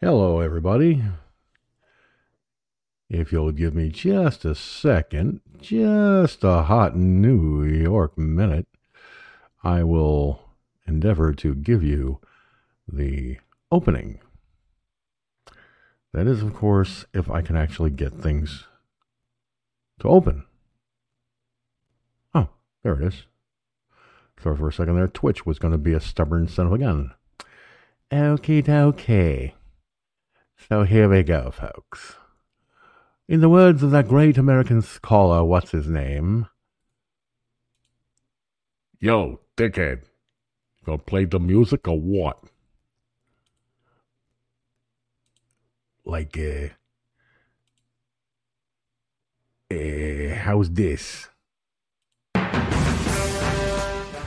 Hello, everybody. If you'll give me just a second, just a hot New York minute, I will endeavor to give you the opening. That is, of course, if I can actually get things to open. Oh, there it is. Sorry for a second there. Twitch was going to be a stubborn son of a gun. Okie dokie. So here we go, folks. In the words of that great American scholar, what's his name? Yo, dickhead. Gonna play the music or what? Like, uh, uh, how's this?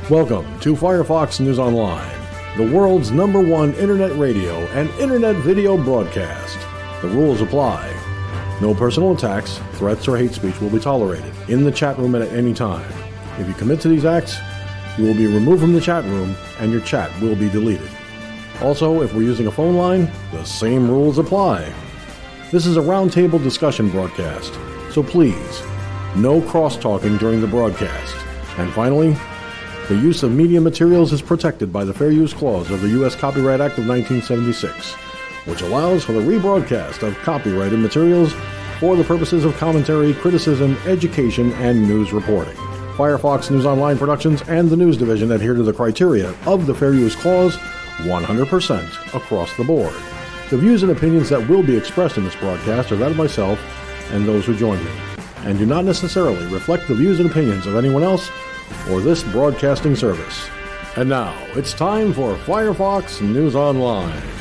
Welcome to Firefox News Online, the world's number one internet radio and internet video broadcast. The rules apply. No personal attacks, threats, or hate speech will be tolerated in the chat room at any time. If you commit to these acts, you will be removed from the chat room and your chat will be deleted. Also, if we're using a phone line, the same rules apply. This is a roundtable discussion broadcast, so please, no cross talking during the broadcast. And finally, the use of media materials is protected by the Fair Use Clause of the U.S. Copyright Act of 1976, which allows for the rebroadcast of copyrighted materials for the purposes of commentary, criticism, education, and news reporting. Firefox News Online Productions and the News Division adhere to the criteria of the Fair Use Clause 100% across the board. The views and opinions that will be expressed in this broadcast are that of myself and those who join me, and do not necessarily reflect the views and opinions of anyone else or this broadcasting service. And now, it's time for Firefox News Online.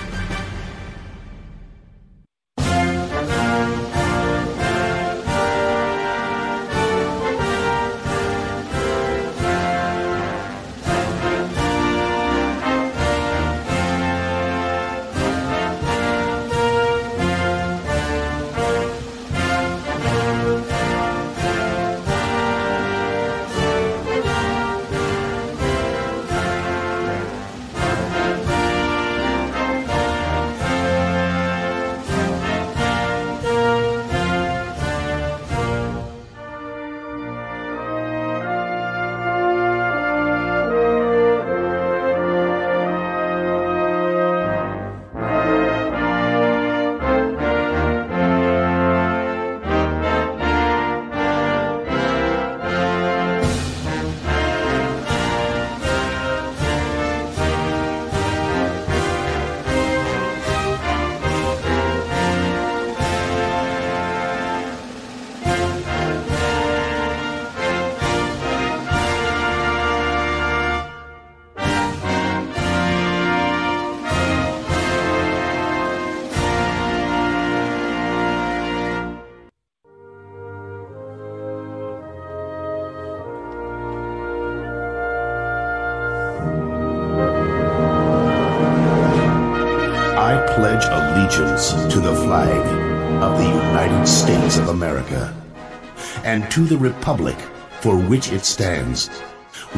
To the republic for which it stands,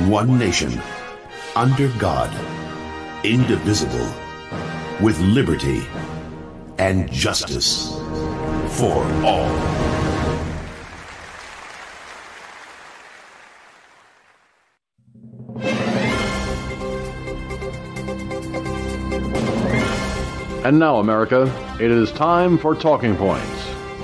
one nation, under God, indivisible, with liberty and justice for all. And now, America, it is time for Talking Points.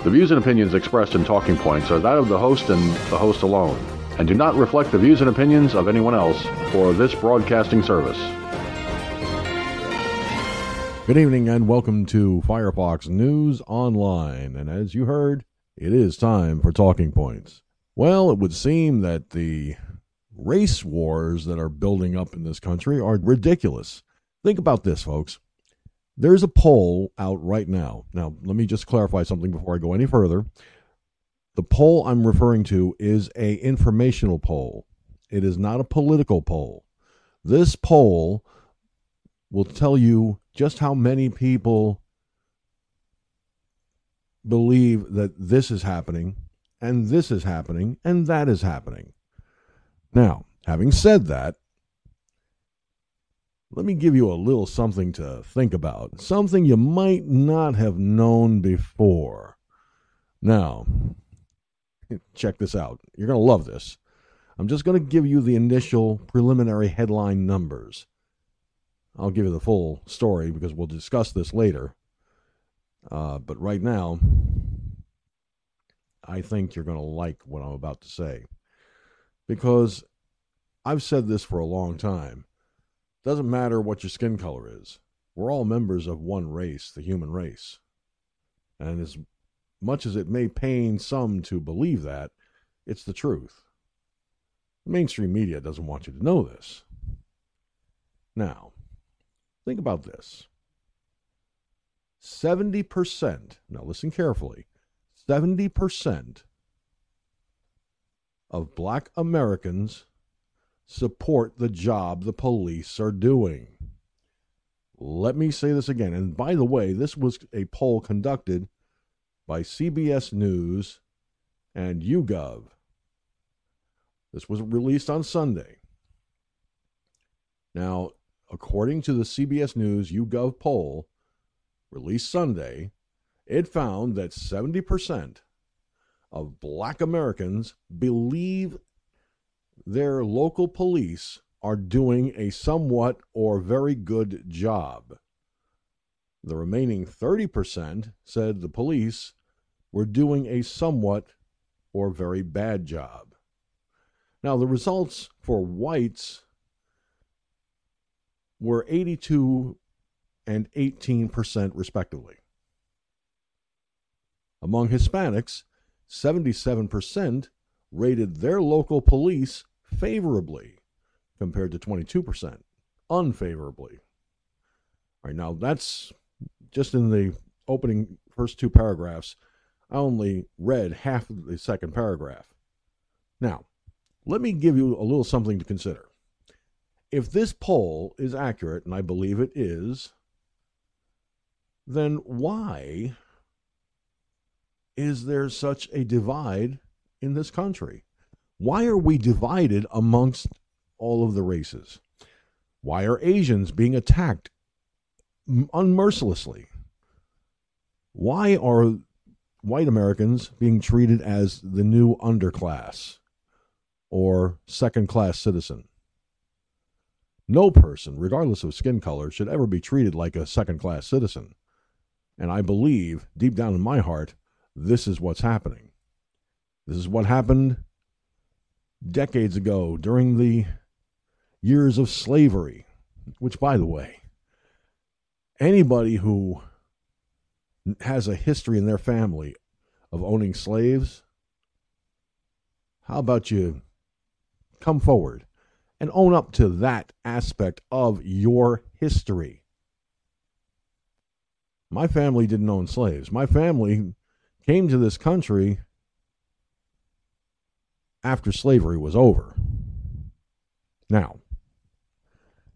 The views and opinions expressed in Talking Points are that of the host and the host alone, and do not reflect the views and opinions of anyone else or this broadcasting service. Good evening and welcome to Firefox News Online. And as you heard, it is time for Talking Points. Well, it would seem that the race wars that are building up in this country are ridiculous. Think about this, folks. There's a poll out right now. Now, let me just clarify something before I go any further. The poll I'm referring to is a informational poll. It is not a political poll. This poll will tell you just how many people believe that this is happening and this is happening and that is happening. Now, having said that, let me give you a little something to think about, something you might not have known before. Now, check this out. You're going to love this. I'm just going to give you the initial preliminary headline numbers. I'll give you the full story because we'll discuss this later. Uh, but right now, I think you're going to like what I'm about to say. Because I've said this for a long time. Doesn't matter what your skin color is. We're all members of one race, the human race. And as much as it may pain some to believe that, it's the truth. The mainstream media doesn't want you to know this. Now, think about this 70%, now listen carefully, 70% of black Americans support the job the police are doing. Let me say this again. And by the way, this was a poll conducted by CBS News and YouGov. This was released on Sunday. Now, according to the CBS News YouGov poll released Sunday, it found that 70% of black Americans believe their local police are doing a somewhat or very good job. The remaining 30% said the police were doing a somewhat or very bad job. Now, the results for whites were 82 and 18%, respectively. Among Hispanics, 77% rated their local police favorably compared to 22% unfavorably. All right, now that's just in the opening first two paragraphs. I only read half of the second paragraph. Now, let me give you a little something to consider. If this poll is accurate, and I believe it is, then why is there such a divide in this country? Why are we divided amongst all of the races? Why are Asians being attacked unmercilessly? Why are white Americans being treated as the new underclass or second class citizen? No person, regardless of skin color, should ever be treated like a second class citizen. And I believe, deep down in my heart, this is what's happening. This is what happened decades ago during the years of slavery, which, by the way, anybody who has a history in their family of owning slaves, how about you come forward and own up to that aspect of your history? My family didn't own slaves. My family came to this country after slavery was over. Now,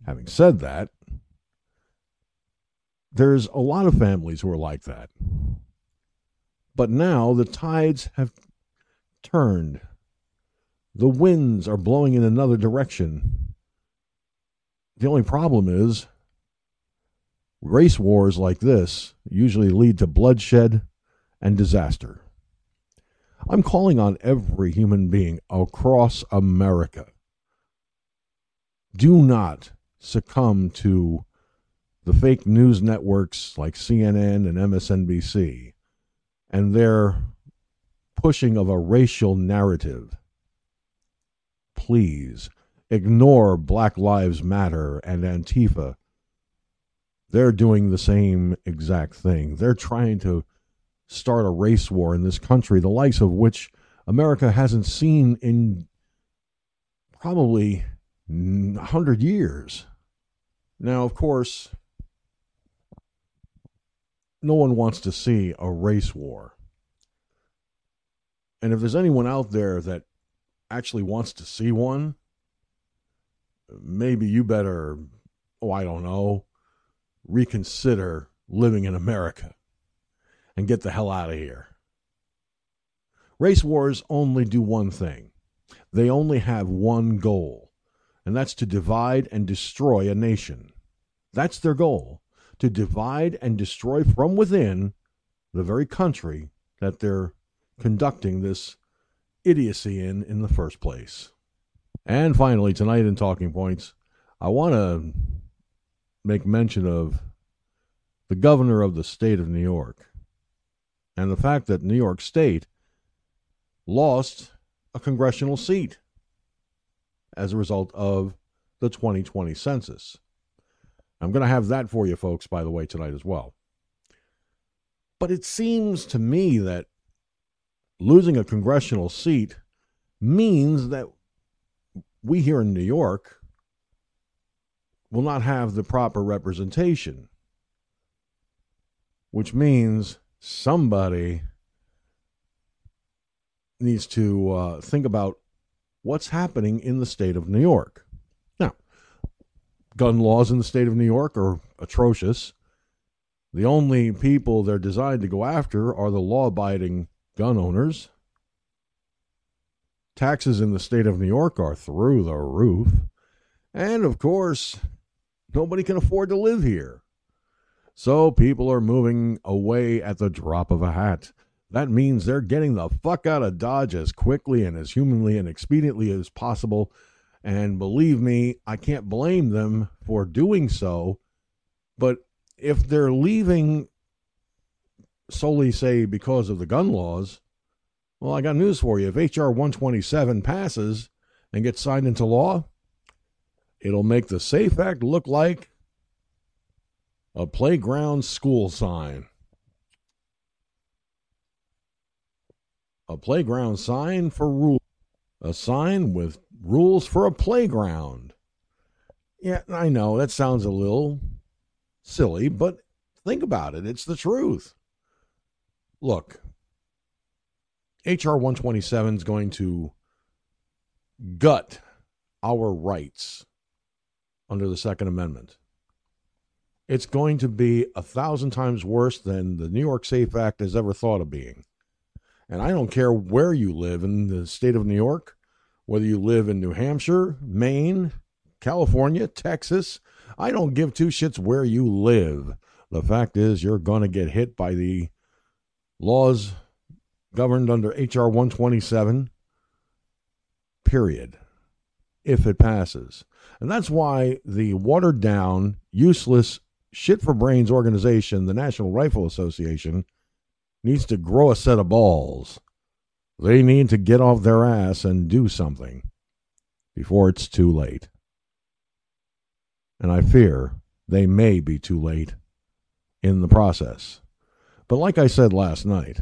having said that, there's a lot of families who are like that. But now the tides have turned. The winds are blowing in another direction. The only problem is race wars like this usually lead to bloodshed and disaster. I'm calling on every human being across America. Do not succumb to the fake news networks like CNN and MSNBC and their pushing of a racial narrative. Please ignore Black Lives Matter and Antifa. They're doing the same exact thing. They're trying to start a race war in this country, the likes of which America hasn't seen in probably 100 years. Now, of course, no one wants to see a race war. And if there's anyone out there that actually wants to see one, maybe you better, oh, I don't know, reconsider living in America and get the hell out of here. Race wars only do one thing they only have one goal, and that's to divide and destroy a nation. That's their goal to divide and destroy from within the very country that they're conducting this idiocy in in the first place. And finally, tonight in Talking Points, I want to make mention of the governor of the state of New York and the fact that New York State lost a congressional seat as a result of the 2020 census. I'm going to have that for you folks, by the way, tonight as well. But it seems to me that losing a congressional seat means that we here in New York will not have the proper representation, which means somebody needs to uh, think about what's happening in the state of New York. Now, gun laws in the state of New York are atrocious. The only people they're designed to go after are the law abiding gun owners. Taxes in the state of New York are through the roof. And of course, nobody can afford to live here. So people are moving away at the drop of a hat. That means they're getting the fuck out of Dodge as quickly and as humanly and expediently as possible. And believe me, I can't blame them for doing so. But if they're leaving solely, say, because of the gun laws, well, I got news for you. If H.R. 127 passes and gets signed into law, it'll make the SAFE Act look like a playground school sign. A playground sign for rules. A sign with rules for a playground. Yeah, I know that sounds a little silly, but think about it. It's the truth. Look, H.R. 127 is going to gut our rights under the Second Amendment. It's going to be a thousand times worse than the New York SAFE Act has ever thought of being. And I don't care where you live in the state of New York, whether you live in New Hampshire, Maine, California, Texas, I don't give two shits where you live. The fact is, you're going to get hit by the laws governed under H.R. 127, period, if it passes. And that's why the watered down, useless, shit for brains organization, the National Rifle Association, needs to grow a set of balls. They need to get off their ass and do something before it's too late. And I fear they may be too late in the process. But like I said last night,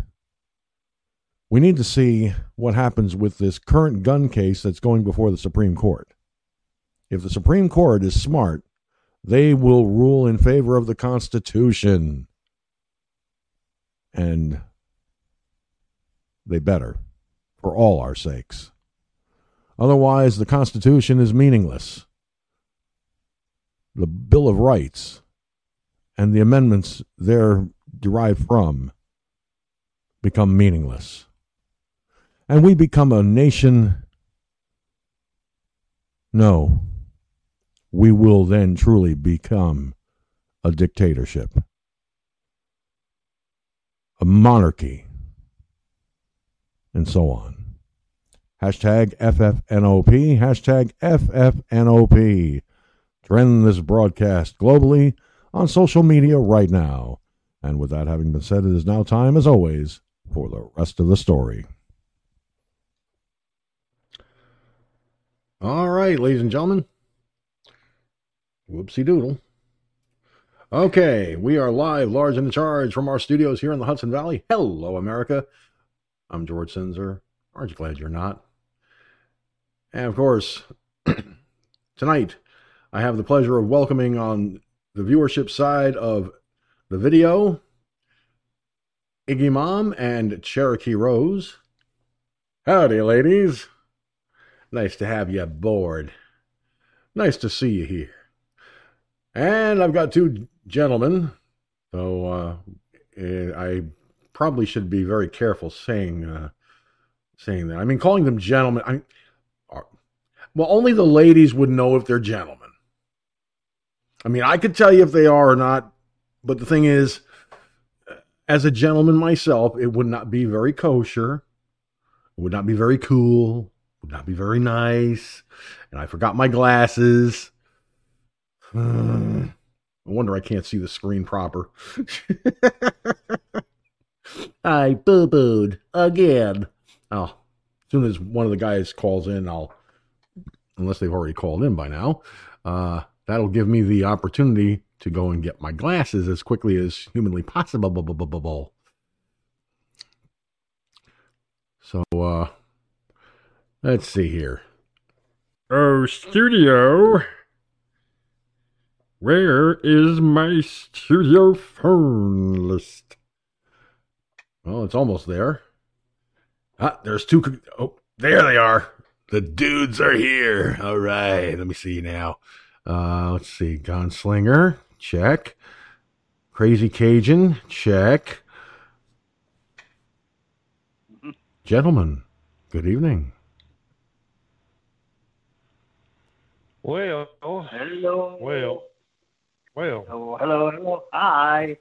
we need to see what happens with this current gun case that's going before the Supreme Court. If the Supreme Court is smart, they will rule in favor of the Constitution. And they better, for all our sakes. Otherwise, the Constitution is meaningless. The Bill of Rights and the amendments there derived from become meaningless. And we become a nation. No, we will then truly become a dictatorship, a monarchy, and so on. Hashtag FFNOP, hashtag FFNOP. Trend this broadcast globally on social media right now. And with that having been said, it is now time, as always, for the rest of the story. All right, ladies and gentlemen. Whoopsie doodle. Okay, we are live, large and in charge from our studios here in the Hudson Valley. Hello, America. I'm George Sinzer. Aren't you glad you're not? And of course, tonight I have the pleasure of welcoming on the viewership side of the video Iggy Mom and Cherokee Rose. Howdy, ladies. Nice to have you aboard. Nice to see you here. And I've got two gentlemen, so uh, eh, I probably should be very careful saying uh, saying that. I mean, calling them gentlemen. I are, well, only the ladies would know if they're gentlemen. I mean, I could tell you if they are or not, but the thing is, as a gentleman myself, it would not be very kosher. It would not be very cool. Would not be very nice. And I forgot my glasses. I wonder I can't see the screen proper. I boo booed again. Oh, as soon as one of the guys calls in, I'll, unless they've already called in by now, uh, that'll give me the opportunity to go and get my glasses as quickly as humanly possible. So, uh, let's see here. Oh, studio. Where is my studio phone list? Well, it's almost there. Ah, there's two. co- Oh, there they are. The dudes are here. All right. Let me see now. Uh, let's see. Gunslinger, check. Crazy Cajun, check. Gentlemen, good evening. Well, Hello. well, well. Oh, hello, hello. Hi.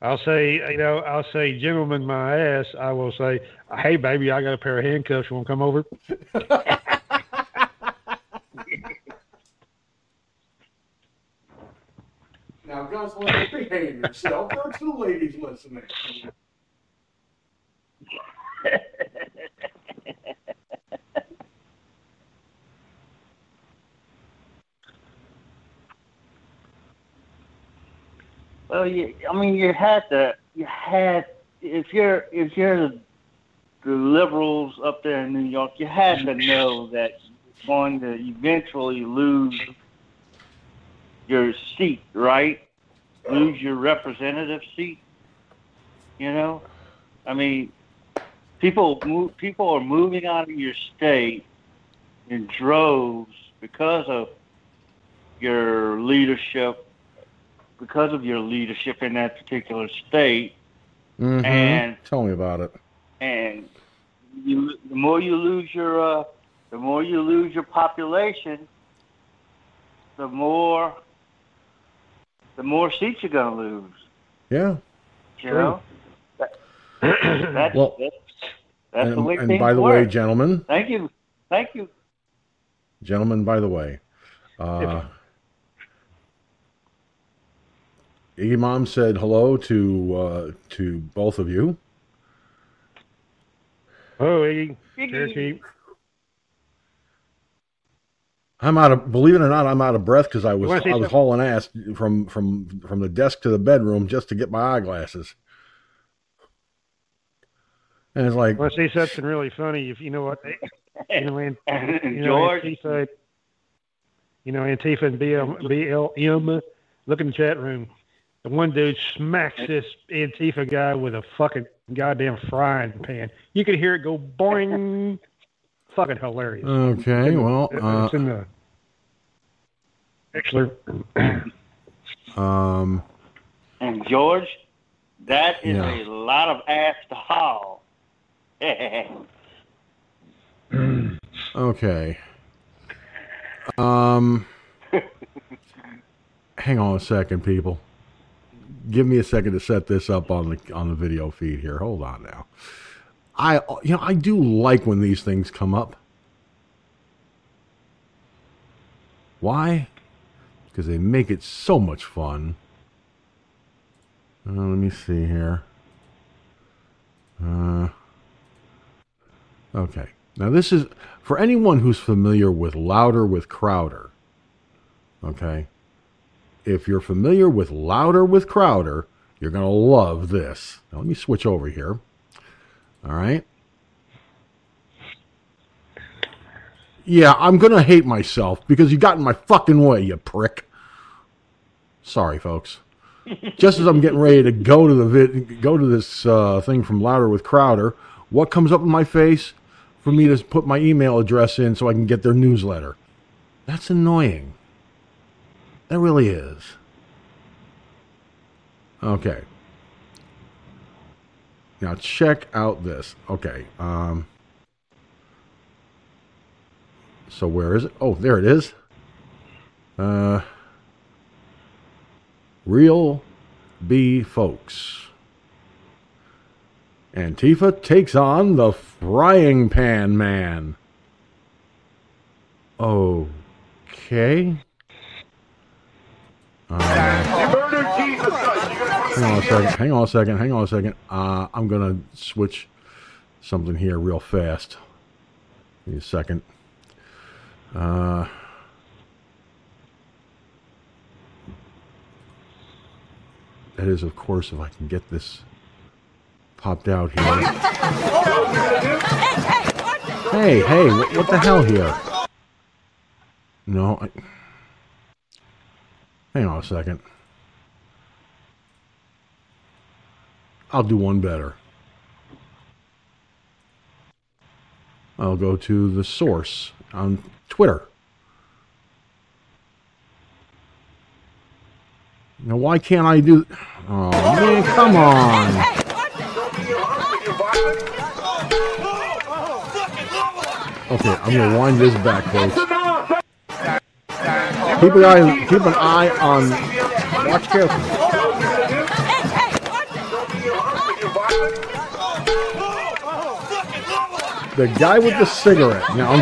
I'll say, you know, I'll say, gentlemen, my ass. I will say, hey, baby, I got a pair of handcuffs. You want to come over? Now, Gunslinger, behave yourself. There are two ladies listening. Oh, well, you, I mean, you had to, you had, if you're, if you're the, the liberals up there in New York, you had to mm. know that you're going to eventually lose your seat, right? Lose your representative seat. You know, I mean, people move, people are moving out of your state in droves because of your leadership because of your leadership in that particular state, Mhm. And- tell me about it. and you, the more you lose your, uh, the more you lose your population, the more, the more seats you're gonna lose. Yeah. You know, that, that's, Well, that's, that's the and, way and things by the way, gentlemen, Thank you, thank you. gentlemen, by the way, uh, Iggy Mom said hello to uh, to both of you. Oh, Iggy, Cherokee. I'm out of believe it or not, I'm out of breath because I was I was something? hauling ass from from from the desk to the bedroom just to get my eyeglasses. And it's like, Want to say something really funny? If you know what, you know, and, And you know, Antifa, you know, Antifa and BL, BLM. Look in the chat room. The one dude smacks this Antifa guy with a fucking goddamn frying pan. You could hear it go boing. fucking hilarious. okay, well, uh, it's in the Excellent. um, and George, that is Yeah. a lot of ass to haul. okay. Um, hang on a second, people. Give me a second to set this up on the on the video feed here. Hold on now. I you know I do like when these things come up. Why? Because they make it so much fun. Uh, let me see here. Uh, okay. Now this is for anyone who's familiar with Louder with Crowder. Okay. If you're familiar with Louder with Crowder, you're going to love this. Now let me switch over here. All right. Yeah, I'm going to hate myself because you got in my fucking way, you prick. Sorry, folks. Just as I'm getting ready to go to the vid- go to this uh, thing from Louder with Crowder, what comes up in my face? For me to put my email address in so I can get their newsletter. That's annoying. That really is. Okay. Now check out this. Okay. Um, so where is it? Oh, there it is. Uh, Real B folks. Antifa takes on the frying pan man. Okay. Hang on a second. Hang on a second. Hang on a second. Uh, I'm gonna switch something here real fast. Give me a second. Uh, that is, of course, if I can get this popped out here. Hey, hey, what, what the hell here? No, I, hang on a second. I'll do one better. I'll go to the source on Twitter. Now, why can't I do? Oh man, come on! Okay, I'm gonna wind this back, folks. Keep an eye, keep an eye on. Watch carefully. The guy with the cigarette. Now,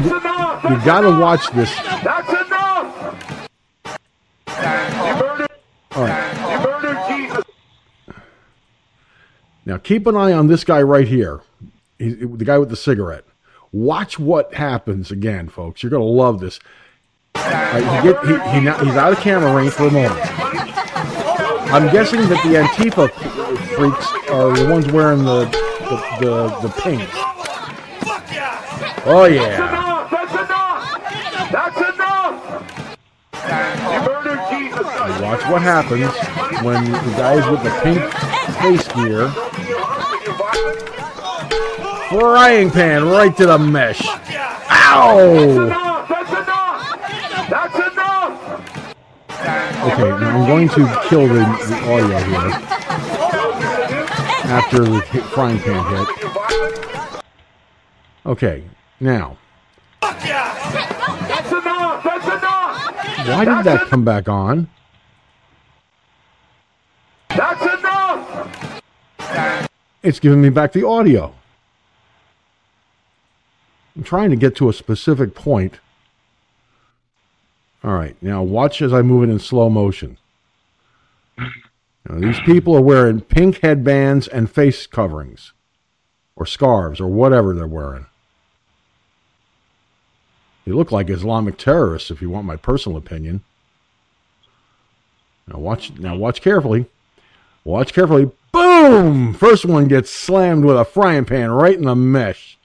you gotta watch this. That's enough! All right. Now keep an eye on this guy right here. He's the guy with the cigarette. Watch what happens again, folks. You're gonna love this. Right, he get, he, he now, he's out of camera range for a moment. I'm guessing that the Antifa freaks are the ones wearing the the, the, the pink. Oh yeah. That's Enough! That's enough! That's enough! You murdered Jesus! Now watch what happens when the guys with the pink face gear frying pan right to the mesh. Ow! That's enough! Okay, now I'm going to kill the, the audio here after the frying pan hit. Okay, now, That's enough! That's enough! why did that come back on? That's enough! It's giving me back the audio. I'm trying to get to a specific point. All right, now watch as I move it in slow motion. Now, these people are wearing pink headbands and face coverings, or scarves, or whatever they're wearing. They look like Islamic terrorists, if you want my personal opinion. Now watch. Now watch carefully. Watch carefully. Boom! First one gets slammed with a frying pan right in the mesh.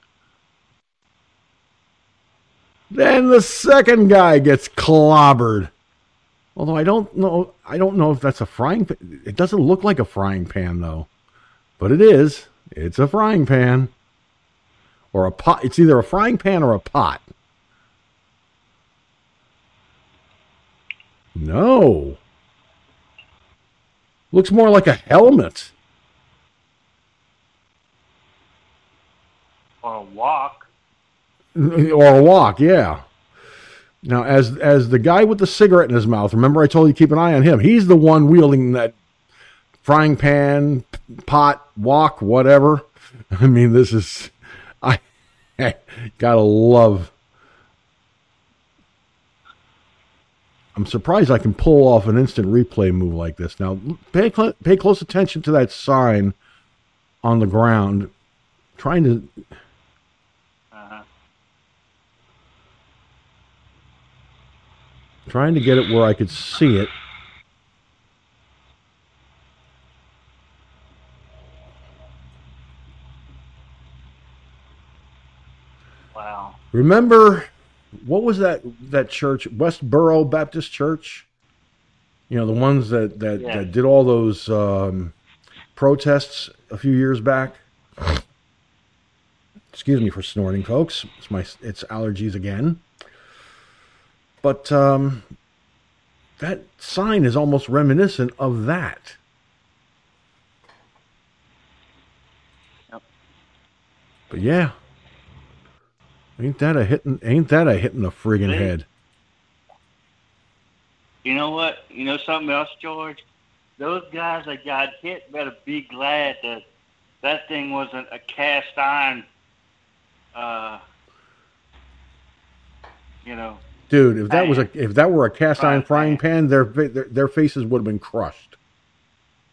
Then the second guy gets clobbered. Although I don't know, I don't know if that's a frying pan. It doesn't look like a frying pan though, but it is. It's a frying pan or a pot. It's either a frying pan or a pot. No. Looks more like a helmet. Or a wok. Or a wok, yeah. Now, as as the guy with the cigarette in his mouth, remember I told you to keep an eye on him. He's the one wielding that frying pan, pot, wok, whatever. I mean, this is I gotta love. I'm surprised I can pull off an instant replay move like this. Now, pay cl- pay close attention to that sign on the ground, trying to trying to get it where I could see it. Wow. Remember what was that that church, Westboro Baptist Church? You know, the ones that that, Yeah. that did all those um, protests a few years back. Excuse me for snorting, folks. It's my it's allergies again. But um, that sign is almost reminiscent of that. Yep. But yeah, ain't that a hitting? Ain't that a hitting the friggin' head? You know what? You know something else, George? those guys that got hit better be glad that that thing wasn't a cast iron. Uh, you know, Dude, if that was a if that were a cast iron Frying pan, their their, their faces would have been crushed.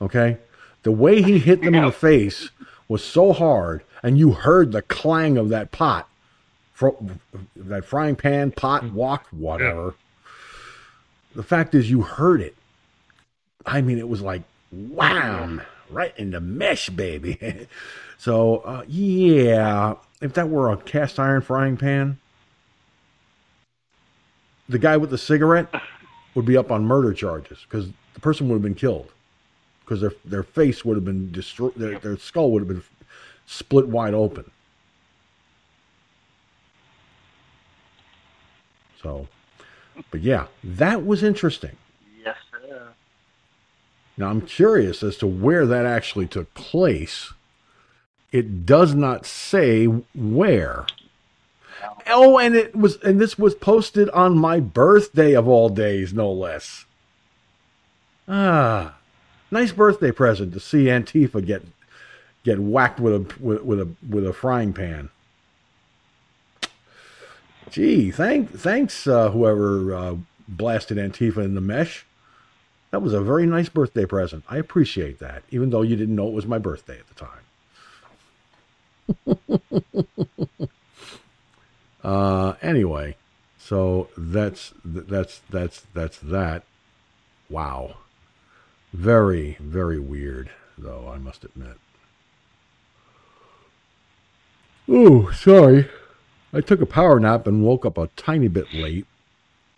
Okay, the way he hit them in the face was so hard, and you heard the clang of that pot, that frying pan, pot, wok, whatever. The fact is, you heard it. I mean, it was like wham, right in the mesh, baby. so uh, yeah, if that were a cast iron frying pan, the guy with the cigarette would be up on murder charges because the person would have been killed because their their face would have been destroyed, their, their skull would have been split wide open. So, but yeah, that was interesting. yes, sir. Now I'm curious as to where that actually took place. It does not say where. Oh, and it was and this was posted on my birthday of all days, no less. Ah. Nice birthday present to see Antifa get get whacked with a with, with a with a frying pan. Gee, thank thanks uh, whoever uh, blasted Antifa in the mesh. That was a very nice birthday present. I appreciate that, even though you didn't know it was my birthday at the time. uh, anyway, so that's that's that's that's that. Wow, very very weird, though I must admit. Oh, sorry. I took a power nap and woke up a tiny bit late,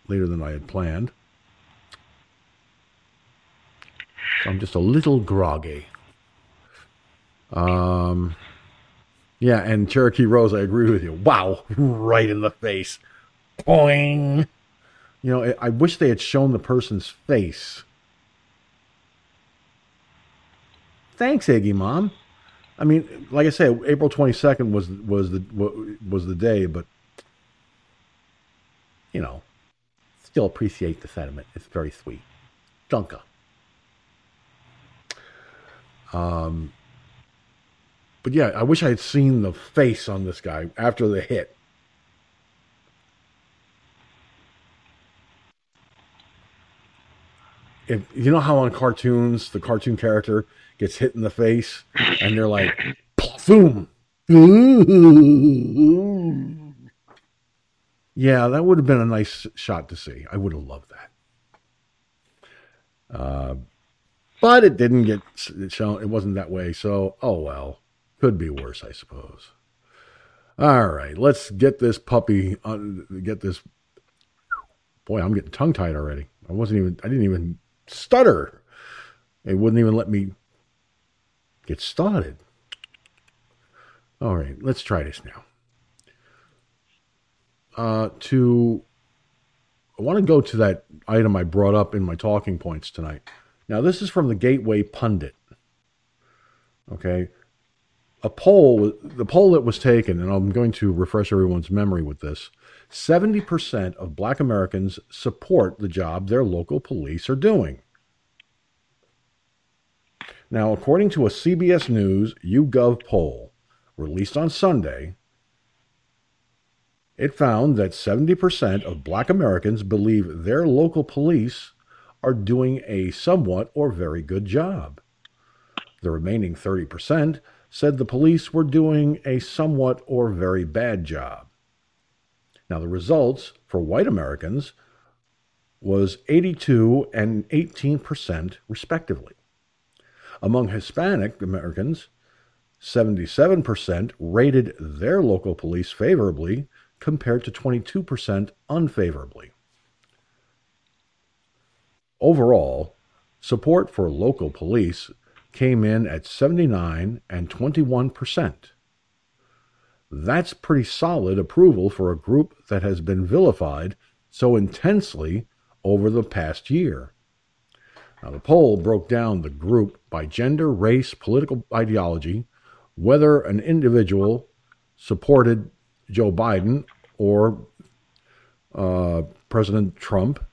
later than I had planned. I'm just a little groggy. Um, yeah, and Cherokee Rose, I agree with you. Wow, right in the face. Boing. You know, I, wish they had shown the person's face. Thanks, Iggy Mom. I mean, like I said, April twenty second was was the was the day, but you know, still appreciate the sentiment. It's very sweet. Dunka. Um, but yeah, I wish I had seen the face on this guy after the hit. If you know how on cartoons the cartoon character gets hit in the face and they're like, boom. Yeah, that would have been a nice shot to see. I would have loved that. Uh, but it didn't get shown. It wasn't that way. So, oh well. Could be worse, I suppose. All right, let's get this puppy. On, get this. Boy, I'm getting tongue tied already. I wasn't even. I didn't even stutter. It wouldn't even let me get started. All right, let's try this now. Uh, to I want to go to that item I brought up in my talking points tonight. Now, this is from the Gateway Pundit. Okay. A poll, the poll that was taken, and I'm going to refresh everyone's memory with this 70% of black Americans support the job their local police are doing. Now, according to a CBS News YouGov poll released on Sunday, it found that 70% of black Americans believe their local police are doing a somewhat or very good job. The remaining 30% said the police were doing a somewhat or very bad job. Now, the results for white Americans was 82 and 18%, respectively. Among Hispanic Americans, 77% rated their local police favorably compared to 22% unfavorably. Overall, support for local police came in at 79 and 21%. That's pretty solid approval for a group that has been vilified so intensely over the past year. Now, the poll broke down the group by gender, race, political ideology, whether an individual supported Joe Biden or uh, President Trump,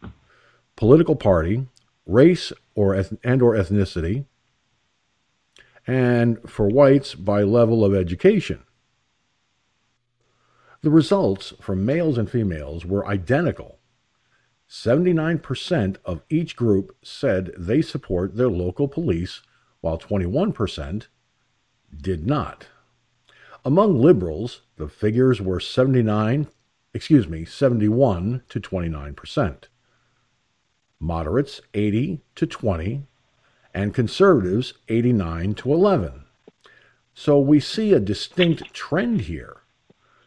political party, race, or and or ethnicity, and for whites by level of education. The results for males and females were identical. 79% of each group said they support their local police, while 21% did not. Among liberals, the figures were 79, excuse me, 71 to 29%. Moderates 80 to 20 and conservatives 89 to 11. So we see a distinct trend here.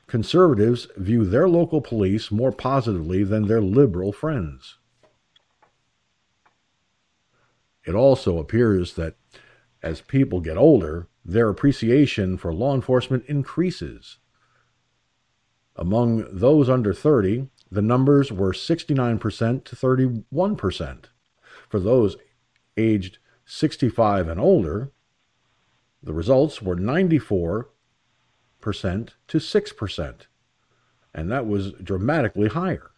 Conservatives view their local police more positively than their liberal friends. It also appears that as people get older, their appreciation for law enforcement increases. Among those under 30, the numbers were 69% to 31%. For those aged 65 and older, the results were 94% to 6%. And that was dramatically higher,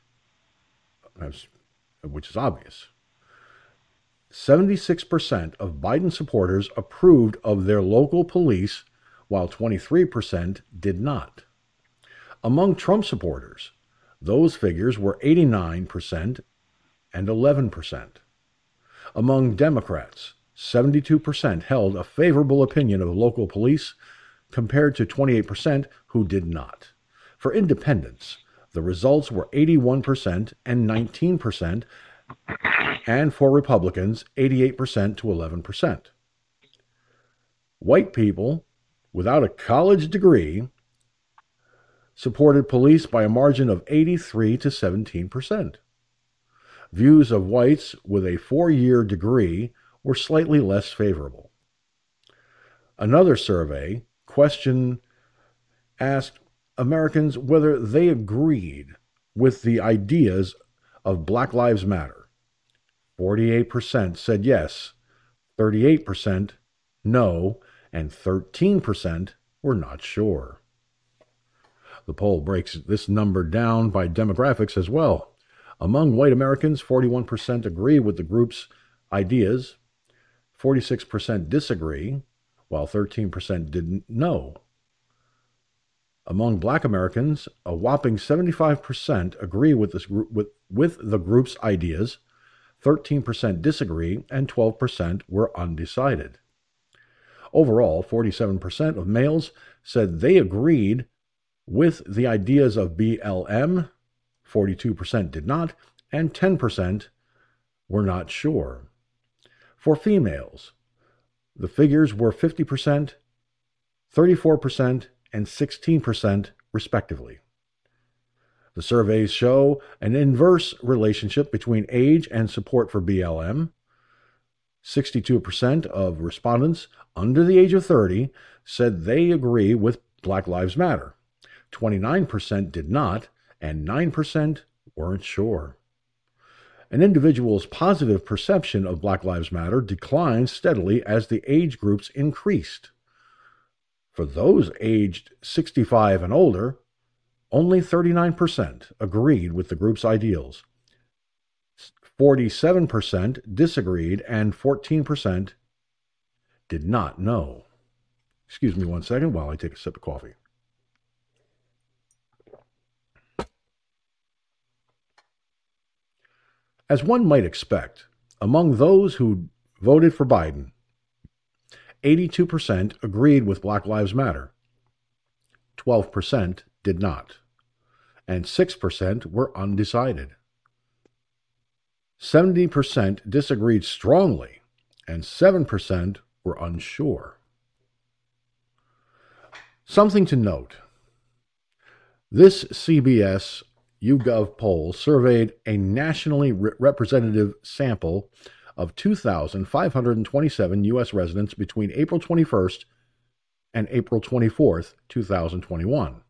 which is obvious. 76% of Biden supporters approved of their local police, while 23% did not. Among Trump supporters, those figures were 89% and 11%. Among Democrats, 72% held a favorable opinion of local police compared to 28% who did not. For independents, the results were 81% and 19%, and for Republicans, 88% to 11%. White people without a college degree supported police by a margin of 83 to 17%. Views of whites with a four year degree were slightly less favorable. Another survey question asked Americans whether they agreed with the ideas of Black Lives Matter. 48% said yes, 38% no, and 13% were not sure. The poll breaks this number down by demographics as well. Among white Americans, 41% agree with the group's ideas, 46% disagree, while 13% didn't know. Among black Americans, a whopping 75% agree with, this with, with the group's ideas, 13% disagree, and 12% were undecided. Overall, 47% of males said they agreed with the ideas of BLM, 42% did not, and 10% were not sure. For females, the figures were 50%, 34%, and 16%, respectively. The surveys show an inverse relationship between age and support for BLM. 62% of respondents under the age of 30 said they agree with Black Lives Matter. 29% did not, and 9% weren't sure. An individual's positive perception of Black Lives Matter declined steadily as the age groups increased. For those aged 65 and older, only 39% agreed with the group's ideals. 47% disagreed, and 14% did not know. Excuse me one second while I take a sip of coffee. As one might expect, among those who voted for Biden, 82% agreed with Black Lives Matter, 12% did not, and 6% were undecided. 70% disagreed strongly, and 7% were unsure. Something to note this CBS YouGov poll surveyed a nationally re- representative sample of 2,527 U.S. residents between April 21st and April 24th, 2021,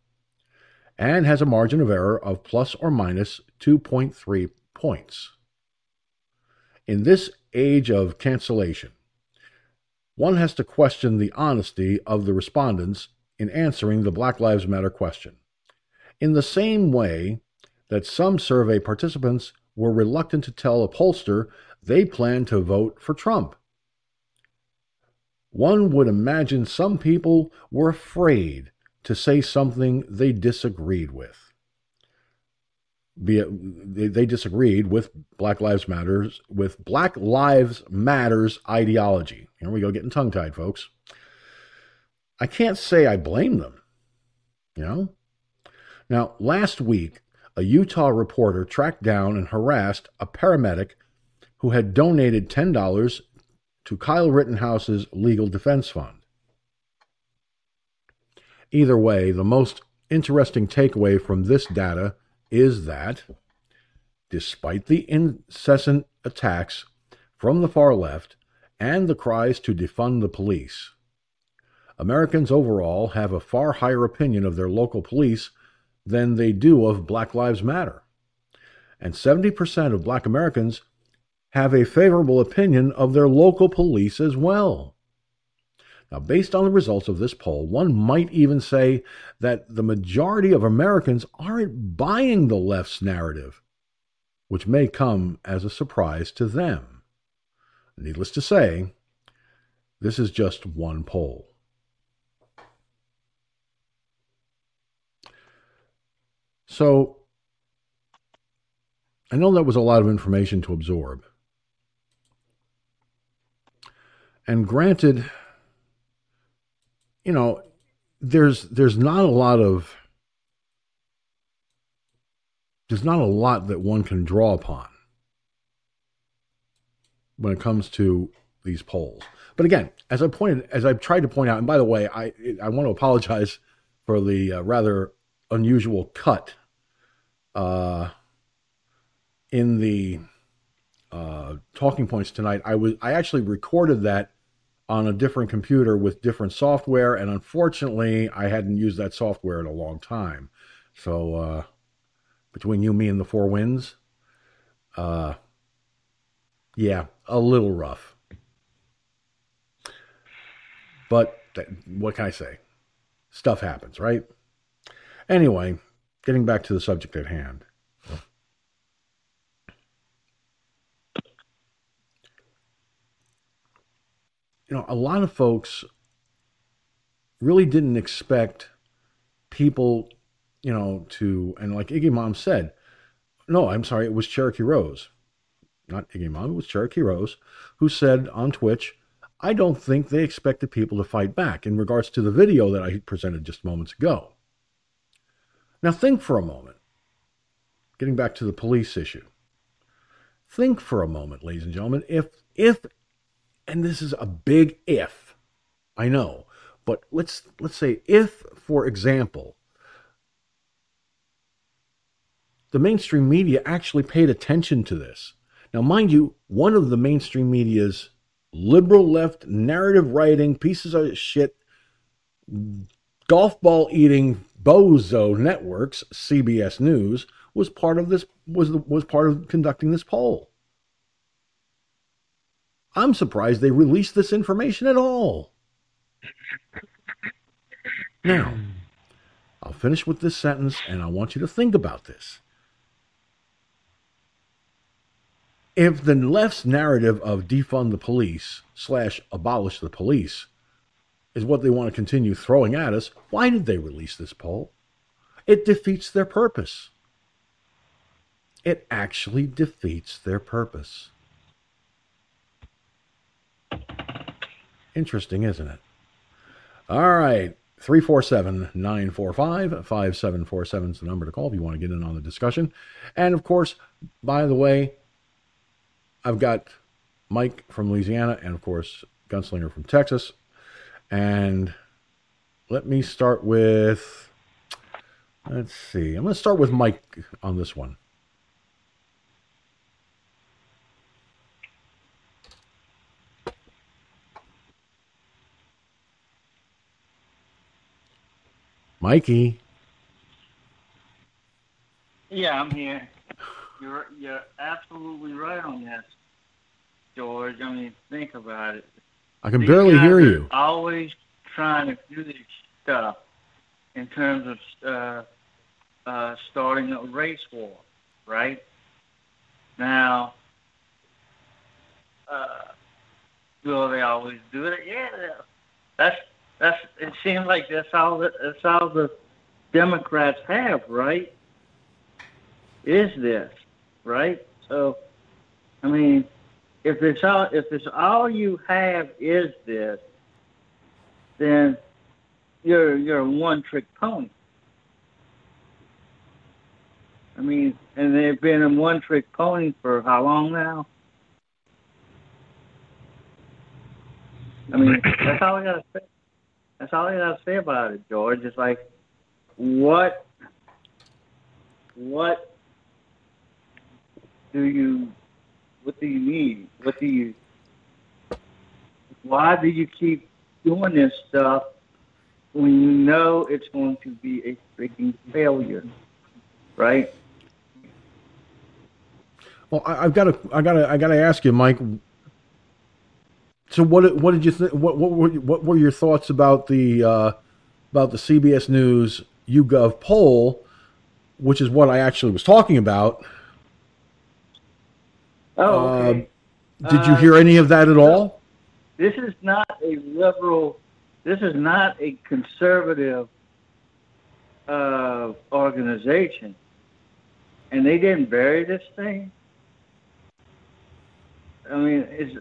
and has a margin of error of plus or minus 2.3 points. In this age of cancellation, one has to question the honesty of the respondents in answering the Black Lives Matter question. In the same way that some survey participants were reluctant to tell a pollster they plan to vote for Trump. One would imagine some people were afraid to say something they disagreed with. Be it, they, they disagreed with Black Lives Matters with Black Lives Matters ideology. Here we go, getting tongue tied, folks. I can't say I blame them. You know? Now, last week, a Utah reporter tracked down and harassed a paramedic who had donated $10 to Kyle Rittenhouse's legal defense fund. Either way, the most interesting takeaway from this data is that despite the incessant attacks from the far left and the cries to defund the police, Americans overall have a far higher opinion of their local police than they do of Black Lives Matter. And 70% of black Americans have a favorable opinion of their local police as well. Now, based on the results of this poll, one might even say that the majority of Americans aren't buying the left's narrative, which may come as a surprise to them. Needless to say, this is just one poll. So, I know that was a lot of information to absorb. And granted, you know, there's there's not a lot of there's not a lot that one can draw upon when it comes to these polls. But again, as I pointed, as I've tried to point out, and by the way, I I want to apologize for the uh, rather unusual cut uh, in the uh, talking points tonight. I was I actually recorded that on a different computer with different software, and unfortunately, I hadn't used that software in a long time. So uh, between you, me, and the four winds, uh, yeah, a little rough. But what can I say? Stuff happens, right? Anyway, getting back to the subject at hand. you know, a lot of folks really didn't expect people, you know, to, and like Iggy Mom said, no, I'm sorry, it was Cherokee Rose, not Iggy Mom, it was Cherokee Rose, who said on Twitch, I don't think they expected people to fight back in regards to the video that I presented just moments ago. Now, think for a moment, getting back to the police issue. Think for a moment, ladies and gentlemen, if if and this is a big if, I know, but let's let's say if, for example, the mainstream media actually paid attention to this. Now, mind you, one of the mainstream media's liberal left narrative writing pieces of shit, golf ball eating bozo networks, CBS News, was part of this was was part of conducting this poll. I'm surprised they released this information at all. Now, I'll finish with this sentence and I want you to think about this. If the left's narrative of defund the police slash abolish the police is what they want to continue throwing at us, why did they release this poll? It defeats their purpose. It actually defeats their purpose. Interesting, isn't it? All right. 347 945 5747 is the number to call if you want to get in on the discussion. And of course, by the way, I've got Mike from Louisiana and of course, Gunslinger from Texas. And let me start with, let's see, I'm going to start with Mike on this one. Mikey. Yeah, I'm here. You're you're absolutely right on that, George. I mean, think about it. I can These barely hear you. Always trying to do this stuff in terms of uh, uh, starting a race war, right? Now, Uh, will they always do it? Yeah, that's that's. It seems like that's all that that's all the Democrats have, right? Is this right? So, I mean, if it's all if it's all you have is this, then you're you're a one trick pony. I mean, and they've been a one trick pony for how long now? I mean, that's all I gotta say. That's all I gotta say about it, George. It's like, what, what do you, what do you need? What do you? Why do you keep doing this stuff when you know it's going to be a freaking failure, right? Well, I, I've got to, I got to, I got to ask you, Mike. So what, what did you think? What, what were, what were your thoughts about the, uh, about the CBS News YouGov poll, which is what I actually was talking about? Oh, okay. Uh, did you hear any of that at all? this is not a liberal, this is not a conservative uh, organization. And they didn't bury this thing. I mean, it's,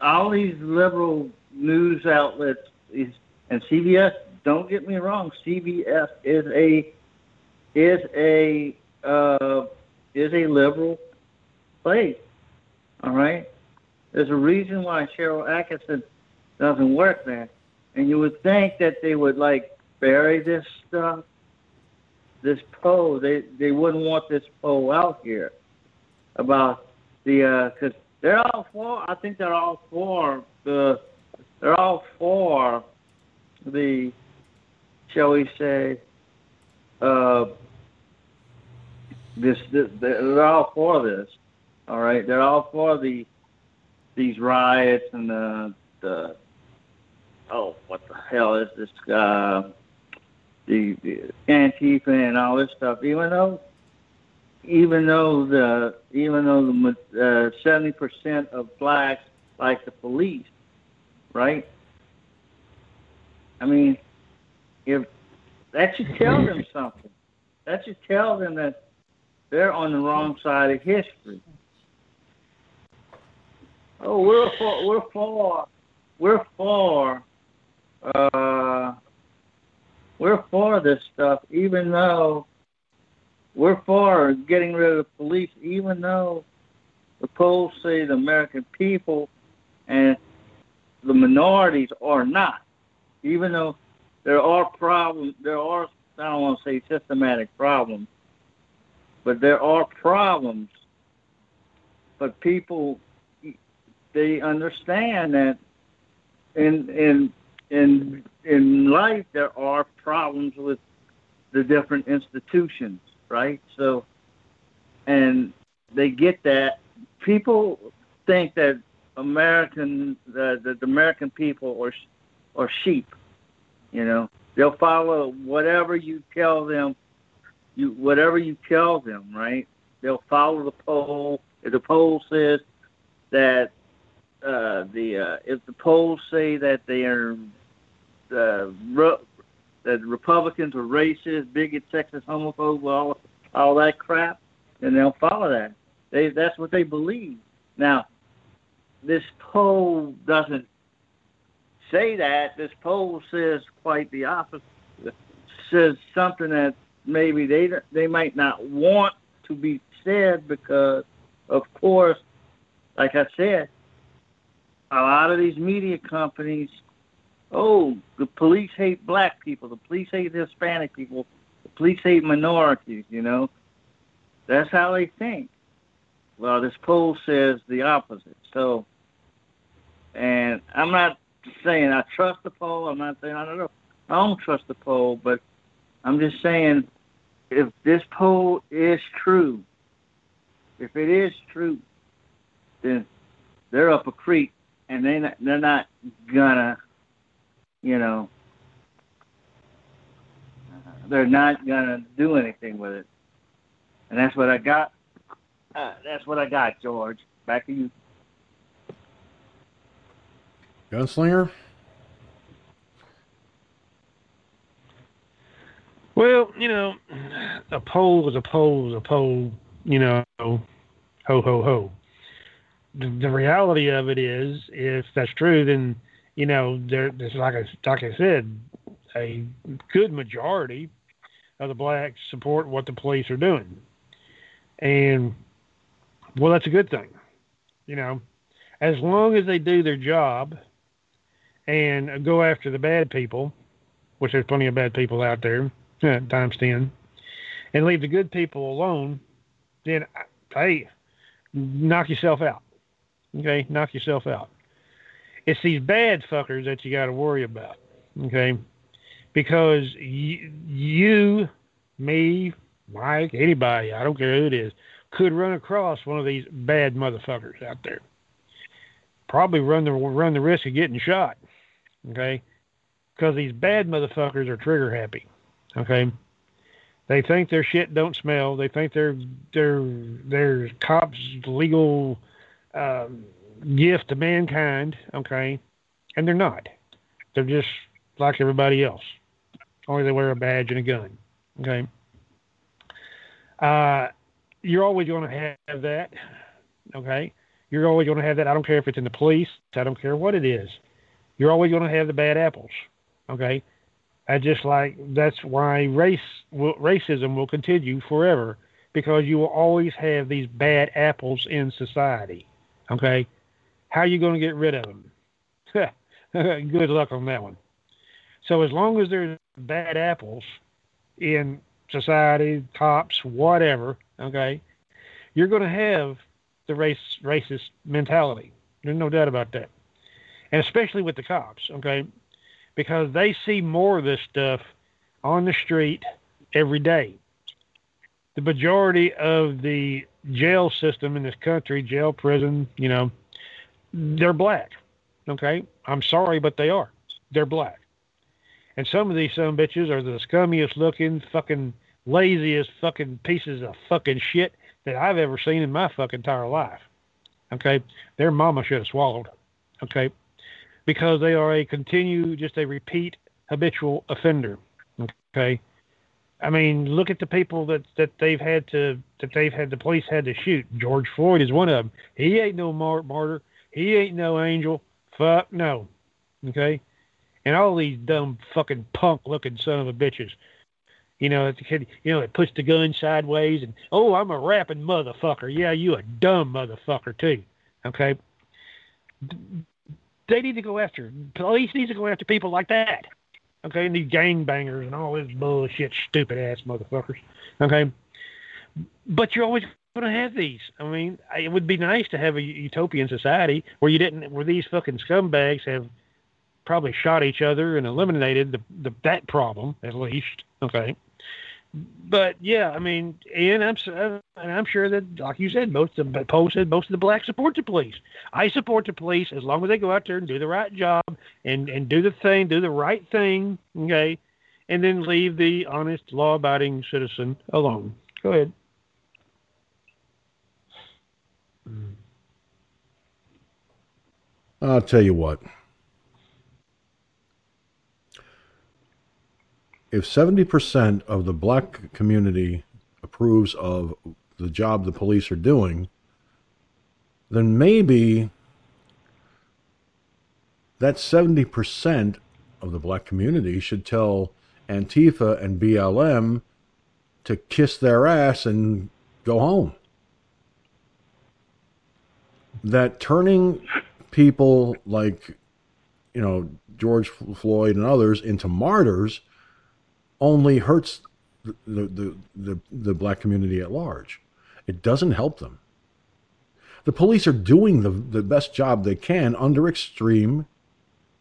all these liberal news outlets is, and CBS. Don't get me wrong, CBS is a is a uh, is a liberal place. All right, there's a reason why Sharyl Attkisson doesn't work there, and you would think that they would like bury this stuff, this poll. They they wouldn't want this poll out here about the because they're all for. I think they're all for the. They're all for the, shall we say, uh, this, this. They're all for this. All right, they're all for the these riots and the the. Oh, what the hell is this? Uh, the, the Antifa and all this stuff. Even though even though the even though the uh, seventy percent of blacks like the police, right? I mean, if that should tell them something. That should tell them that they're on the wrong side of history. Oh, we're for we're for we're for uh, we're for this stuff, even though we're for getting rid of the police, even though the polls say the American people and the minorities are not. Even though there are problems, there are, I don't want to say systematic problems, but there are problems. But people, they understand that in in in in life there are problems with the different institutions right? So, and they get that. People think that American, the, the, the American people are, are sheep. You know, they'll follow whatever you tell them. You whatever you tell them, right? They'll follow the poll. If the poll says that uh, the uh, if the polls say that they are uh, that Republicans are racist, bigot, sexist, homophobe, all all that crap, then they'll follow that. They that's what they believe. Now, this poll doesn't say that. This poll says quite the opposite. It says something that maybe they they might not want to be said because, of course, like I said, a lot of these media companies oh, the police hate black people, the police hate Hispanic people, the police hate minorities, you know. That's how they think. Well, this poll says the opposite. So, and I'm not saying I trust the poll. I'm not saying I don't know. I don't trust the poll, but I'm just saying if this poll is true, if it is true, then they're up a creek and they not, they're not gonna you know, they're not gonna do anything with it. And that's what I got. Uh, that's what I got, George. Back to you. Gunslinger? Well, you know, a poll is a poll is a poll, you know, ho, ho, ho. The, the reality of it is, if that's true, then, you know, there, there's like I, like I said, a good majority of the blacks support what the police are doing. And, well, that's a good thing. You know, as long as they do their job and go after the bad people, which there's plenty of bad people out there, times 10, and leave the good people alone, then, hey, knock yourself out. Okay, knock yourself out. It's these bad fuckers that you got to worry about. Okay, because y- you, me, Mike, anybody, I don't care who it is, could run across one of these bad motherfuckers out there. Probably run the run the risk of getting shot. Okay, because these bad motherfuckers are trigger happy. Okay, they think their shit don't smell. They think their their their cops legal um, gift to mankind. Okay, and they're not. They're just like everybody else. Only they wear a badge and a gun. Okay. Uh, you're always going to have that. Okay. You're always going to have that. I don't care if it's in the police. I don't care what it is. You're always going to have the bad apples. Okay. I just like that's why race will, racism will continue forever because you will always have these bad apples in society. Okay, how are you going to get rid of them? Good luck on that one. So as long as there's bad apples in society, cops, whatever, okay, you're going to have the race racist mentality. There's no doubt about that, and especially with the cops, okay because they see more of this stuff on the street every day. The majority of the jail system in this country, jail, prison, you know, they're black. Okay? I'm sorry, but they are. They're black. And some of these some bitches are the scummiest looking, fucking laziest fucking pieces of fucking shit that I've ever seen in my fucking entire life. Okay? Their mama should have swallowed. Okay? because they are a continue, just a repeat habitual offender. Okay. I mean, look at the people that, that they've had to, that they've had, the police had to shoot. George Floyd is one of them. He ain't no mar- martyr. He ain't no angel. Fuck no. Okay. And all these dumb fucking punk looking son of a bitches. You know, the kid, you know, it puts the gun sideways and, oh, I'm a rapping motherfucker. Yeah, you a dumb motherfucker too. Okay they need to go after police needs to go after people like that. Okay, and these gangbangers and all this bullshit, stupid ass motherfuckers. Okay, but you're always going to have these. I mean, it would be nice to have a utopian society where you didn't, where these fucking scumbags have probably shot each other and eliminated the, the that problem at least. Okay, but yeah, I mean, and I'm and I'm sure that, like you said, most of the Poe said most of the blacks support the police. I support the police as long as they go out there and do the right job and and do the thing, do the right thing, okay, and then leave the honest, law-abiding citizen alone. Go ahead. I'll tell you what. If 70% of the black community approves of the job the police are doing, then maybe that 70% of the black community should tell Antifa and BLM to kiss their ass and go home. That turning people like, you know, George Floyd and others into martyrs only hurts the, the, the, the, black community at large. It doesn't help them. The police are doing the, the best job they can under extreme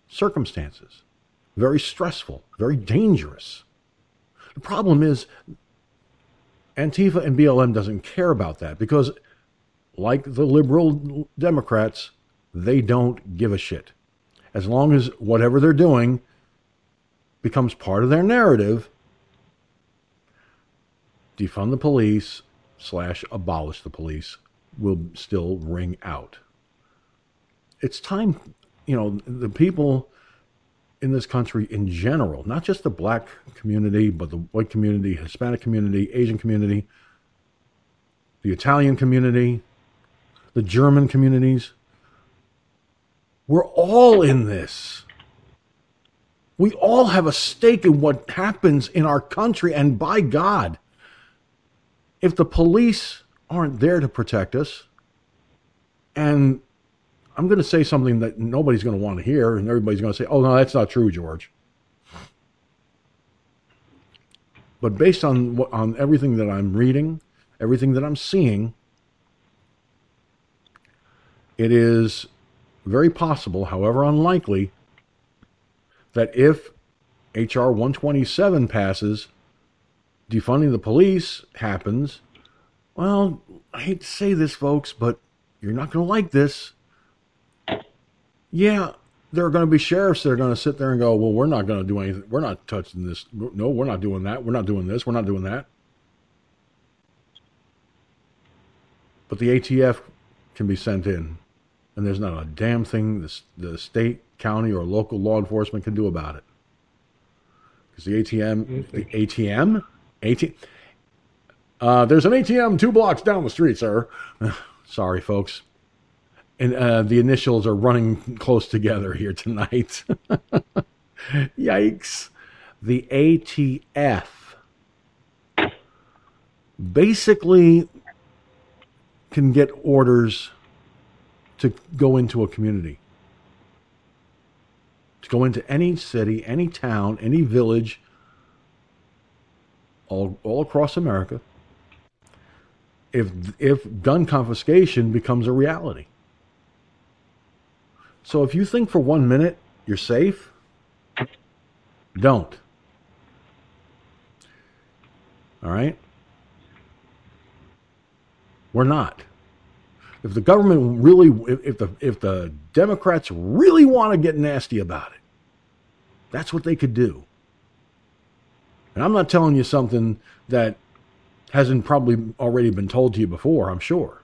circumstances. Very stressful, very dangerous. The problem is Antifa and BLM doesn't care about that because like the liberal Democrats, they don't give a shit. As long as whatever they're doing becomes part of their narrative, defund the police slash abolish the police will still ring out. It's time, you know, the people in this country in general, not just the black community, but the white community, Hispanic community, Asian community, the Italian community, the German communities. We're all in this. We all have a stake in what happens in our country, and by God, if the police aren't there to protect us, and I'm going to say something that nobody's going to want to hear, and everybody's going to say, oh, no, that's not true, George. But based on on everything that I'm reading, everything that I'm seeing, it is very possible, however unlikely, that if H.R. 127 passes, defunding the police happens, well, I hate to say this, folks, but you're not going to like this yeah, there are going to be sheriffs that are going to sit there and go, well, we're not going to do anything. We're not touching this. No, we're not doing that. We're not doing this. We're not doing that. But the ATF can be sent in, and there's not a damn thing the, the state, county, or local law enforcement can do about it. Because the ATM, the ATM, ATM, uh, there's an ATM two blocks down the street, sir. Sorry, folks and uh, the initials are running close together here tonight. Yikes. The ATF basically can get orders to go into a community, to go into any city, any town, any village, all, all across America, if, if gun confiscation becomes a reality. So if you think for one minute you're safe, don't. All right? We're not. If the government really, if the if the Democrats really want to get nasty about it, that's what they could do. And I'm not telling you something that hasn't probably already been told to you before. I'm sure.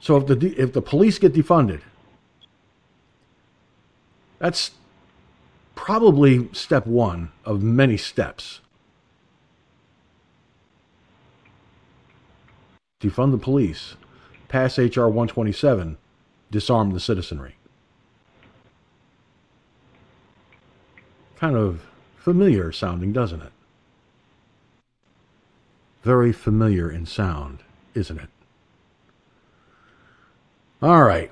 So if the if the police get defunded, that's probably step one of many steps. Defund the police, pass HR 127, disarm the citizenry. Kind of familiar sounding, doesn't it? Very familiar in sound, isn't it? All right.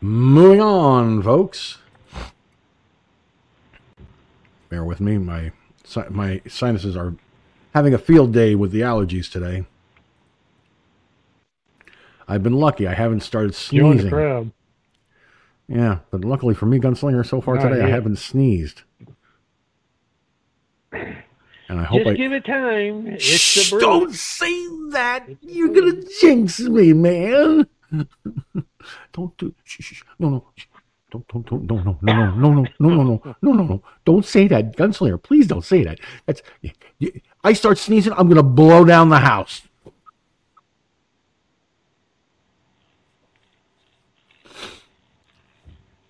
Moving on, folks. Bear with me. My my sinuses are having a field day with the allergies today. I've been lucky. I haven't started sneezing. The. Yeah, but luckily for me, Gunslinger, so far Not today, I haven't sneezed. And I hope Just I give it time. It's Shh, the don't say that. You're gonna jinx me, man. don't do. Shh, shh. No, no. Don't, don't, don't, no, no, no, no, no, no, no, no, no, no, no. Don't say that, Gunslinger. Please don't say that. That's. I start sneezing, I'm gonna blow down the house.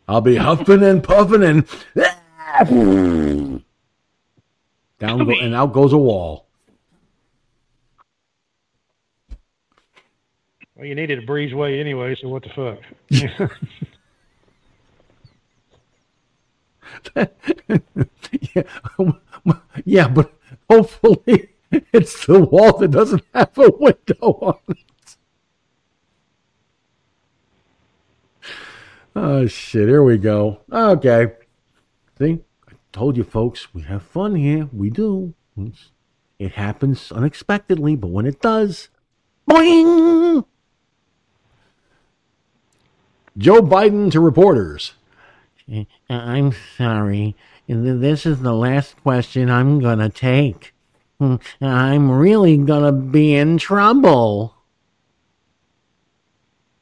I'll be huffing and puffing and down go, and out goes a wall. Well, you needed a breezeway anyway, so what the fuck? yeah, yeah, but hopefully it's the wall that doesn't have a window on it. Oh shit! Here we go. Okay, see, I told you, folks, we have fun here. We do. It happens unexpectedly, but when it does, boing! Joe Biden to reporters. Uh, I'm sorry. This is the last question I'm going to take. Hmm, I'm really going to be in trouble.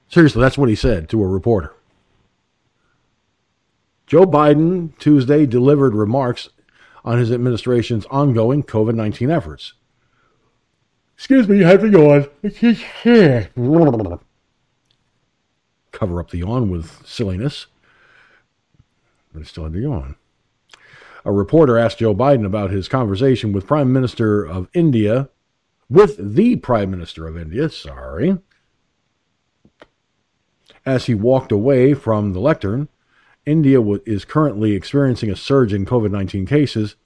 Seriously, that's what he said to a reporter. Joe Biden Tuesday delivered remarks on his administration's ongoing COVID 19 efforts. Excuse me, you have to go on. It's his hair. Cover up the yawn with silliness, but it still had to yawn. A reporter asked Joe Biden about his conversation with Prime Minister of India, with the Prime Minister of India, sorry. As he walked away from the lectern, India is currently experiencing a surge in COVID 19 cases,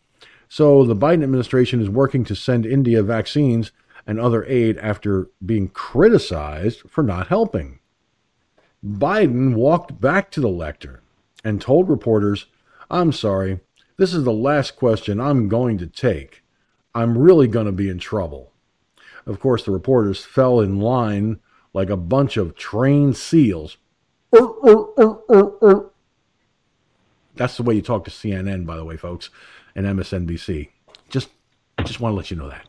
so the Biden administration is working to send India vaccines and other aid after being criticized for not helping. Biden walked back to the lectern and told reporters, I'm sorry, this is the last question I'm going to take. I'm really going to be in trouble. Of course, the reporters fell in line like a bunch of trained seals. Er, er, er, That's the way you talk to CNN, by the way, folks, and MSNBC. Just, just want to let you know that.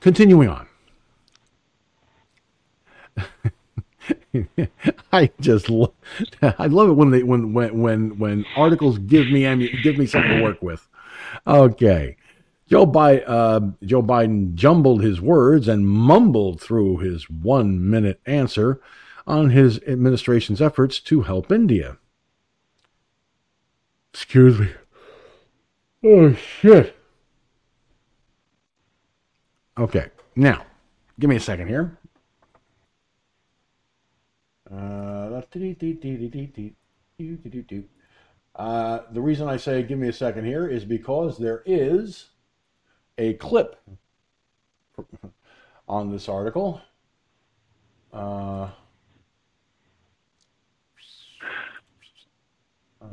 Continuing on. I just lo- I love it when they when when when when articles give me give me something to work with. Okay. Joe, Bi- uh, Joe Biden jumbled his words and mumbled through his one minute answer on his administration's efforts to help India. Excuse me. Oh, shit. Okay, now, give me a second here. Uh, uh, the reason I say give me a second here is because there is a clip on this article. Uh,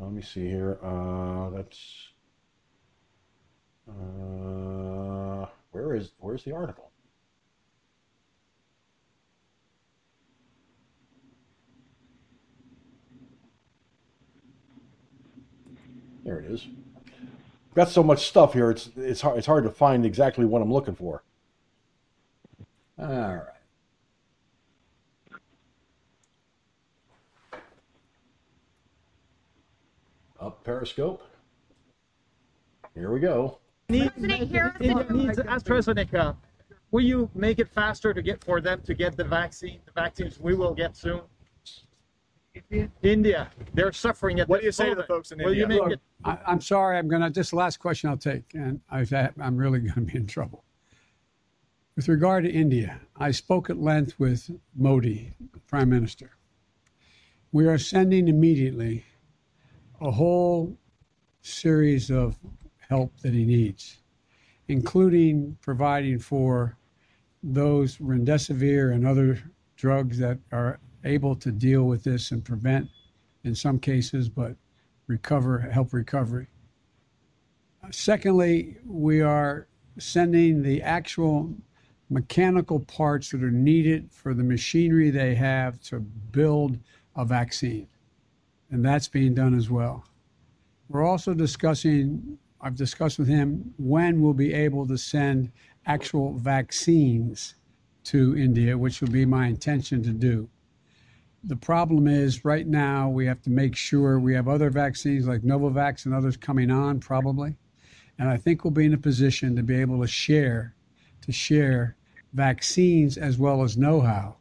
let me see here. Uh, that's uh, where is where's the article? There it is. Got so much stuff here. It's it's hard, it's hard to find exactly what I'm looking for. All right. Up Periscope. Here we go. Need, President needs AstraZeneca. Will you make it faster to get for them to get the vaccine? The vaccines we will get soon. India, they're suffering at What do you say to the folks in Will India? you make Look, it? I, I'm sorry. I'm gonna. This is the last question I'll take, and I've had, I'm really going to be in trouble. With regard to India, I spoke at length with Modi, Prime Minister. We are sending immediately a whole series of help that he needs, including providing for those remdesivir and other drugs that are able to deal with this and prevent, in some cases, but recover, help recovery. Secondly, we are sending the actual mechanical parts that are needed for the machinery they have to build a vaccine. And that's being done as well. We're also discussing, I've discussed with him when we'll be able to send actual vaccines to India, which will be my intention to do. The problem is right now we have to make sure we have other vaccines like Novavax and others coming on probably. And I think we'll be in a position to be able to share to share vaccines as well as know-how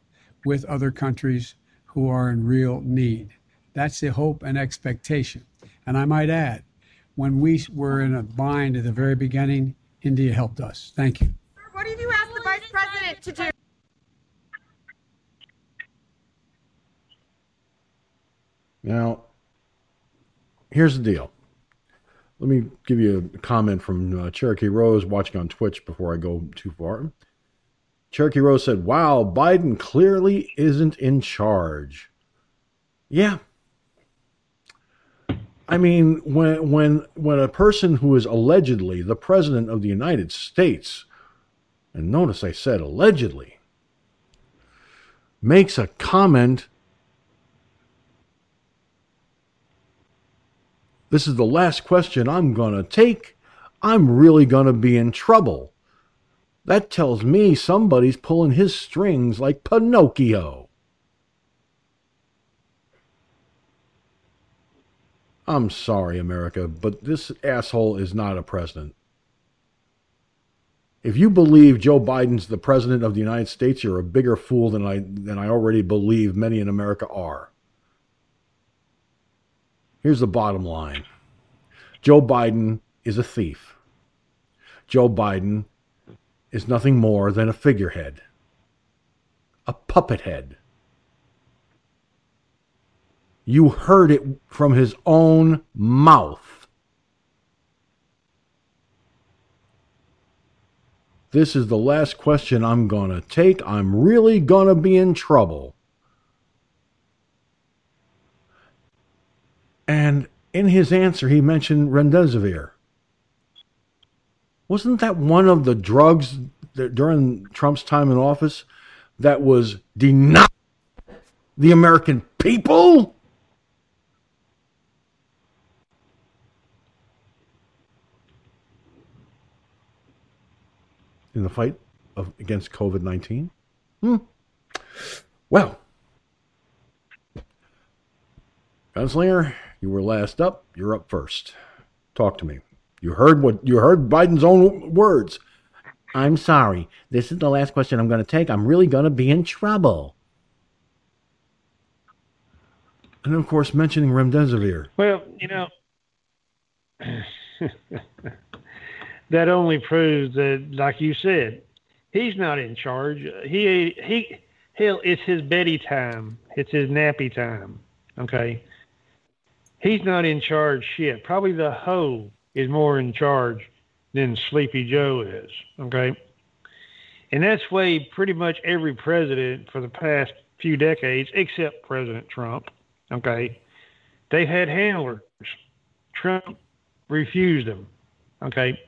with other countries who are in real need. That's the hope and expectation. And I might add, when we were in a bind at the very beginning, India helped us. Thank you. What have you asked the vice president to do? Now, here's the deal. Let me give you a comment from uh, Cherokee Rose watching on Twitch before I go too far. Cherokee Rose said, Wow, Biden clearly isn't in charge. Yeah. I mean, when when when a person who is allegedly the president of the United States, and notice I said allegedly, makes a comment This is the last question I'm going to take. I'm really going to be in trouble. That tells me somebody's pulling his strings like Pinocchio. I'm sorry, America, but this asshole is not a president. If you believe Joe Biden's the president of the United States, you're a bigger fool than I than I already believe many in America are. Here's the bottom line Joe Biden is a thief. Joe Biden is nothing more than a figurehead, a puppet head. You heard it from his own mouth. This is the last question I'm going to take. I'm really going to be in trouble. And in his answer, he mentioned remdesivir. Wasn't that one of the drugs that during Trump's time in office that was denied the American people? In the fight of, against COVID 19? Hmm. Well, Gunslinger, you were last up. You're up first. Talk to me. You heard what you heard Biden's own words. I'm sorry. This is the last question I'm going to take. I'm really going to be in trouble. And of course, mentioning remdesivir. Well, you know, that only proves that, like you said, he's not in charge. He he hell, it's his Betty time. It's his nappy time. Okay, he's not in charge shit. Probably the hoe is more in charge than Sleepy Joe is. Okay. And that's way pretty much every president for the past few decades, except President Trump. Okay. They've had handlers. Trump refused them. Okay.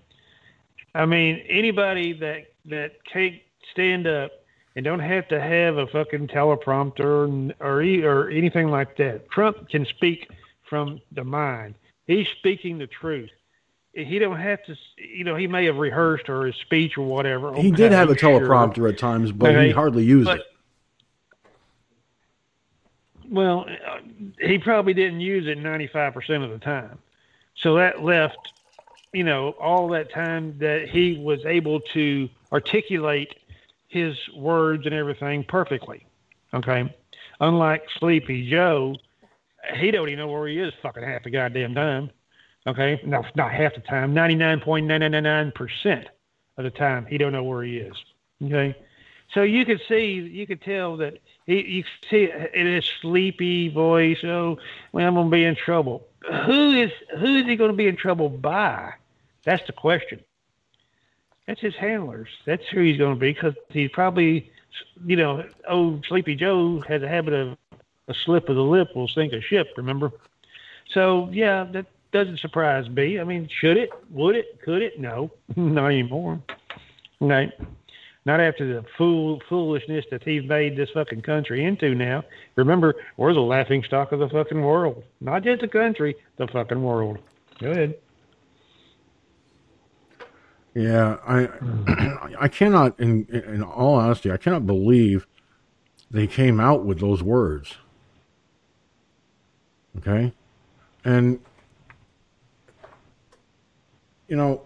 I mean, anybody that that can't stand up and don't have to have a fucking teleprompter or or anything like that. Trump can speak from the mind. He's speaking the truth. He don't have to, you know. He may have rehearsed or his speech or whatever. He did have a teleprompter sure. at times, but okay. he hardly used but, it. Well, uh, he probably didn't use it ninety five percent of the time. So that left, you know, all that time that he was able to articulate his words and everything perfectly. Okay, unlike Sleepy Joe, he don't even know where he is fucking half the goddamn time. Okay, no, not half the time, ninety nine point nine nine nine percent of the time he don't know where he is. Okay, so you could see, you could tell that he, you see in his sleepy voice. Oh, well, I'm gonna be in trouble. Who is who is he going to be in trouble by? That's the question. That's his handlers. That's who he's going to be because he's probably, you know, old Sleepy Joe has a habit of a slip of the lip will sink a ship. Remember? So yeah, that doesn't surprise me. I mean, should it? Would it? Could it? No, not anymore. Right. Not after the fool foolishness that he's made this fucking country into now. Remember, we're the laughing stock of the fucking world. Not just the country, the fucking world. Go ahead. Yeah, I I cannot in in all honesty, I cannot believe they came out with those words. Okay? And, you know,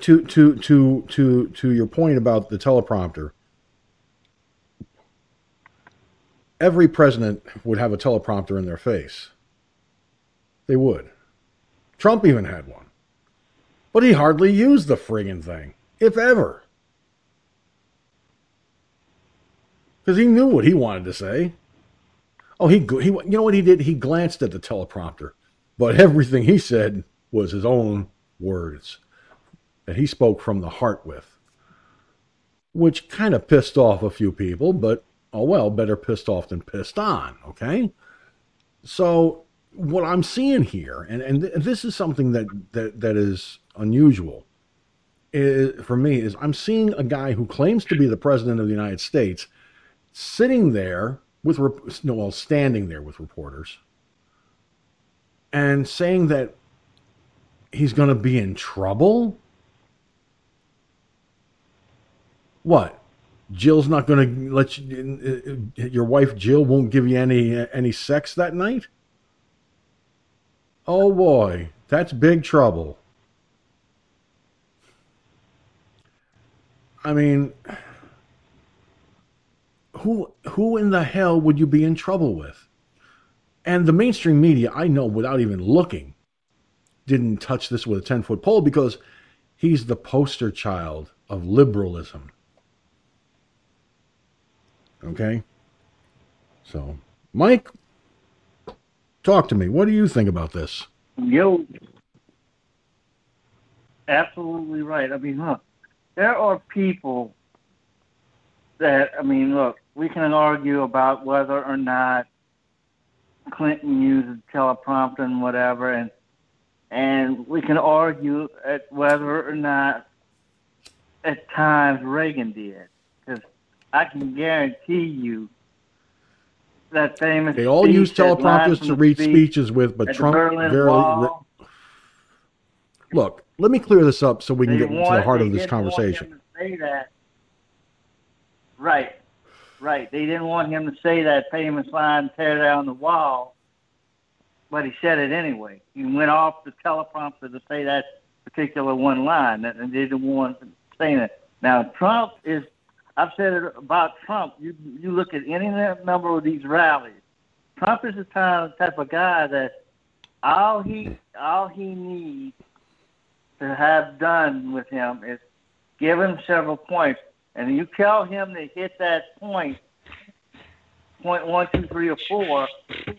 to, to, to, to, to your point about the teleprompter, every president would have a teleprompter in their face. They would. Trump even had one. But he hardly used the friggin' thing, if ever. Because he knew what he wanted to say. Oh, he he you know what he did? He glanced at the teleprompter, but everything he said was his own words that he spoke from the heart with, which kind of pissed off a few people. But oh well, better pissed off than pissed on. Okay, so what I'm seeing here, and and this is something that that that is unusual. Is, for me is I'm seeing a guy who claims to be the president of the United States sitting there with no, well, standing there with reporters and saying that he's going to be in trouble. What? Jill's not going to let you. Uh, uh, your wife Jill won't give you any uh, any sex that night. Oh boy, that's big trouble. I mean who who in the hell would you be in trouble with? And the mainstream media, I know without even looking, didn't touch this with a 10 foot pole because he's the poster child of liberalism. Okay? So, Mike, talk to me. What do you think about this? Yo, absolutely right. I mean, look, there are people that, I mean, look, we can argue about whether or not Clinton used teleprompter and whatever, and and we can argue at whether or not at times Reagan did, because I can guarantee you that famous. They all use teleprompters to read speech speeches with, but Trump very. Look, let me clear this up so we can they get into the heart of this conversation. him to say that. Right, right. They didn't want him to say that famous line, "Tear down the wall," but he said it anyway. He went off the teleprompter to say that particular one line, and they didn't want him saying it. Now Trump is. I've said it about Trump. You you look at any number of these rallies. Trump is the type of guy that all he all he needs to have done with him is give him several points, and you tell him to hit that point, point one, two, three, or four,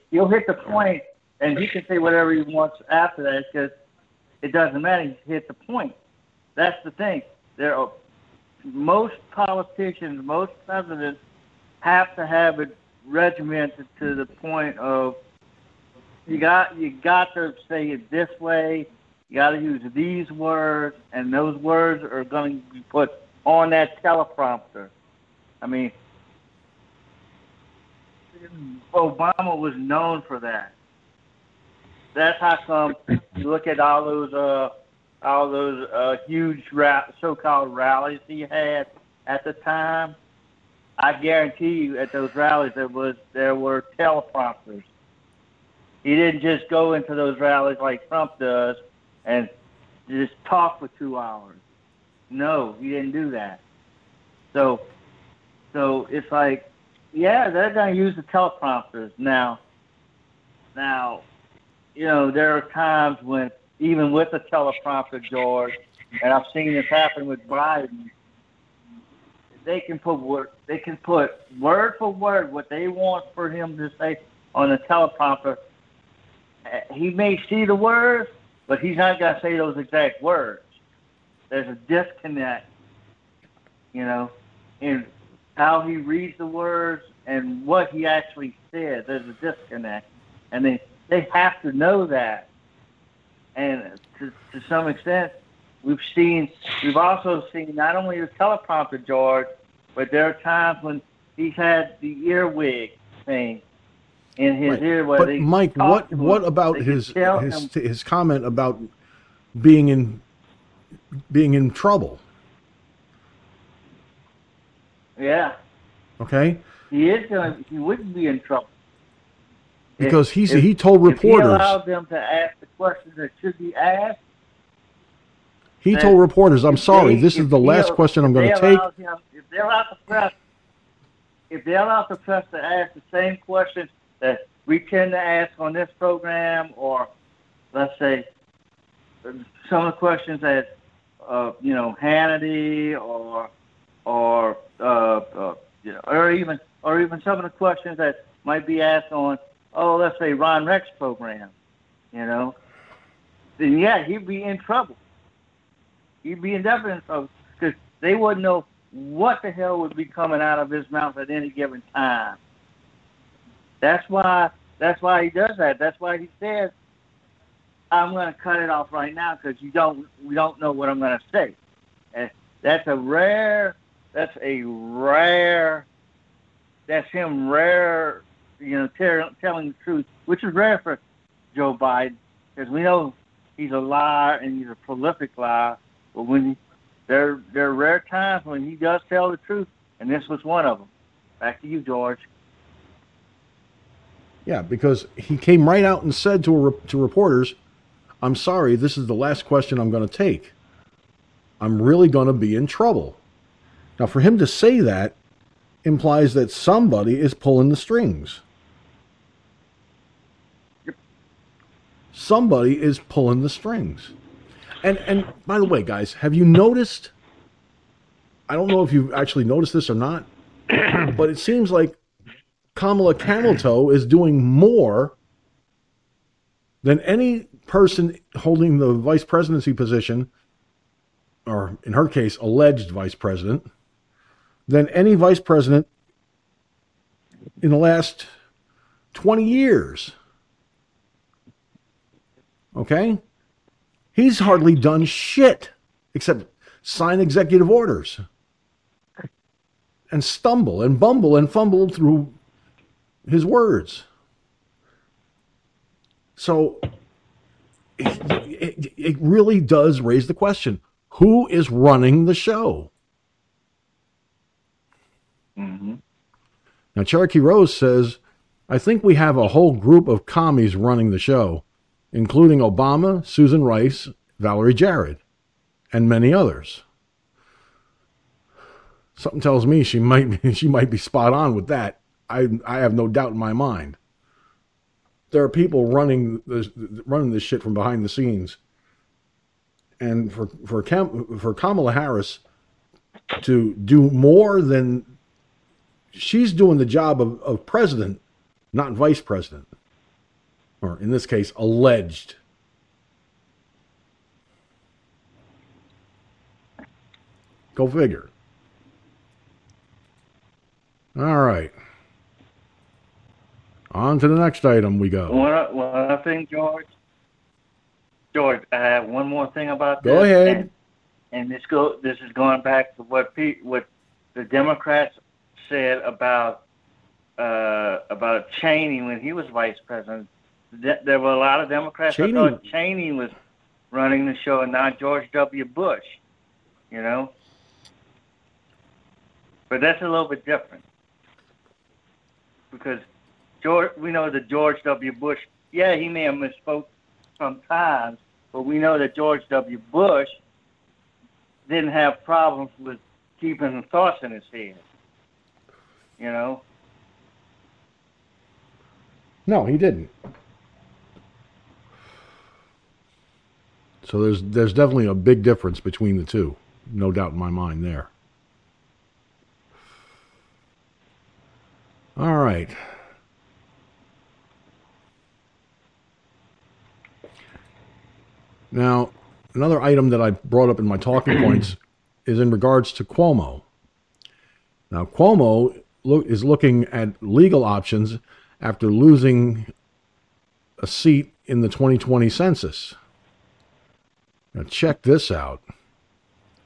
he'll hit the point, and he can say whatever he wants after that because it doesn't matter. He hit the point. That's the thing. There are most politicians, most presidents have to have it regimented to the point of you got you got to say it this way. You got to use these words, and those words are going to be put on that teleprompter. I mean, Obama was known for that. That's how come you look at all those uh, all those uh, huge ra- so-called rallies he had at the time. I guarantee you, at those rallies, there was there were teleprompters. He didn't just go into those rallies like Trump does and just talk for two hours. No, he didn't do that. So, so it's like, yeah, they're to use the teleprompters now. Now, you know, there are times when even with the teleprompter, George, and I've seen this happen with Biden. They can put word, they can put word for word what they want for him to say on the teleprompter. He may see the words, but he's not going to say those exact words. There's a disconnect, you know, in how he reads the words and what he actually said. There's a disconnect, and they they have to know that. And to to some extent, we've seen we've also seen not only the teleprompter, George, but there are times when he's had the earwig thing in his Right. ear But they Mike, what what about his his him- his comment about being in being in trouble? yeah, Okay, he is gonna. He wouldn't be in trouble because he If- he told reporters if he allowed them to ask the questions that should be asked. he told reporters, "I'm sorry, they- this is if the he- last question I'm going to take." him- if they allow the press, if they allow the press to ask the same questions that we tend to ask on this program, or let's say some of the questions that uh, you know Hannity or or uh, uh, you know, or even or even some of the questions that might be asked on oh let's say Ron Rex program, you know, then yeah he'd be in trouble. He'd be in definite trouble because they wouldn't know what the hell would be coming out of his mouth at any given time. That's why that's why he does that. That's why he says, "I'm going to cut it off right now because you don't we don't know what I'm going to say." And that's a rare. That's a rare. That's him rare. You know, ter- telling the truth, which is rare for Joe Biden because we know he's a liar and he's a prolific liar. But when he, there there are rare times when he does tell the truth, and this was one of them. Back to you, George. Yeah, because he came right out and said to a, re- to reporters, "I'm sorry, this is the last question I'm going to take. I'm really going to be in trouble." Now, for him to say that implies that somebody is pulling the strings. somebody is pulling the strings. And and by the way, guys, have you noticed? I don't know if you've actually noticed this or not, but it seems like Kamala Camel is doing more than any person holding the vice presidency position, or in her case, alleged vice president, than any vice president in the last 20 years. Okay? He's hardly done shit except sign executive orders and stumble and bumble and fumble through his words. So it, it, it really does raise the question who is running the show? Mm-hmm. Now, Cherokee Rose says, I think we have a whole group of commies running the show, including Obama, Susan Rice, Valerie Jarrett, and many others. Something tells me she might be, she might be spot on with that. I I have no doubt in my mind. There are people running this running this shit from behind the scenes. And for for Cam, for Kamala Harris to do more than she's doing the job of, of president, not vice president. Or in this case, alleged. Go figure. All right. On to the next item we go. One, one thing, George. George, I have one more thing about that. Go this. ahead. And, and this go this is going back to what Pete, what the Democrats said about uh, about Cheney when he was vice president. There were a lot of Democrats Cheney- that thought Cheney was running the show and not George W. Bush. You know, but that's a little bit different because George, we know that George W. Bush, yeah, he may have misspoke sometimes, but we know that George W. Bush didn't have problems with keeping the thoughts in his head. You know, No, he didn't. So there's there's definitely a big difference between the two. No doubt in my mind there. All right. Now, another item that I brought up in my talking points is in regards to Cuomo. Now, Cuomo look, is looking at legal options after losing a seat in the 2020 census. Now, check this out.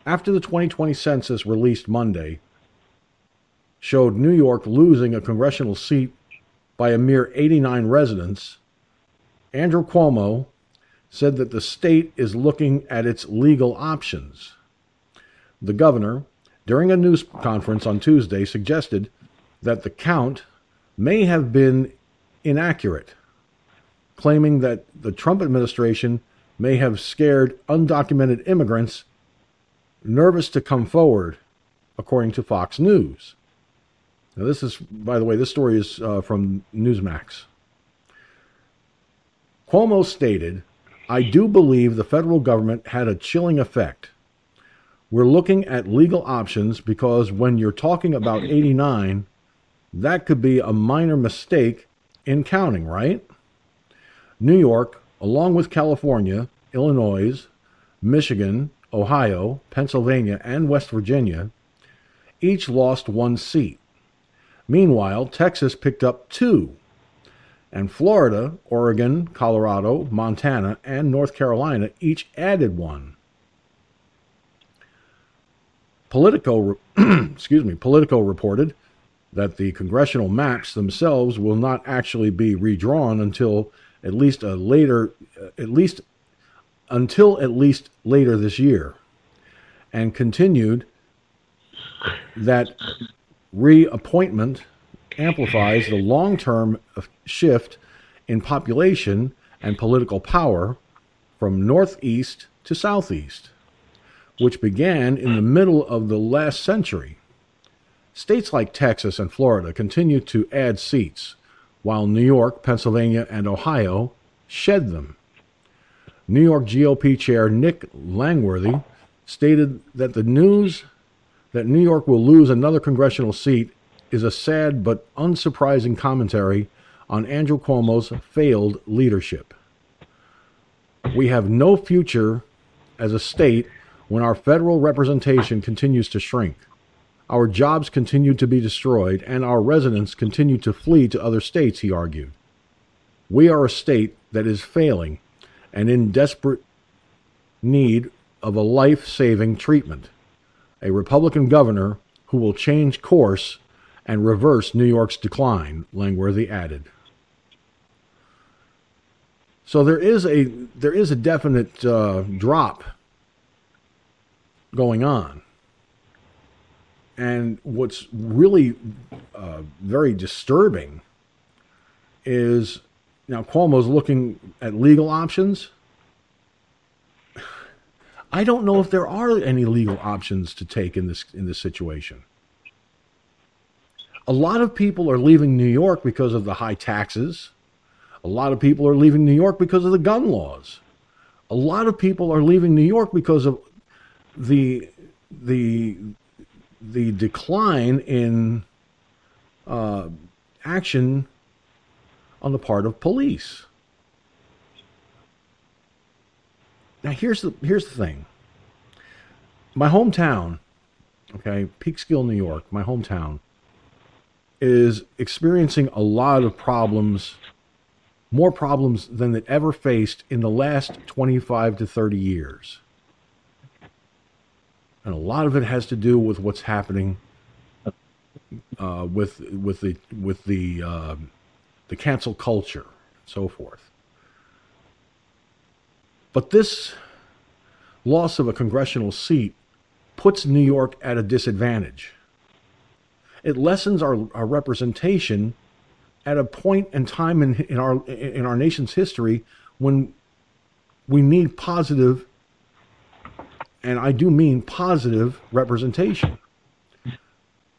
After the 2020 census released Monday showed New York losing a congressional seat by a mere 89 residents, Andrew Cuomo said that the state is looking at its legal options. The governor, during a news conference on Tuesday, suggested that the count may have been inaccurate, claiming that the Trump administration may have scared undocumented immigrants nervous to come forward, according to Fox News. Now, this is, by the way, this story is uh, from Newsmax. Cuomo stated, I do believe the federal government had a chilling effect. We're looking at legal options because when you're talking about 89, that could be a minor mistake in counting, right? New York, along with California, Illinois, Michigan, Ohio, Pennsylvania, and West Virginia, each lost one seat. Meanwhile, Texas picked up two, and Florida, Oregon, Colorado, Montana, and North Carolina each added one. Politico, excuse me, Politico reported that the congressional maps themselves will not actually be redrawn until at least a later, uh, at least until at least later this year, and continued that reappointment amplifies the long-term shift in population and political power from northeast to southeast, which began in the middle of the last century. States like Texas and Florida continue to add seats, while New York, Pennsylvania, and Ohio shed them. New York GOP chair Nick Langworthy stated that the news that New York will lose another congressional seat is a sad but unsurprising commentary on Andrew Cuomo's failed leadership. We have no future as a state when our federal representation continues to shrink. Our jobs continue to be destroyed, and our residents continue to flee to other states, he argued. We are a state that is failing and in desperate need of a life saving treatment. A Republican governor who will change course and reverse New York's decline, Langworthy added. So there is a there is a definite uh, drop going on, and what's really uh, very disturbing is now Cuomo's looking at legal options. I don't know if there are any legal options to take in this in this situation. A lot of people are leaving New York because of the high taxes. A lot of people are leaving New York because of the gun laws. A lot of people are leaving New York because of the the the decline in uh, action on the part of police. Now here's the here's the thing. My hometown, okay, Peekskill, New York, my hometown, is experiencing a lot of problems, more problems than it ever faced in the last 25 to 30 years. And a lot of it has to do with what's happening uh, with with the with the uh, the cancel culture, and so forth. But this loss of a congressional seat puts New York at a disadvantage. It lessens our, our representation at a point in time in, in our in our nation's history when we need positive and I do mean positive representation.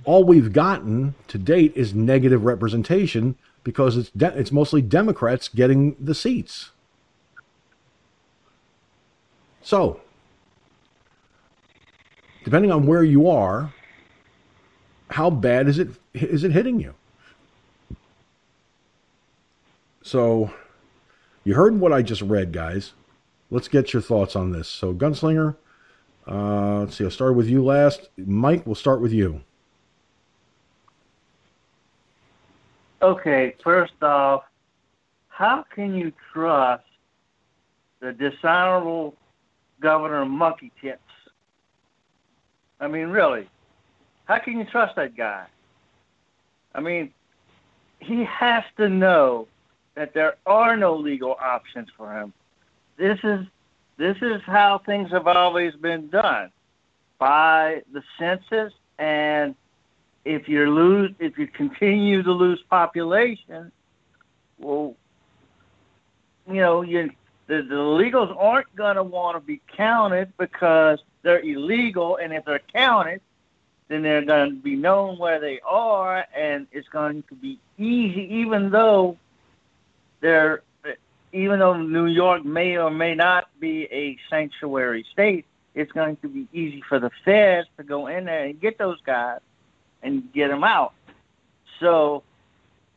All we've gotten to date is negative representation because it's de- it's mostly Democrats getting the seats. So, depending on where you are, how bad is it is it hitting you? So, you heard what I just read, guys. Let's get your thoughts on this. So, Gunslinger, uh, let's see. I'll start with you last. Mike, we'll start with you. Okay, first off, how can you trust the dishonorable Governor Monkey Tips? I mean, really, how can you trust that guy? I mean, he has to know that there are no legal options for him. This is this is how things have always been done by the census and if you lose if you continue to lose population well you know you the, the illegals aren't going to want to be counted because they're illegal and if they're counted then they're going to be known where they are and it's going to be easy even though they're even though New York may or may not be a sanctuary state, it's going to be easy for the feds to go in there and get those guys and get them out. So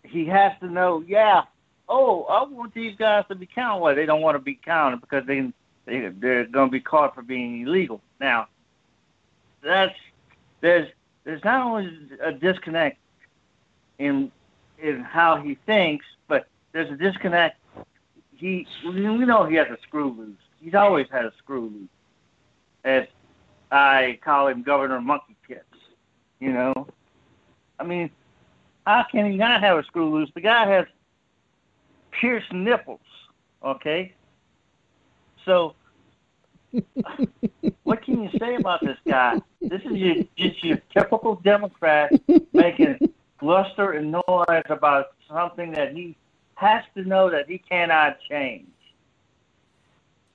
he has to know, yeah, oh, I want these guys to be counted. Well, they don't want to be counted because they, they they're going to be caught for being illegal. Now, that's there's there's not only a disconnect in in how he thinks, but there's a disconnect he we know he has a screw loose. He's always had a screw loose. As I call him Governor Monkey Tips. You know? I mean, how can he not have a screw loose? The guy has pierced nipples, okay? So what can you say about this guy? This is your, just your typical Democrat making bluster and noise about something that he has to know that he cannot change.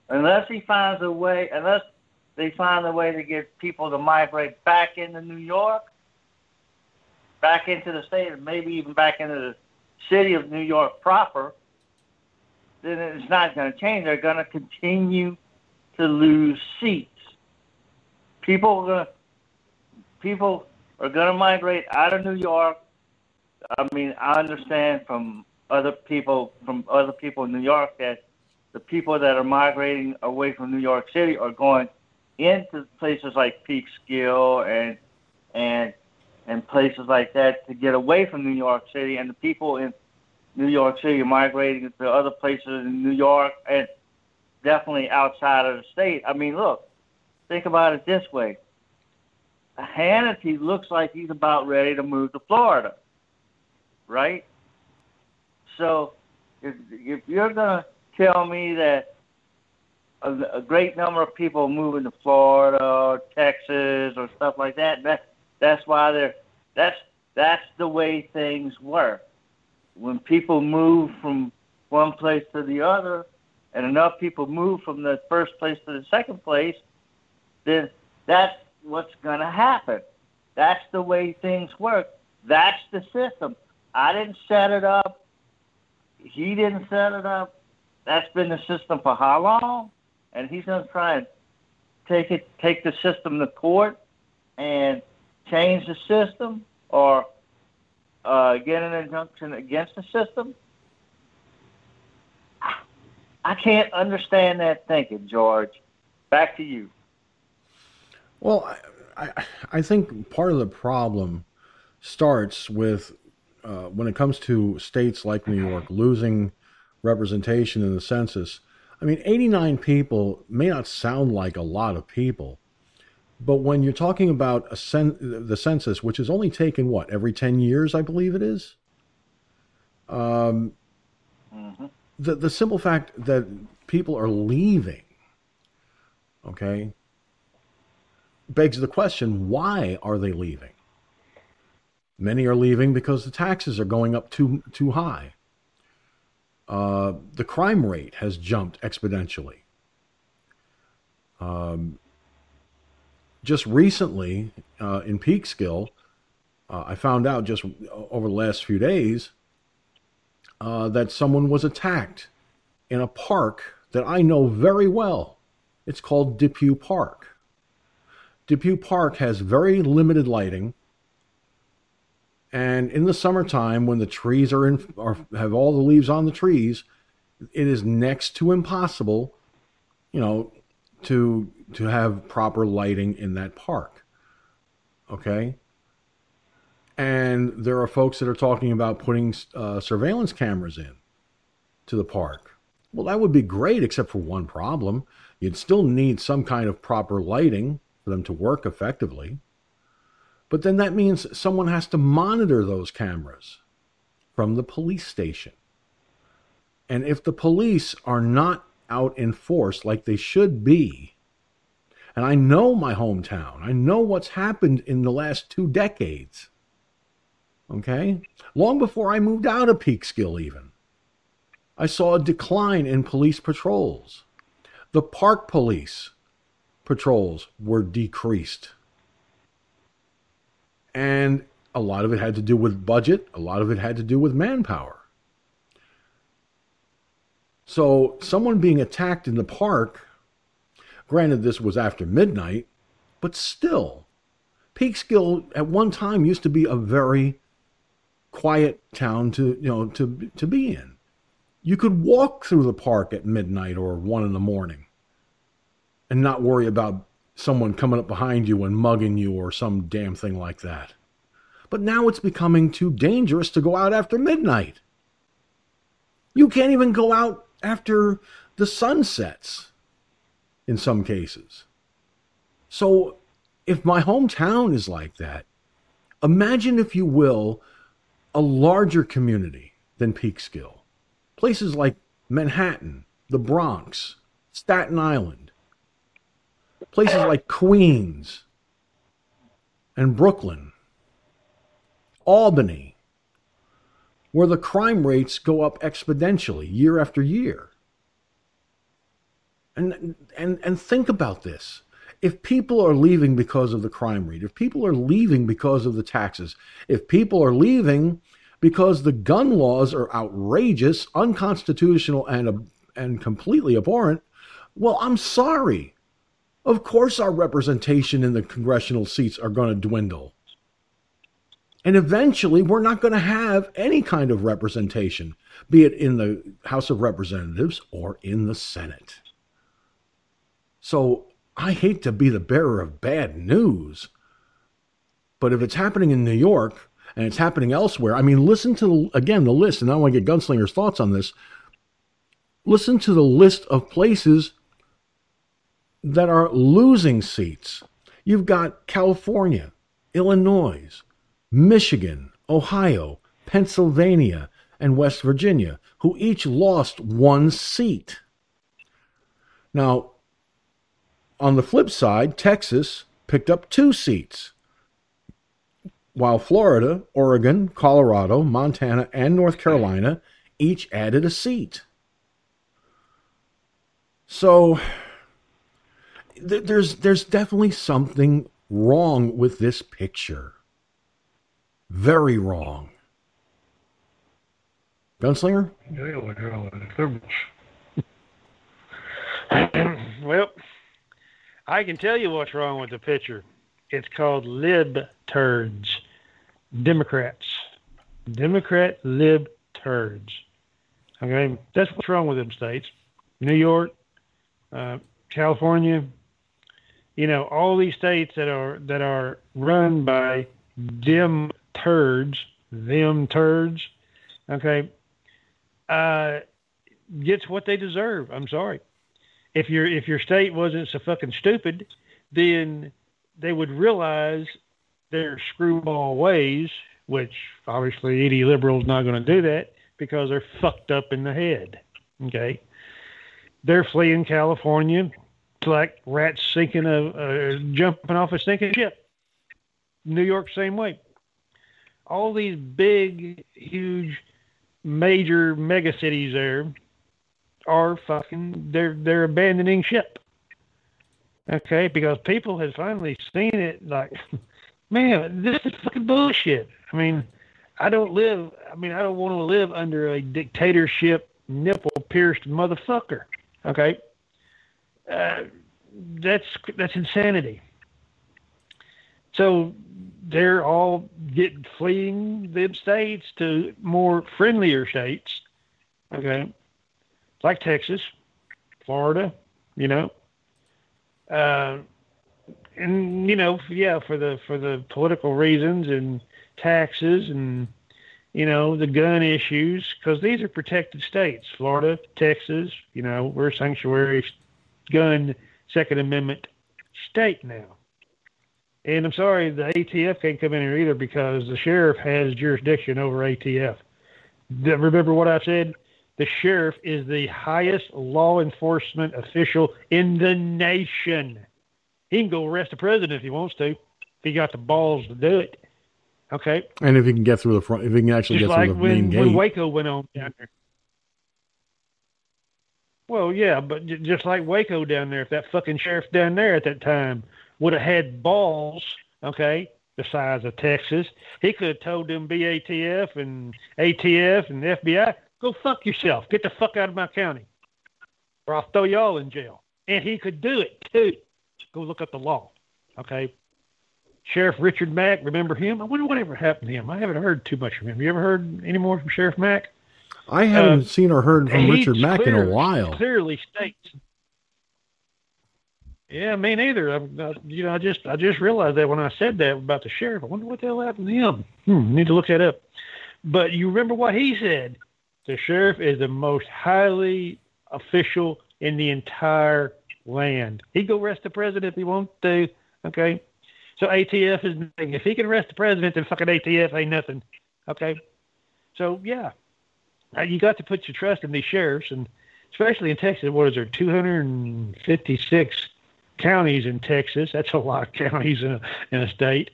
Unless he finds a way, unless they find a way to get people to migrate back into New York, back into the state, and maybe even back into the city of New York proper, then it's not going to change. They're going to continue to lose seats. People are to people are to migrate out of New York. I mean, I understand from other people from other people in New York that the people that are migrating away from New York City are going into places like Peekskill and and and places like that to get away from New York City, and the people in New York City are migrating to other places in New York and definitely outside of the state. I mean, look, think about it this way. Hannity looks like he's about ready to move to Florida, right? So if, if you're going to tell me that a, a great number of people moving to Florida or Texas or stuff like that, that that's why they're that's that's the way things work. When people move from one place to the other, and enough people move from the first place to the second place, then that's what's going to happen. That's the way things work. That's the system. I didn't set it up. He didn't set it up. That's been the system for how long? And he's going to try and take it, take the system to court and change the system or uh, get an injunction against the system. I can't understand that thinking, George. Back to you. Well, I, I, I think part of the problem starts with uh, when it comes to states like New York losing representation in the census. I mean, 89 people may not sound like a lot of people, but when you're talking about cen- the census, which is only taken what every 10 years, I believe it is. Um, mm-hmm. The the simple fact that people are leaving, okay, begs the question: Why are they leaving? Many are leaving because the taxes are going up too too high. Uh, the crime rate has jumped exponentially. Um, just recently uh, in Peekskill, uh, I found out just over the last few days uh, that someone was attacked in a park that I know very well. It's called Depew Park. Depew Park has very limited lighting. And in the summertime, when the trees are in, are, have all the leaves on the trees, it is next to impossible, you know, to to have proper lighting in that park. Okay. And there are folks that are talking about putting uh, surveillance cameras in to the park. Well, that would be great, except for one problem. You'd still need some kind of proper lighting for them to work effectively. But then that means someone has to monitor those cameras from the police station. And if the police are not out in force like they should be, and I know my hometown, I know what's happened in the last two decades. Okay? Long before I moved out of Peekskill, even, I saw a decline in police patrols. The park police patrols were decreased. And a lot of it had to do with budget, a lot of it had to do with manpower. So, someone being attacked in the park, granted, this was after midnight, but still, Peekskill at one time used to be a very quiet town to you know to to be in. You could walk through the park at midnight or one in the morning and not worry about someone coming up behind you and mugging you or some damn thing like that. But now it's becoming too dangerous to go out after midnight. You can't even go out after the sun sets in some cases. So if my hometown is like that, imagine, if you will, a larger community than Peekskill. Places like Manhattan, the Bronx, Staten Island, places like Queens and Brooklyn, Albany, where the crime rates go up exponentially year after year. And, and, and think about this. If people are leaving because of the crime rate, if people are leaving because of the taxes, if people are leaving because the gun laws are outrageous, unconstitutional, and and completely abhorrent, well, I'm sorry. Of course, our representation in the congressional seats are going to dwindle. And eventually, we're not going to have any kind of representation, be it in the House of Representatives or in the Senate. So I hate to be the bearer of bad news, but if it's happening in New York and it's happening elsewhere, I mean, listen to, again, the list, and I want to get Gunslinger's thoughts on this. Listen to the list of places that are losing seats. You've got California, Illinois, Michigan, Ohio, Pennsylvania, and West Virginia, who each lost one seat. Now, on the flip side, Texas picked up two seats, while Florida, Oregon, Colorado, Montana, and North Carolina each added a seat. So th- there's there's definitely something wrong with this picture. Very wrong. Gunslinger? well, I can tell you what's wrong with the picture. It's called lib turds. Democrats. Democrat lib turds. Okay, that's what's wrong with them states. New York, uh, California, you know, all these states that are that are run by them turds, them turds, okay, uh, gets what they deserve. I'm sorry. If your if your state wasn't so fucking stupid, then they would realize their screwball ways, which obviously any liberal's not going to do that because they're fucked up in the head. Okay, they're fleeing California like rats sinking a, jumping off a sinking ship. New York, same way. All these big, huge, major mega cities there are fucking they're they're abandoning ship. Okay, because people have finally seen it. Like, man, this is fucking bullshit. I mean, I don't live. I mean, I don't want to live under a dictatorship, nipple pierced motherfucker. Okay, uh, that's that's insanity. So they're all getting fleeing them states to more friendlier states. Okay, like Texas, Florida, you know, uh, and you know, yeah, for the for the political reasons and taxes and you know the gun issues because these are protected states. Florida, Texas, you know, we're sanctuary gun Second Amendment state now. And I'm sorry, the ATF can't come in here either because the sheriff has jurisdiction over ATF. Remember what I said? The sheriff is the highest law enforcement official in the nation. He can go arrest the president if he wants to, if he got the balls to do it. Okay. And if he can get through the front, if he can actually Just get like through the when, main gate. when Waco went on down there. Well, yeah, but just like Waco down there, if that fucking sheriff down there at that time would have had balls, okay, the size of Texas, he could have told them BATF and ATF and FBI, go fuck yourself, get the fuck out of my county, or I'll throw y'all in jail. And he could do it too. Go look up the law, okay. Sheriff Richard Mack, remember him? I wonder whatever happened to him. I haven't heard too much from him. You ever heard any more from Sheriff Mack? I haven't Uh, seen or heard from Richard Mack in a while. Clearly states. Yeah, me neither. I, I, you know, I just I just realized that when I said that about the sheriff. I wonder what the hell happened to him. Hmm, need to look that up. But you remember what he said? The sheriff is the most highly official in the entire land. He go arrest the president if he wants to. Okay. So ATF is nothing. If he can arrest the president, then fucking ATF ain't nothing. Okay. So yeah, uh, you got to put your trust in these sheriffs, and especially in Texas. What is there? Two hundred and fifty-six counties in Texas. That's a lot of counties in a, in a state,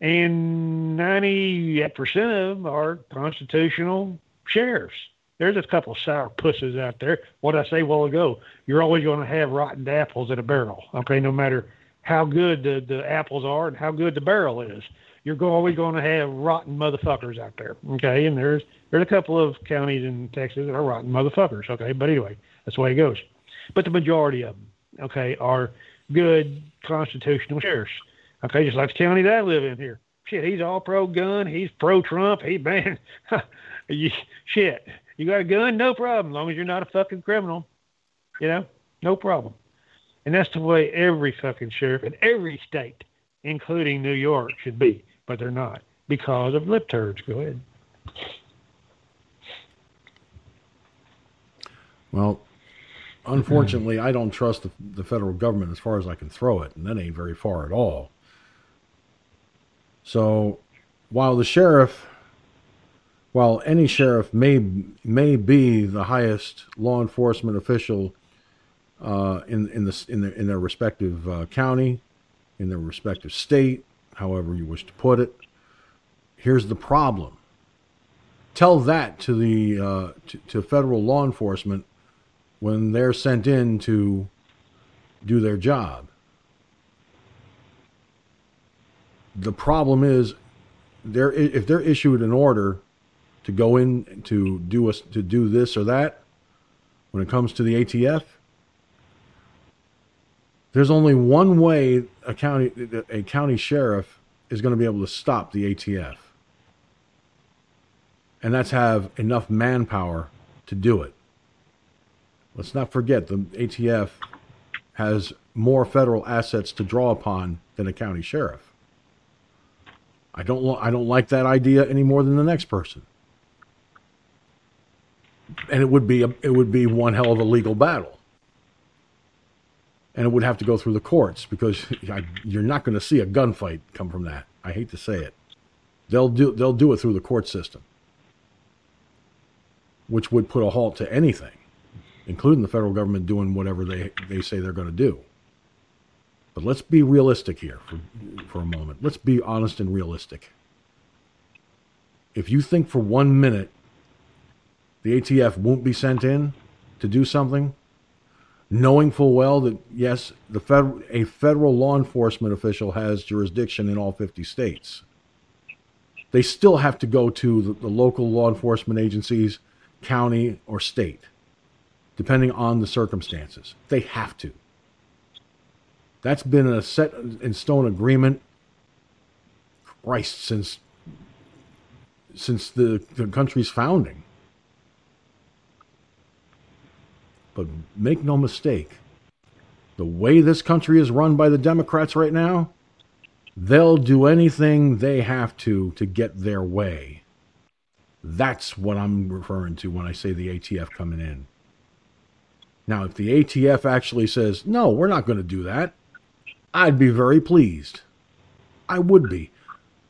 and ninety percent of them are constitutional sheriffs. There's a couple of sour pusses out there. What I say a while ago, you're always going to have rotten apples in a barrel. Okay, no matter how good the, the apples are and how good the barrel is. you're always going to have rotten motherfuckers out there. Okay, and there's there's a couple of counties in Texas that are rotten motherfuckers. Okay, but anyway, that's the way it goes. But the majority of them, okay, are good constitutional sheriffs. Okay, just like the county that I live in here. Shit, he's all pro gun. He's pro Trump. He man, you, shit, you got a gun, no problem, as long as you're not a fucking criminal. You know, no problem. And that's the way every fucking sheriff in every state, including New York, should be. But they're not because of lip turds. Go ahead. Well, unfortunately, I don't trust the, the federal government as far as I can throw it, and that ain't very far at all. So, while the sheriff, while any sheriff may may be the highest law enforcement official uh, in in the in their in their respective uh, county, in their respective state, however you wish to put it, here's the problem. Tell that to the uh, to, to federal law enforcement when they're sent in to do their job. The problem is, they're, if they're issued an order to go in to do us to do this or that, when it comes to the ATF, there's only one way a county a county sheriff is going to be able to stop the ATF, and that's have enough manpower to do it. Let's not forget the ATF has more federal assets to draw upon than a county sheriff. I don't I don't like that idea any more than the next person. And it would be a, it would be one hell of a legal battle. And it would have to go through the courts because I, you're not going to see a gunfight come from that. I hate to say it. They'll do they'll do it through the court system. Which would put a halt to anything, including the federal government doing whatever they they say they're going to do. But let's be realistic here for, for a moment. Let's be honest and realistic. If you think for one minute the ATF won't be sent in to do something, knowing full well that, yes, the federal, a federal law enforcement official has jurisdiction in all 50 states, they still have to go to the, the local law enforcement agencies, county, or state, depending on the circumstances. They have to. That's been a set in stone agreement. Christ, since since the, the country's founding. But make no mistake, the way this country is run by the Democrats right now, they'll do anything they have to to get their way. That's what I'm referring to when I say the ATF coming in. Now, if the ATF actually says, no, we're not going to do that, I'd be very pleased. I would be.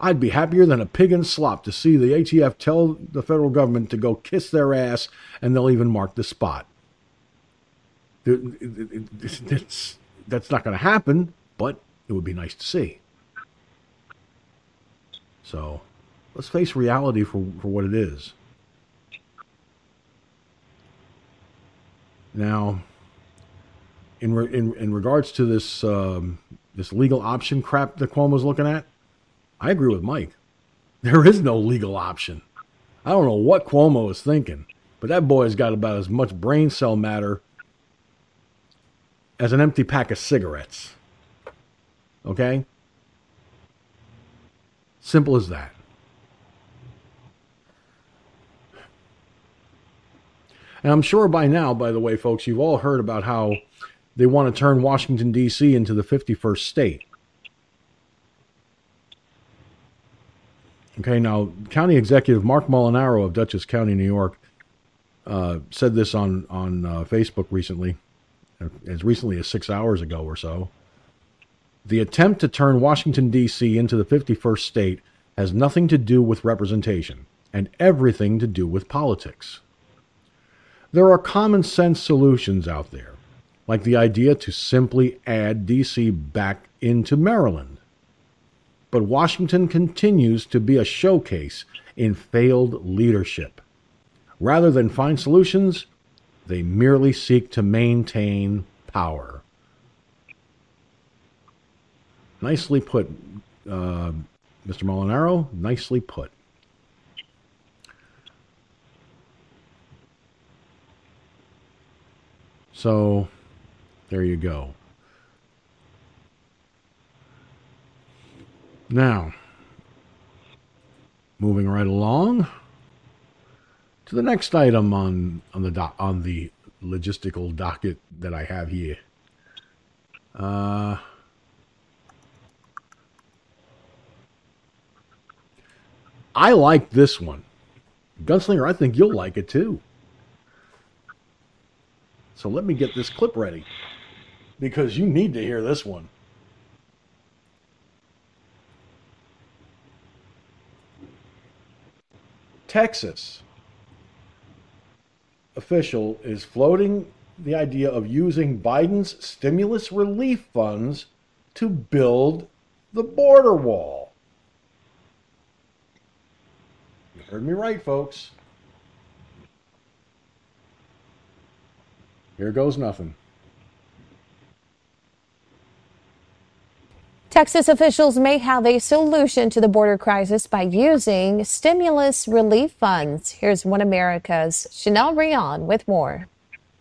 I'd be happier than a pig in slop to see the ATF tell the federal government to go kiss their ass and they'll even mark the spot. It's, that's not going to happen, but it would be nice to see. So let's face reality for, for what it is. Now, in, re, in, in regards to this, um, this legal option crap that Cuomo's looking at, I agree with Mike. There is no legal option. I don't know what Cuomo is thinking, but that boy's got about as much brain cell matter as an empty pack of cigarettes. Okay? Simple as that. And I'm sure by now, by the way, folks, you've all heard about how they want to turn Washington, D.C. into the 51st state. Okay, now, County Executive Mark Molinaro of Dutchess County, New York, uh, said this on, on uh, Facebook recently, as recently as six hours ago or so. The attempt to turn Washington, D.C. into the 51st state has nothing to do with representation and everything to do with politics. There are common sense solutions out there, like the idea to simply add D.C. back into Maryland. But Washington continues to be a showcase in failed leadership. Rather than find solutions, they merely seek to maintain power. Nicely put, uh, Mr. Molinaro, nicely put. So, there you go. Now, moving right along to the next item on on the do- on the logistical docket that I have here. Uh, I like this one. Gunslinger, I think you'll like it too. So let me get this clip ready because you need to hear this one. Texas official is floating the idea of using Biden's stimulus relief funds to build the border wall. You heard me right, folks. Here goes nothing. Texas officials may have a solution to the border crisis by using stimulus relief funds. Here's One America's Chanel Rion with more.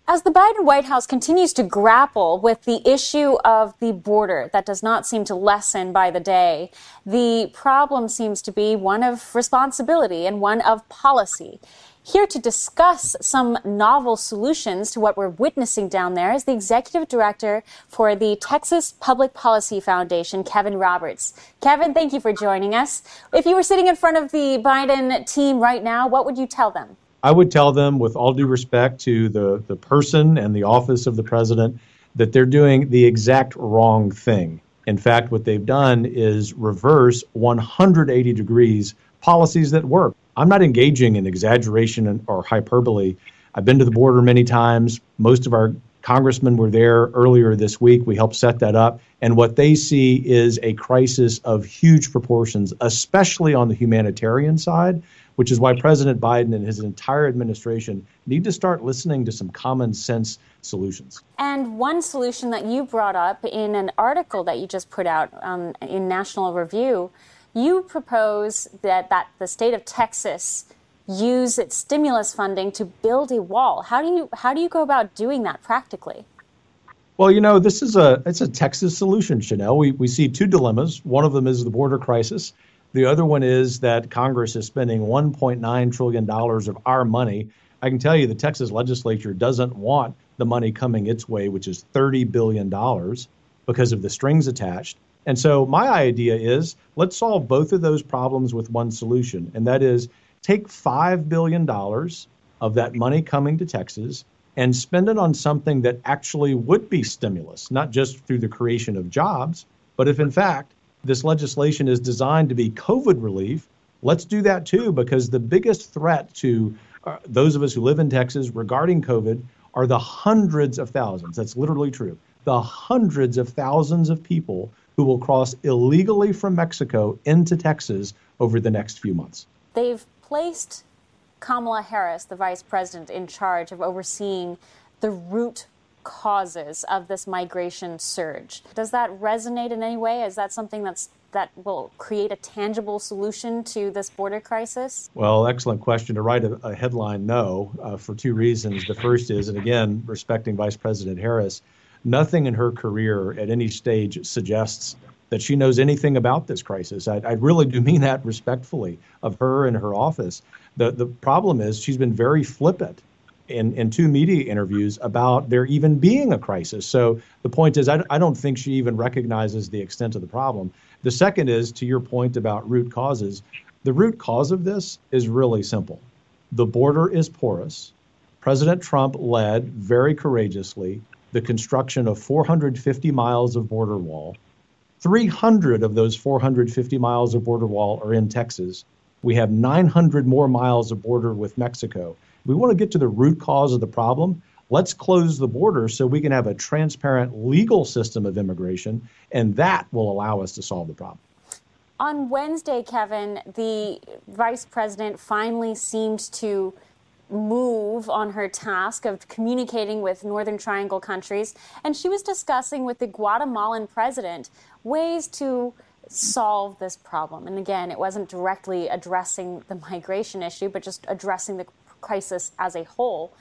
As the Biden White House continues to grapple with the issue of the border that does not seem to lessen by the day, the problem seems to be one of responsibility and one of policy. Here to discuss some novel solutions to what we're witnessing down there is the executive director for the Texas Public Policy Foundation, Kevin Roberts. Kevin, thank you for joining us. If you were sitting in front of the Biden team right now, what would you tell them? I would tell them, with all due respect to the, the person and the office of the president, that they're doing the exact wrong thing. In fact, what they've done is reverse 180 degrees policies that work. I'm not engaging in exaggeration or hyperbole. I've been to the border many times. Most of our congressmen were there earlier this week. We helped set that up. And what they see is a crisis of huge proportions, especially on the humanitarian side, which is why President Biden and his entire administration need to start listening to some common sense solutions. And one solution that you brought up in an article that you just put out um, in National Review you propose that, that the state of Texas use its stimulus funding to build a wall. How do you how do you go about doing that practically? Well, you know, this is a it's a Texas solution, Chanel. We we see two dilemmas. One of them is the border crisis. The other one is that Congress is spending 1.9 trillion dollars of our money. I can tell you the Texas legislature doesn't want the money coming its way, which is 30 billion dollars because of the strings attached. And so my idea is let's solve both of those problems with one solution, and that is take $5 billion of that money coming to Texas and spend it on something that actually would be stimulus, not just through the creation of jobs, but if in fact this legislation is designed to be COVID relief, let's do that too, because the biggest threat to uh, those of us who live in Texas regarding COVID are the hundreds of thousands, that's literally true, the hundreds of thousands of people who will cross illegally from Mexico into Texas over the next few months. They've placed Kamala Harris, the vice president, in charge of overseeing the root causes of this migration surge. Does that resonate in any way? Is that something that's that will create a tangible solution to this border crisis? Well, excellent question. To write a, a headline, no, uh, for two reasons. The first is, and again, respecting Vice President Harris, nothing in her career at any stage suggests that she knows anything about this crisis. I, I, really do mean that respectfully of her and her office. The, the problem is she's been very flippant in, in two media interviews about there even being a crisis. So the point is, I, I don't think she even recognizes the extent of the problem. The second is, to your point about root causes, the root cause of this is really simple. The border is porous. President Trump led very courageously the construction of 450 miles of border wall. 300 of those 450 miles of border wall are in Texas. We have 900 more miles of border with Mexico. We want to get to the root cause of the problem. Let's close the border so we can have a transparent legal system of immigration, and that will allow us to solve the problem. On Wednesday, Kevin, the vice president finally seemed to move on her task of communicating with Northern Triangle countries, and she was discussing with the Guatemalan president ways to solve this problem. And again, it wasn't directly addressing the migration issue, but just addressing the crisis as a whole.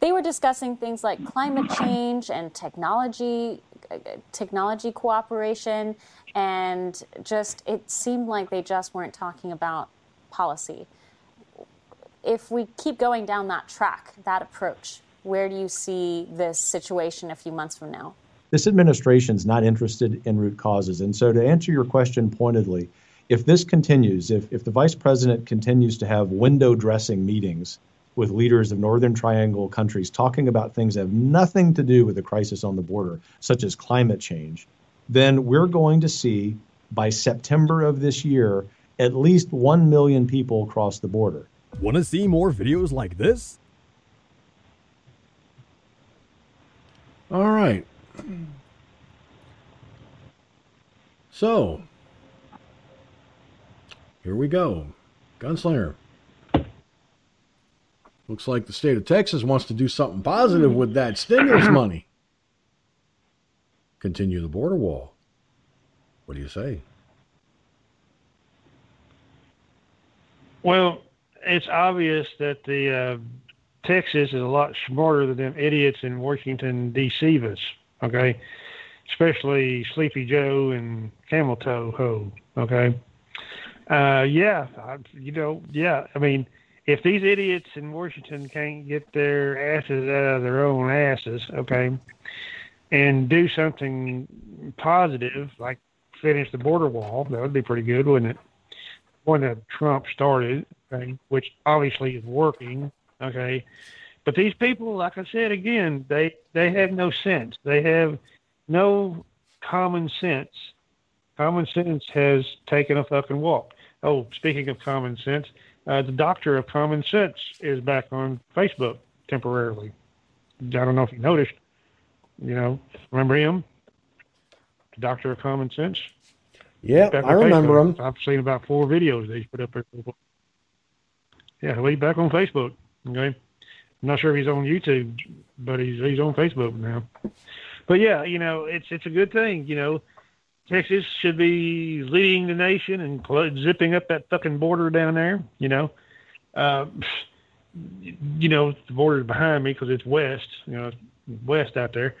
They were discussing things like climate change and technology, technology cooperation, and just it seemed like they just weren't talking about policy. If we keep going down that track, that approach, where do you see this situation a few months from now? This administration is not interested in root causes. And so, to answer your question pointedly, if this continues, if, if the vice president continues to have window dressing meetings with leaders of Northern Triangle countries talking about things that have nothing to do with the crisis on the border, such as climate change, then we're going to see by September of this year at least 1 million people cross the border. Want to see more videos like this? All right. So, here we go. Gunslinger. Looks like the state of Texas wants to do something positive with that stimulus money. Continue the border wall. What do you say? Well, it's obvious that the uh, Texas is a lot smarter than them idiots in Washington D.C. Us, okay, especially Sleepy Joe and Camel Toe Ho. Okay, uh, yeah, I, you know, yeah. I mean, if these idiots in Washington can't get their asses out of their own asses, okay, and do something positive like finish the border wall, that would be pretty good, wouldn't it? One that Trump started, okay, which obviously is working, okay. But these people, like I said again, they they have no sense. They have no common sense. Common sense has taken a fucking walk. Oh, speaking of common sense, uh, the doctor of common sense is back on Facebook temporarily. I don't know if you noticed. You know, remember him? The doctor of common sense. Yeah, I remember Facebook. him. I've seen about four videos that he's put up there. Yeah, he's back on Facebook. Okay, I'm not sure if he's on YouTube, but he's he's on Facebook now. But yeah, you know, it's it's a good thing. You know, Texas should be leading the nation and cl- zipping up that fucking border down there. You know, uh, you know the border's behind me because it's west. You know, west out there,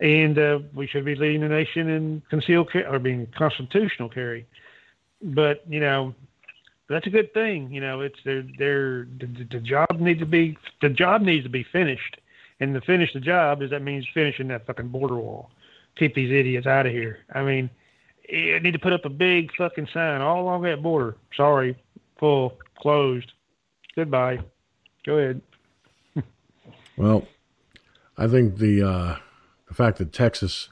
and uh, we should be leading the nation in concealed or being constitutional carry. But you know, that's a good thing. You know, it's they're, they're the, the job needs to be the job needs to be finished, and to finish the job is that means finishing that fucking border wall. Keep these idiots out of here. I mean, you need to put up a big fucking sign all along that border. Sorry, full, closed, goodbye. Go ahead. Well, I think the uh, the fact that Texas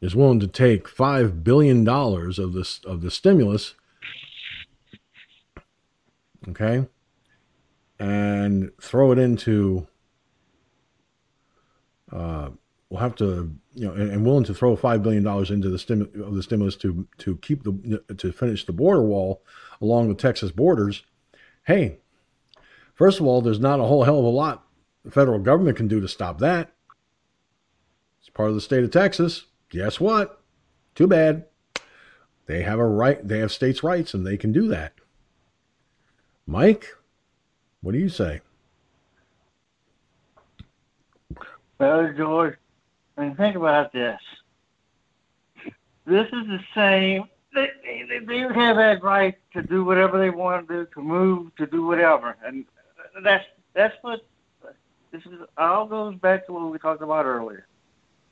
is willing to take five billion dollars of this of the stimulus, okay, and throw it into, uh, we'll have to, you know, and, and willing to throw five billion dollars into the stim of the stimulus to to keep the to finish the border wall along the Texas borders. Hey, first of all, there's not a whole hell of a lot the federal government can do to stop that. It's part of the state of Texas. Guess what? Too bad. They have a right, they have states' rights, and they can do that. Mike, what do you say? Well, George, I mean, think about this. This is the same. They, they, they have that right to do whatever they want to do, to move, to do whatever, and that's that's what this is. All goes back to what we talked about earlier.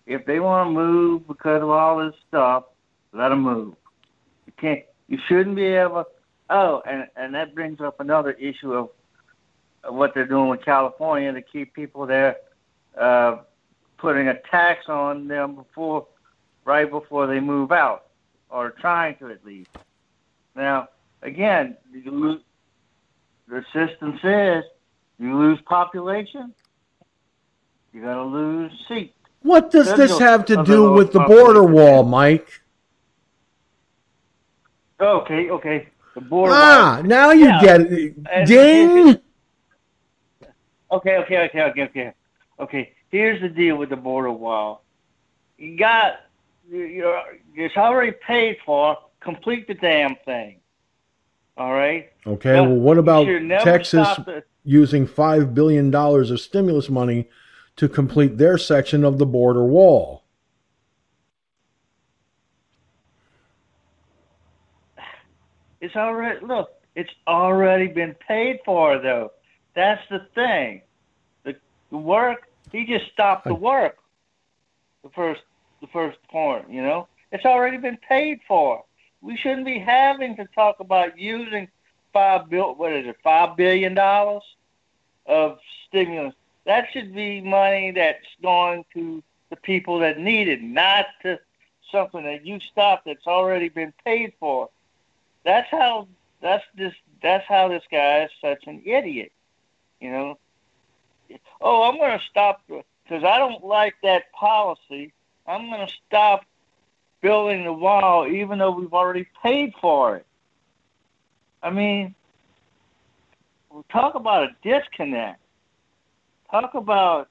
If they want to move because of all this stuff, let them move. You can't. You shouldn't be able. Oh, and and that brings up another issue of, of what they're doing with California to keep people there, uh, putting a tax on them before, right before they move out, or trying to at least. Now, again, you lose, the system says you lose population, you're going to lose seats. What does this have to do with the border wall, Mike? Okay, okay. Ah, now you Yeah. get it. Ding! Okay, okay, okay, okay, okay. Okay, here's the deal with the border wall. You got, you- you're, it's already paid for complete the damn thing. All right. Okay. But well, what about Texas the- using five billion dollars of stimulus money to complete their section of the border wall? It's already look. It's already been paid for, though. That's the thing. The, the work. He just stopped the work. The first, the first point. You know, it's already been paid for. We shouldn't be having to talk about using five bill. What is it? Five billion dollars of stimulus. That should be money that's going to the people that need it, not to something that you stopped that's already been paid for. That's how that's this that's how this guy is such an idiot. You know. Oh, I'm going to stop because I don't like that policy. I'm going to stop building the wall, even though we've already paid for it. I mean, talk about a disconnect. Talk about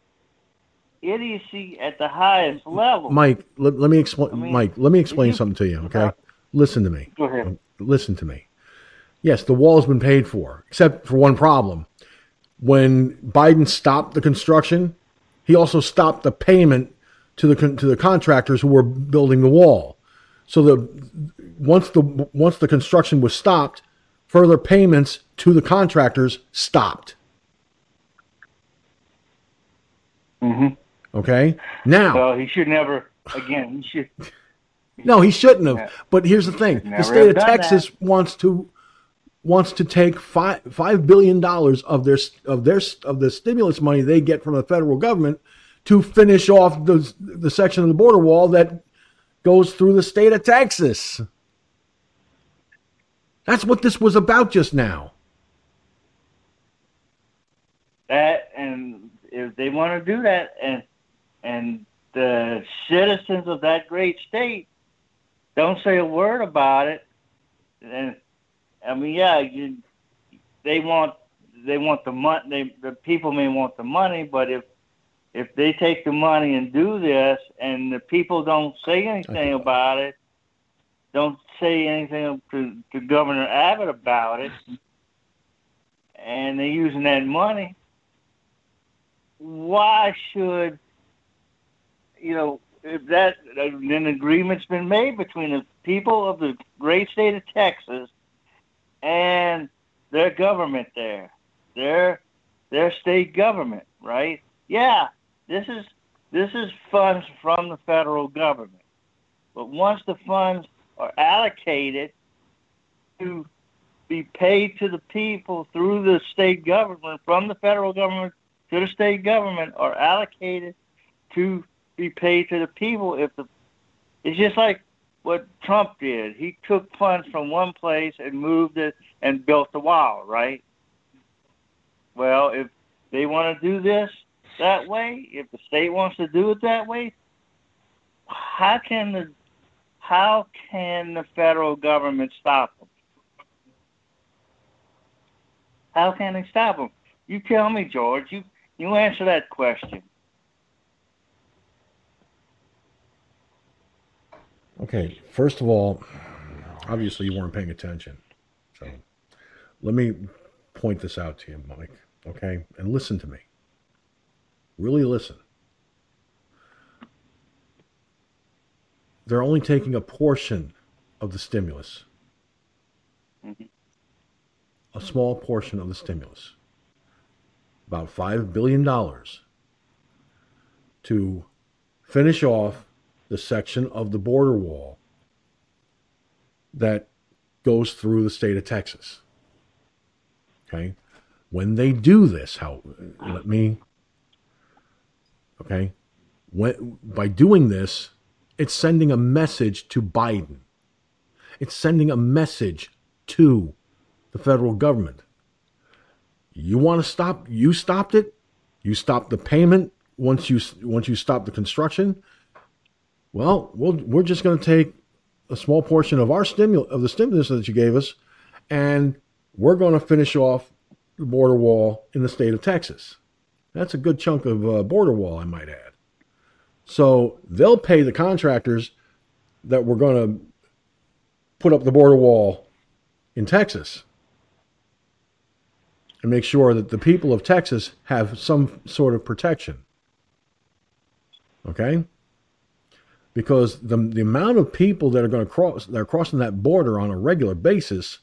idiocy at the highest level. Mike, let, let me explain. I mean, Mike, let me explain you- something to you. Okay, listen to me. Go ahead. Listen to me. Yes, the wall's been paid for, except for one problem. When Biden stopped the construction, he also stopped the payment to the to the contractors who were building the wall. So the once the once the construction was stopped, further payments to the contractors stopped. Mm-hmm. Okay. Now, Well, he should never. Again, he should. No, he shouldn't have. Yeah. But here's the thing: Never the state of Texas wants to wants to take five five billion dollars of their of their of the stimulus money they get from the federal government to finish off the the section of the border wall that goes through the state of Texas. That's what this was about just now. that and if they want to do that and and the citizens of that great state don't say a word about it. And i mean yeah you they want they want the money they the people may want the money but if if they take the money and do this and the people don't say anything about it don't say anything to, to governor abbott about it and they're using that money why should you know if that an agreement's been made between the people of the great state of Texas and their government there, their their state government, right? Yeah, this is this is funds from the federal government, but once the funds are allocated to be paid to the people through the state government from the federal government to the state government are allocated to be paid to the people if the it's just like what Trump did. He took funds from one place and moved it and built the wall, right? Well, if they want to do this that way, if the state wants to do it that way, how can the how can the federal government stop them? How can they stop them? You tell me, George. You you answer that question. Okay, first of all, obviously you weren't paying attention. So let me point this out to you, Mike, okay? And listen to me. Really listen. They're only taking a portion of the stimulus, mm-hmm. a small portion of the stimulus, about $5 billion, to finish off the section of the border wall that goes through the state of Texas. Okay? When they do this, how let me okay? When by doing this, it's sending a message to Biden. It's sending a message to the federal government. You want to stop you stopped it? You stopped the payment once you once you stop the construction? Well, we'll we're just going to take a small portion of our stimulus of the stimulus that you gave us, and we're going to finish off the border wall in the state of Texas. That's a good chunk of uh, border wall, I might add. So they'll pay the contractors that we're going to put up the border wall in Texas and make sure that the people of Texas have some sort of protection. Okay? Because the, the amount of people that are going to cross that are crossing that border on a regular basis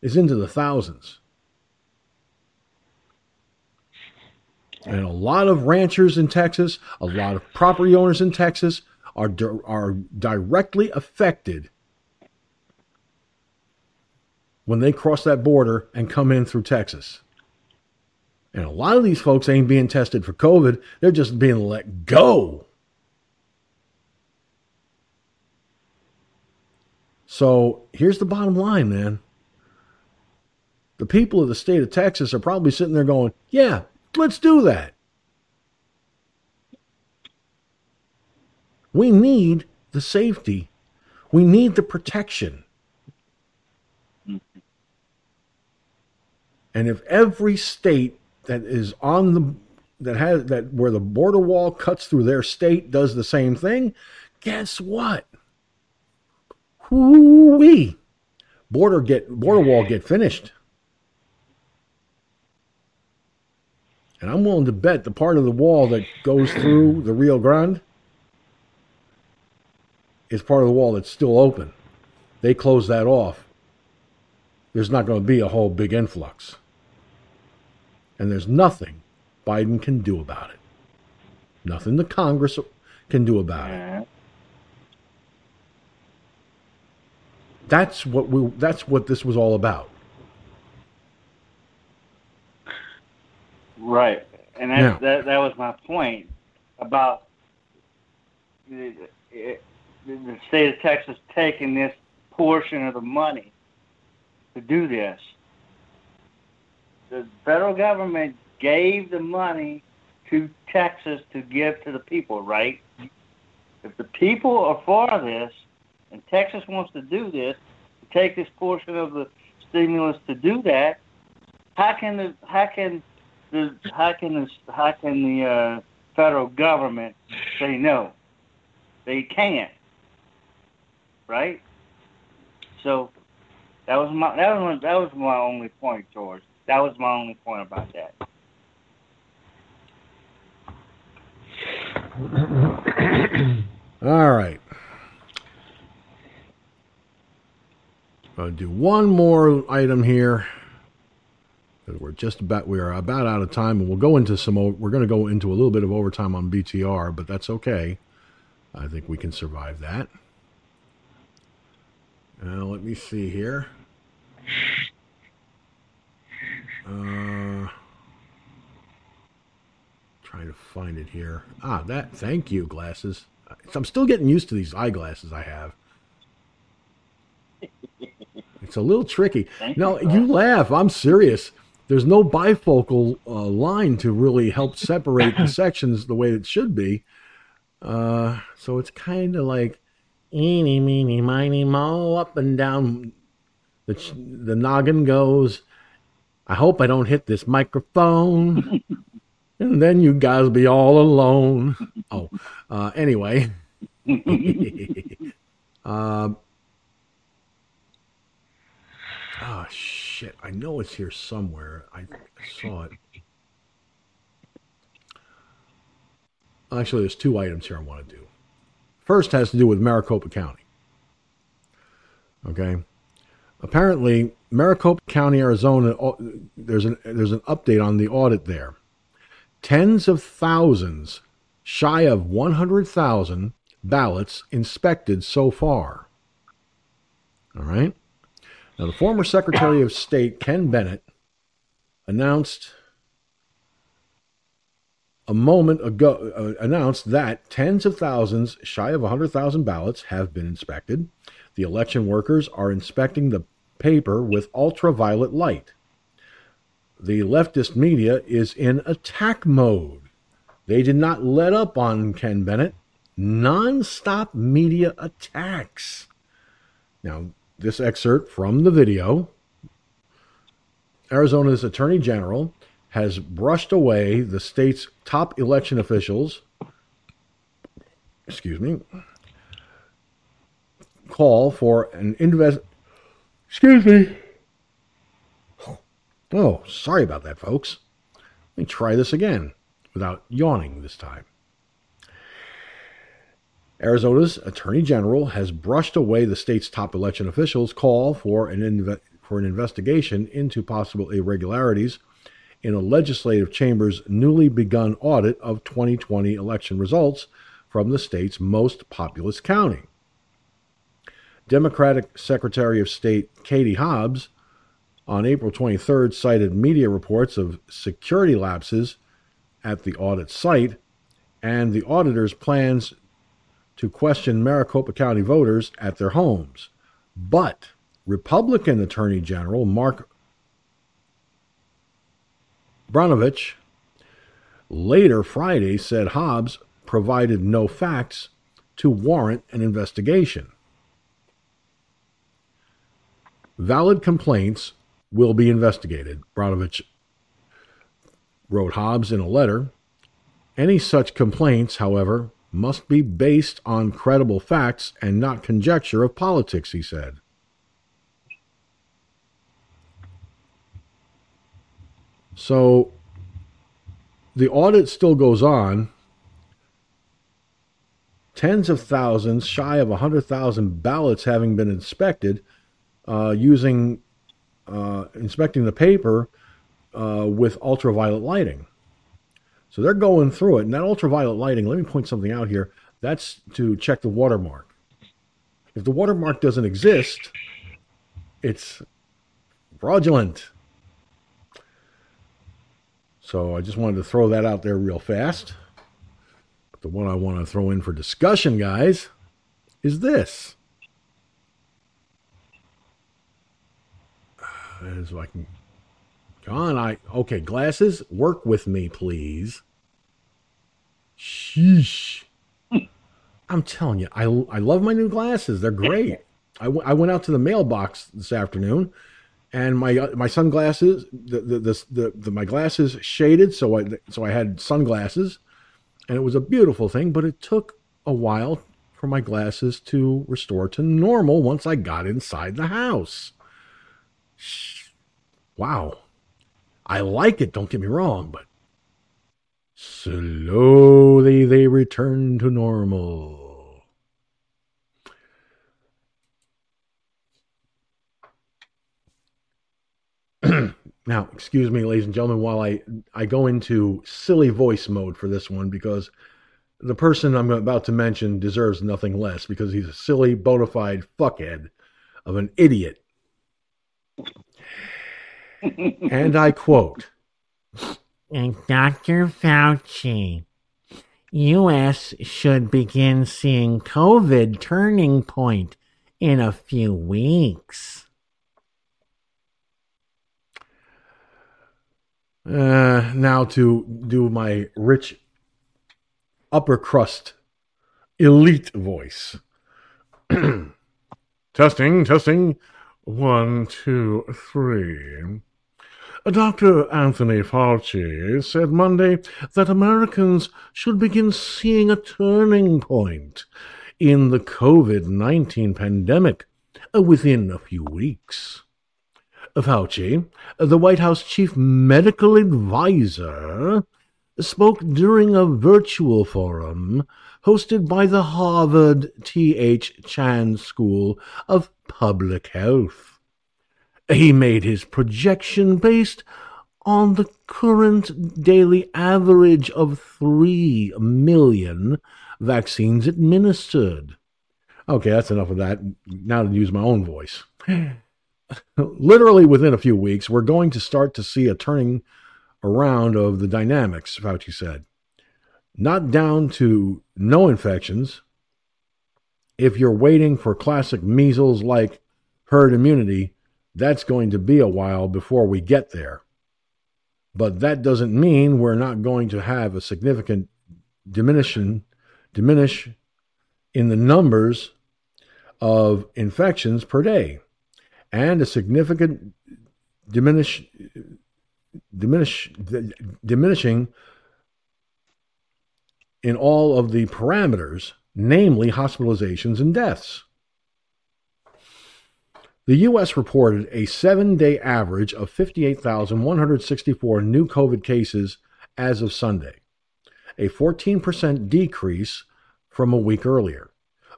is into the thousands. And a lot of ranchers in Texas, a lot of property owners in Texas are, are directly affected when they cross that border and come in through Texas. And a lot of these folks ain't being tested for COVID, they're just being let go. So here's the bottom line, man. The people of the state of Texas are probably sitting there going, yeah, let's do that. We need the safety, we need the protection. And if every state that is on the that has that where the border wall cuts through their state does the same thing, guess what? Whoo-wee. Border get border wall get finished. And I'm willing to bet the part of the wall that goes through the Rio Grande is part of the wall that's still open. They close that off. There's not going to be a whole big influx. And there's nothing Biden can do about it. Nothing the Congress can do about it. That's what we that's what this was all about. Right, and Now- that that that was my point about the, it, the state of Texas taking this portion of the money to do this. The federal government gave the money to Texas to give to the people, right? If the people are for this, and Texas wants to do this, take this portion of the stimulus to do that, how can the how can the how can the how can the uh, federal government say no? They can't, right? So that was my that was my, that was my only point, George. That was my only point about that. All right. I'll do one more item here. We're just about we are about out of time, and we'll go into some. We're going to go into a little bit of overtime on BTR, but that's okay. I think we can survive that. Now let me see here. Uh, trying to find it here. Ah, that. Thank you, glasses. I'm still getting used to these eyeglasses I have. It's a little tricky. Thank No, you, you laugh. I'm serious. There's no bifocal uh, line to really help separate the sections the way it should be. Uh, so it's kind of like eeny, meeny, miny, mo, up and down. The, ch- the noggin goes. I hope I don't hit this microphone. and then you guys be all alone. Oh, uh, anyway. um, oh, shit. I know it's here somewhere. I saw it. Actually, there's two items here I want to do. First has to do with Maricopa County. Okay. Apparently, Maricopa County, Arizona, uh, there's an there's an update on the audit there. Tens of thousands, shy of 100,000 ballots inspected so far. All right. Now, the former Secretary of State, Ken Bennett, announced a moment ago uh, announced that tens of thousands, shy of 100,000 ballots, have been inspected. The election workers are inspecting the paper with ultraviolet light. The leftist media is in attack mode. They did not let up on Ken Bennett. Non-stop media attacks. Now, this excerpt from the video Arizona's Attorney General has brushed away the state's top election officials, excuse me, call for an invest Excuse me. Oh, sorry about that, folks. Let me try this again without yawning this time. Arizona's Attorney General has brushed away the state's top election officials' call for an, inve- for an investigation into possible irregularities in a legislative chamber's newly begun audit of 2020 election results from the state's most populous county. Democratic Secretary of State Katie Hobbs on April 23rd cited media reports of security lapses at the audit site and the auditor's plans to question Maricopa County voters at their homes. But Republican Attorney General Mark Brnovich later Friday said Hobbs provided no facts to warrant an investigation. Valid complaints will be investigated, Brnovich wrote Hobbs in a letter. Any such complaints, however, must be based on credible facts and not conjecture of politics, he said. So the audit still goes on. Tens of thousands, shy of 100,000 ballots having been inspected uh, using, uh, inspecting the paper uh, with ultraviolet lighting. So they're going through it. And that ultraviolet lighting, let me point something out here. That's to check the watermark. If the watermark doesn't exist, it's fraudulent. So I just wanted to throw that out there real fast. But the one I want to throw in for discussion, guys, is this. As I can John, I okay, glasses, work with me, please. Sheesh. I'm telling you, I, I love my new glasses. They're great. I, w- I went out to the mailbox this afternoon, and my uh, my sunglasses, the the, the the the my glasses shaded, so I so I had sunglasses, and it was a beautiful thing. But it took a while for my glasses to restore to normal once I got inside the house. Wow. I like it, don't get me wrong, but slowly they return to normal. now, excuse me, ladies and gentlemen, while I, I go into silly voice mode for this one because the person I'm about to mention deserves nothing less because he's a silly, bona fide fuckhead of an idiot and I quote and Dr. Fauci, U.S. should begin seeing COVID turning point in a few weeks. Uh, now to do my rich upper crust elite voice. testing, testing. One, two, three. Dr. Anthony Fauci said Monday that Americans should begin seeing a turning point in the COVID 19 pandemic uh, within a few weeks. Fauci, uh, the White House chief medical advisor, spoke during a virtual forum hosted by the Harvard T.H. Chan School of Public Health. He made his projection based on the current daily average of 3 million vaccines administered. Okay, that's enough of that. Now to use my own voice. Literally within a few weeks, we're going to start to see a turning around of the dynamics, Fauci said. Not down to no infections. If you're waiting for classic measles like herd immunity, that's going to be a while before we get there. But that doesn't mean we're not going to have a significant diminishing, diminish in the numbers of infections per day and a significant diminish, diminish, diminishing in all of the parameters, namely hospitalizations and deaths. The U.S. reported a seven day average of 58,164 new COVID cases as of Sunday, a 14% decrease from a week earlier,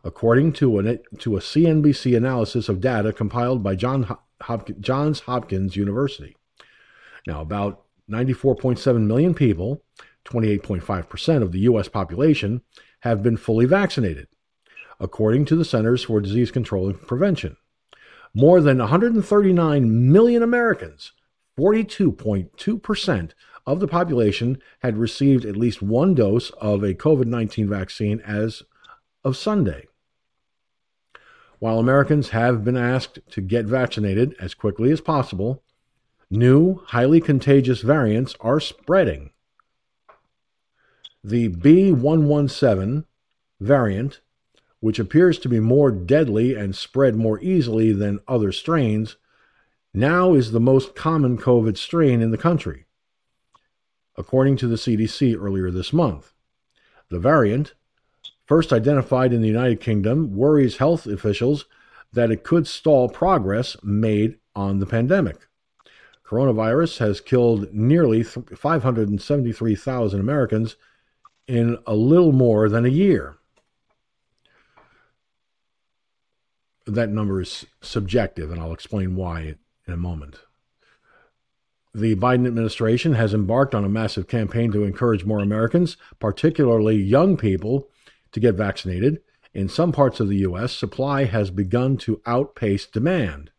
according to, an, to a CNBC analysis of data compiled by John Johns Hopkins University. Now, about 94.7 million people, 28.5% of the U.S. population, have been fully vaccinated, according to the Centers for Disease Control and Prevention. More than 139 million Americans, 42.2% of the population, had received at least one dose of a COVID 19 vaccine as of Sunday. While Americans have been asked to get vaccinated as quickly as possible, new, highly contagious variants are spreading. The B117 variant, which appears to be more deadly and spread more easily than other strains, now is the most common COVID strain in the country, according to the CDC earlier this month. The variant, first identified in the United Kingdom, worries health officials that it could stall progress made on the pandemic. Coronavirus has killed nearly 573,000 Americans in a little more than a year. That number is subjective, and I'll explain why in a moment. The Biden administration has embarked on a massive campaign to encourage more Americans, particularly young people, to get vaccinated. In some parts of the U.S., supply has begun to outpace demand.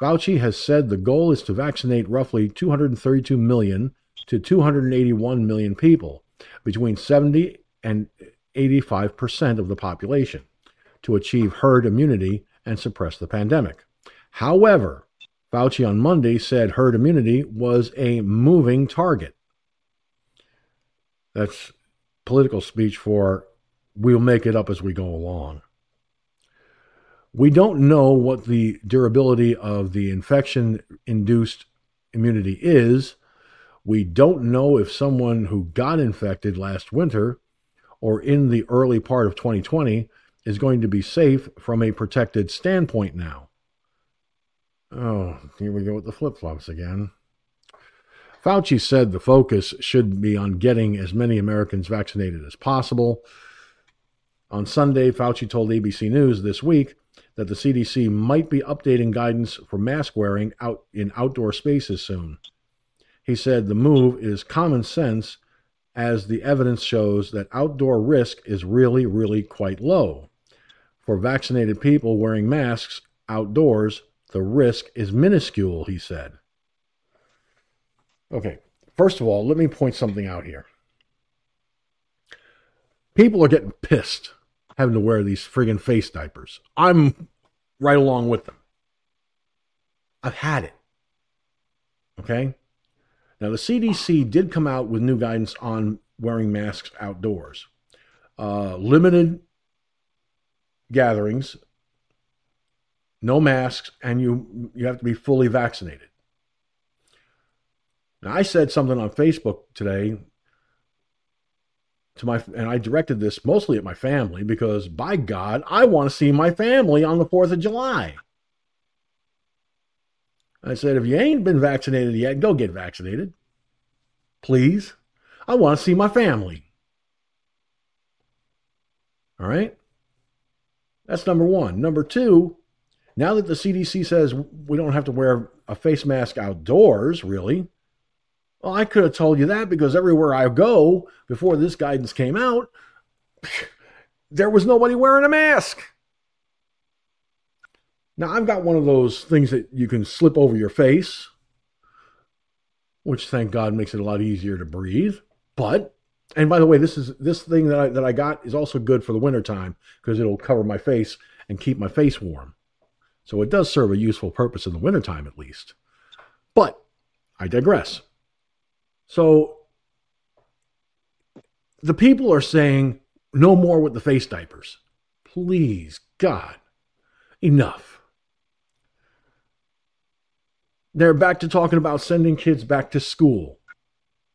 Fauci has said the goal is to vaccinate roughly 232 million to 281 million people, between 70 and 85 percent of the population, to achieve herd immunity and suppress the pandemic. However, Fauci on Monday said herd immunity was a moving target. That's political speech for we'll make it up as we go along. We don't know what the durability of the infection induced immunity is. We don't know if someone who got infected last winter or in the early part of 2020 is going to be safe from a protected standpoint now. Oh, here we go with the flip flops again. Fauci said the focus should be on getting as many Americans vaccinated as possible. On Sunday, Fauci told ABC News this week that the CDC might be updating guidance for mask wearing out in outdoor spaces soon. He said the move is common sense as the evidence shows that outdoor risk is really, really quite low. For vaccinated people wearing masks outdoors, the risk is minuscule, he said. Okay, first of all, let me point something out here. People are getting pissed having to wear these friggin' face diapers. I'm right along with them. I've had it. Okay? Now, the CDC did come out with new guidance on wearing masks outdoors. Uh, limited gatherings, no masks, and you, you have to be fully vaccinated. Now, I said something on Facebook today to my and I directed this mostly at my family because by God, I want to see my family on the 4th of July. I said, if you ain't been vaccinated yet, go get vaccinated. Please. I want to see my family. All right? That's number one. Number two, now that the CDC says we don't have to wear a face mask outdoors, really, well, I could have told you that because everywhere I go before this guidance came out, there was nobody wearing a mask. Now, I've got one of those things that you can slip over your face, which thank God makes it a lot easier to breathe. But, and by the way, this is this thing that I, that I got is also good for the wintertime because it'll cover my face and keep my face warm. So it does serve a useful purpose in the wintertime at least. But I digress. So the people are saying no more with the face diapers. Please, God, enough. They're back to talking about sending kids back to school.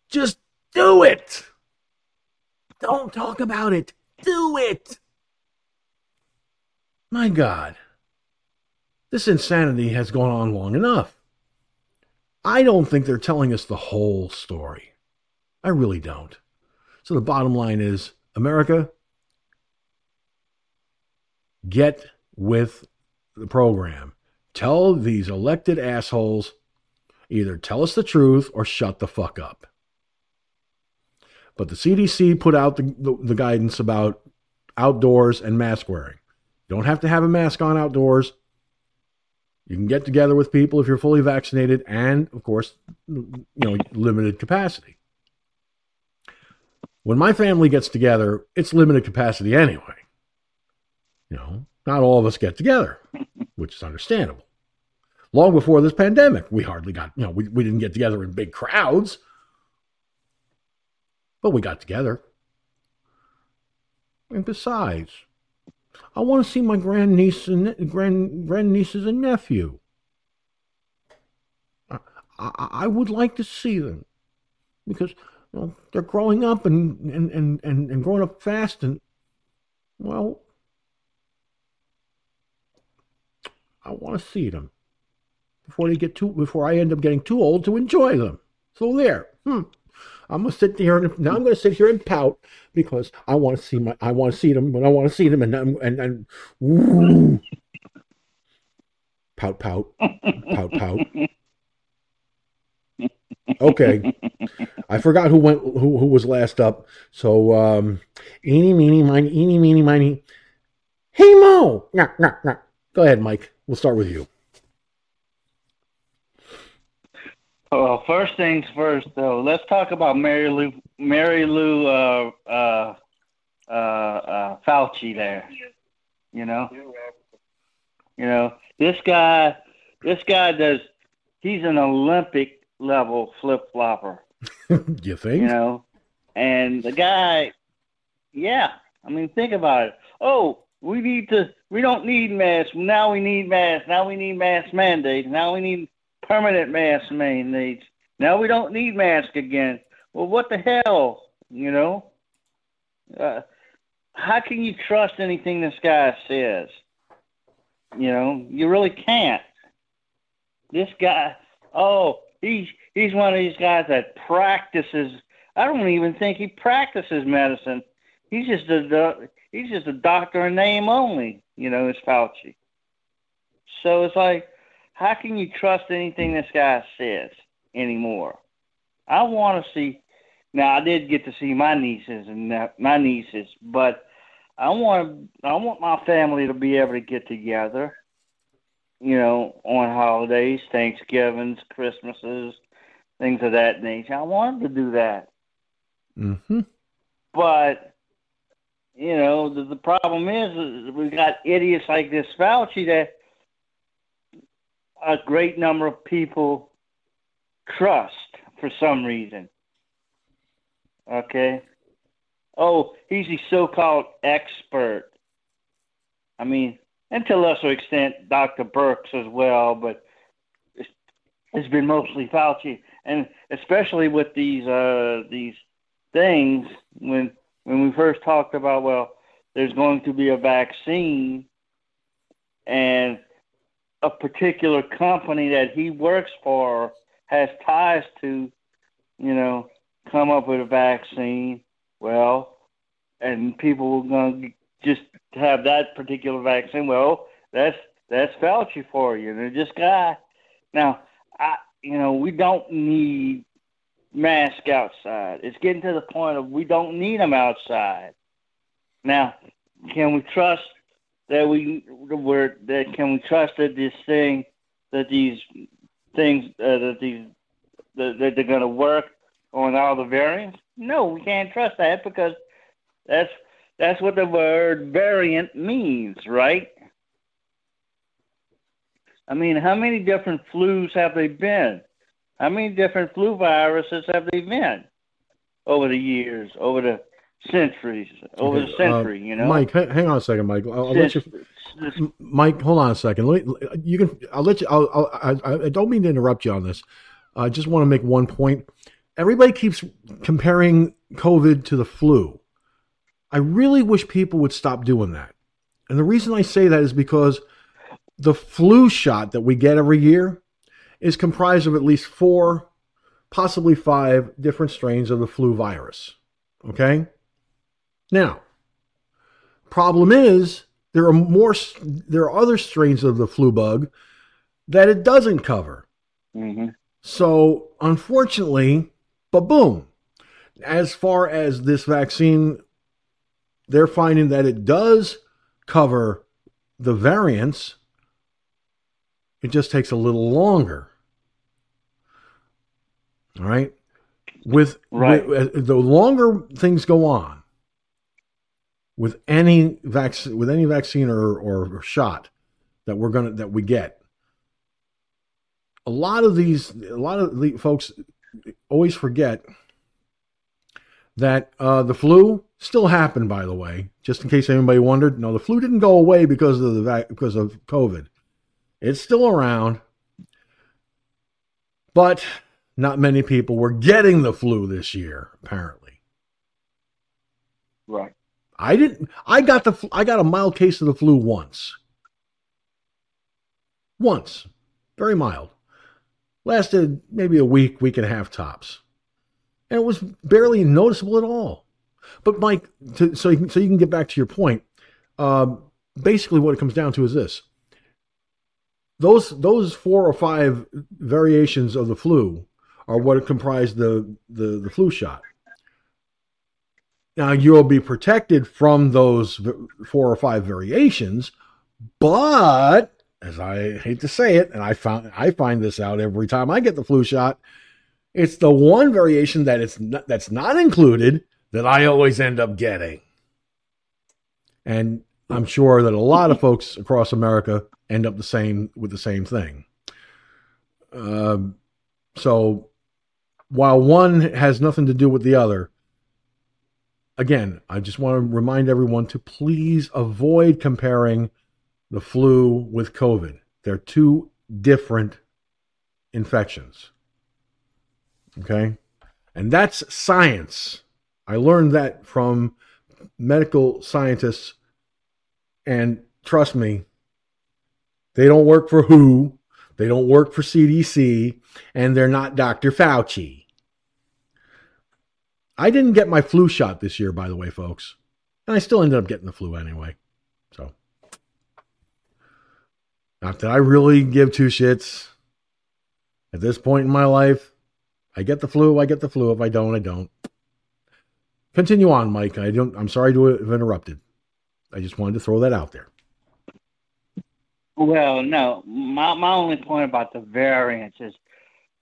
Just do it. Don't talk about it. Do it. My God. This insanity has gone on long enough. I don't think they're telling us the whole story. I really don't. So the bottom line is America, get with the program. Tell these elected assholes either tell us the truth or shut the fuck up. But the CDC put out the, the, the guidance about outdoors and mask wearing. You don't have to have a mask on outdoors. You can get together with people if you're fully vaccinated and, of course, you know, limited capacity. When my family gets together, it's limited capacity anyway. You know, not all of us get together, which is understandable. Long before this pandemic, we hardly got, you know, we, we didn't get together in big crowds, but we got together. And besides, I want to see my grandniece and grand grandnieces and nephew. I, I, would like to see them because you know, they're growing up and, and, and, and, and growing up fast and well I want to see them before they get too before I end up getting too old to enjoy them. So there. Hmm. I'm gonna sit here and now I'm gonna sit here and pout because I want to see my I want to see them, but I want to see them and and and woo. pout pout pout pout. Okay, I forgot who went who who was last up. So um, eeny meeny miny eeny meeny miny. Hey Mo, nah, nah, nah. go ahead, Mike. We'll start with you. Well, first things first, though. Let's talk about Mary Lou, Mary Lou, uh, uh, uh, uh, Fauci. There, you know, you know, this guy, this guy does. He's an Olympic level flip flopper. you think? You know, and the guy, yeah. I mean, think about it. Oh, we need to. We don't need masks. Now we need masks. Now we need mask mandates. Now we need permanent mask mandates. Now we don't need masks again. Well, what the hell? You know, uh, how can you trust anything this guy says? You know, you really can't. This guy, oh, he's he's one of these guys that practices. I don't even think he practices medicine. He's just a he's just a doctor in name only. You know, it's Fauci. So it's like how can you trust anything this guy says anymore? I want to see. Now I did get to see my nieces and my nieces, but I want I want my family to be able to get together. You know, on holidays, Thanksgivings, Christmases, things of that nature. I want them to do that. Mm-hmm. But you know, the, the problem is, is we've got idiots like this Fauci that a great number of people trust for some reason. Okay. Oh, he's the so-called expert. I mean, and to a lesser extent, Dr. Birx as well, but it's, it's been mostly Fauci, and especially with these uh, these things when when we first talked about well, there's going to be a vaccine, and a particular company that he works for has ties to, you know, come up with a vaccine. Well, and people are going to just have that particular vaccine. Well, that's that's Fauci for you. And this guy. Now, I you know we don't need mask outside. It's getting to the point of we don't need them outside. Now, can we trust that we were that can we trust that this thing that these things uh, that these that, that they're going to work on all the variants? No, we can't trust that because that's that's what the word variant means, right? I mean, how many different flus have they been? How many different flu viruses have they been over the years, over the centuries over okay. the century. Uh, you know, Mike, hang on a second, Mike. I'll, I'll let you. Mike, hold on a second. Let me, you can. I'll let you. I'll, I'll, I, I don't mean to interrupt you on this. I just want to make one point. Everybody keeps comparing COVID to the flu. I really wish people would stop doing that. And the reason I say that is because the flu shot that we get every year is comprised of at least four, possibly five different strains of the flu virus. Okay? Now, problem is there are more there are other strains of the flu bug that it doesn't cover. Mm-hmm. So, unfortunately, but boom, as far as this vaccine, they're finding that it does cover the variants. It just takes a little longer. All right. With, Right. with uh, the longer things go on with any vaccine, with any vaccine or, or shot that we're gonna that we get, a lot of these, a lot of the folks always forget that uh, the flu still happened. By the way, just in case anybody wondered, no, the flu didn't go away because of the vac- because of COVID. It's still around, but not many people were getting the flu this year. Apparently, Right. I didn't. I got the. I got a mild case of the flu once. Once, very mild. Lasted maybe a week, week and a half tops, and it was barely noticeable at all. But Mike, to, so you can, so you can get back to your point. Um, basically, what it comes down to is this: those those four or five variations of the flu are what comprise the the, the flu shot. Now you'll be protected from those four or five variations, but as I hate to say it, and I found I find this out every time I get the flu shot, it's the one variation that it's not, that's not included that I always end up getting. And I'm sure that a lot of folks across America end up the same with the same thing. Um, so while one has nothing to do with the other, again, I just want to remind everyone to please avoid comparing the flu with COVID. They're two different infections. Okay? And that's science. I learned that from medical scientists. And trust me, they don't work for WHO, they don't work for CDC, and they're not Dr. Fauci. I didn't get my flu shot this year, by the way, folks. And I still ended up getting the flu anyway. So, not that I really give two shits. At this point in my life, I get the flu, I get the flu. If I don't, I don't. Continue on, Mike. I don't. I'm sorry to have interrupted. I just wanted to throw that out there. Well, no. My my only point about the variants is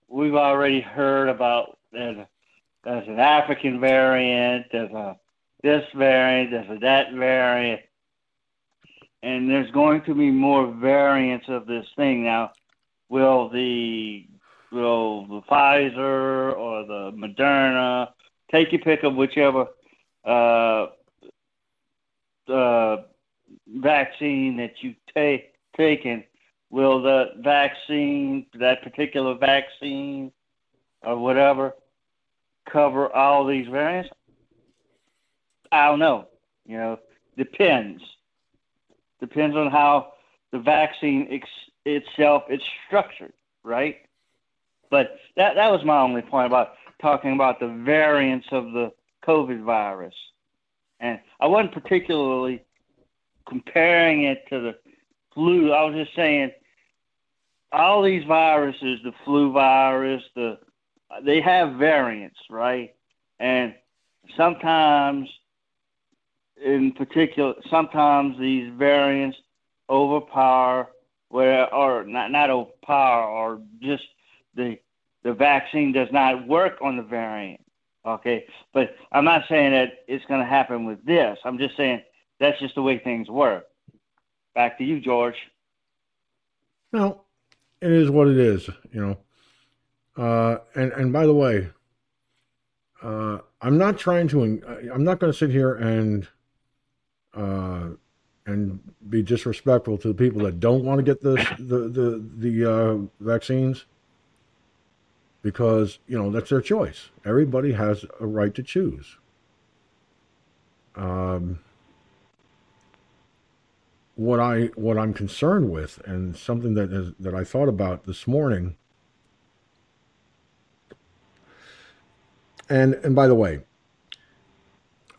we've already heard about a, there's an African variant, there's a this variant, there's a that variant, and there's going to be more variants of this thing. Now, will the will the Pfizer or the Moderna take your pick of whichever uh, uh, vaccine that you take taken, will the vaccine, that particular vaccine or whatever, cover all these variants? I don't know. You know, depends. Depends on how the vaccine ex- itself is structured, right? But that that was my only point about talking about the variants of the COVID virus, and I wasn't particularly comparing it to the flu. I was just saying all these viruses, the flu virus, the they have variants, right? And sometimes, in particular, sometimes these variants overpower where or not not overpower or just the the vaccine does not work on the variant. Okay, but I'm not saying that it's going to happen with this. I'm just saying that's just the way things work. Back to you, George. No, it is what it is, you know. Uh, and and by the way, uh, I'm not trying to. I'm not going to sit here and uh, and be disrespectful to the people that don't want to get the the the, the uh, vaccines because you know that's their choice. Everybody has a right to choose. Um, what I what I'm concerned with, and something that is, that I thought about this morning. And and by the way,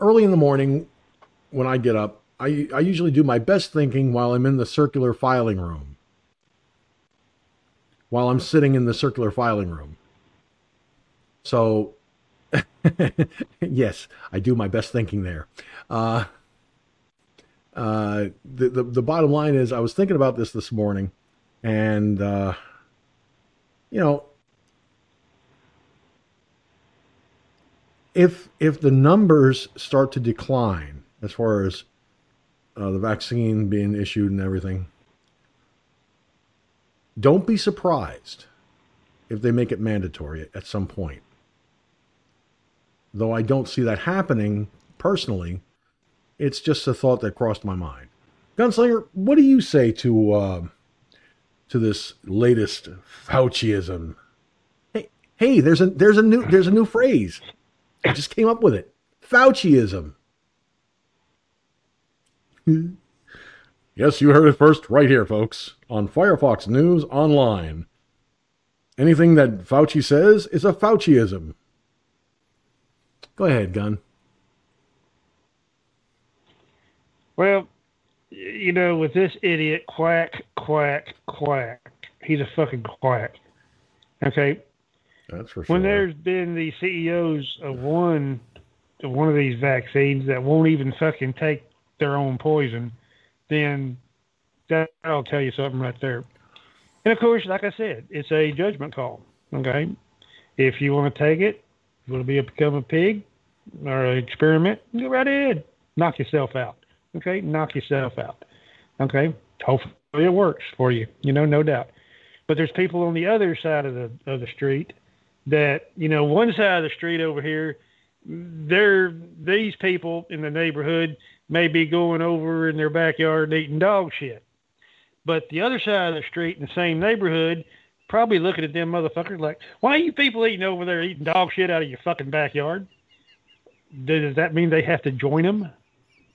early in the morning when I get up, I I usually do my best thinking while I'm in the circular filing room. While I'm sitting in the circular filing room. So yes, I do my best thinking there. Uh, uh, the, the the bottom line is, I was thinking about this this morning, and uh, you know, if if the numbers start to decline as far as uh, the vaccine being issued and everything, don't be surprised if they make it mandatory at some point. Though I don't see that happening personally, it's just a thought that crossed my mind. Gunslinger, what do you say to uh, to this latest Fauciism? Hey, hey, there's a there's a new there's a new phrase. I just came up with it. Fauciism. yes, you heard it first right here, folks, on Firefox News Online. Anything that Fauci says is a Fauciism. Go ahead, Gun. Well, you know, with this idiot, quack, quack, quack. He's a fucking quack. Okay. That's for When there's been the CEOs of one of one of these vaccines that won't even fucking take their own poison, then that'll tell you something right there. And of course, like I said, it's a judgment call. Okay. If you want to take it, you want to be a, become a pig or an experiment, go right ahead. Knock yourself out. Okay. Knock yourself out. Okay. Hopefully it works for you. You know, no doubt. But there's people on the other side of the of the street that you know one side of the street over here they're these people in the neighborhood may be going over in their backyard eating dog shit. But the other side of the street in the same neighborhood probably looking at them motherfuckers like why are you people eating over there eating dog shit out of your fucking backyard? Does that mean they have to join them?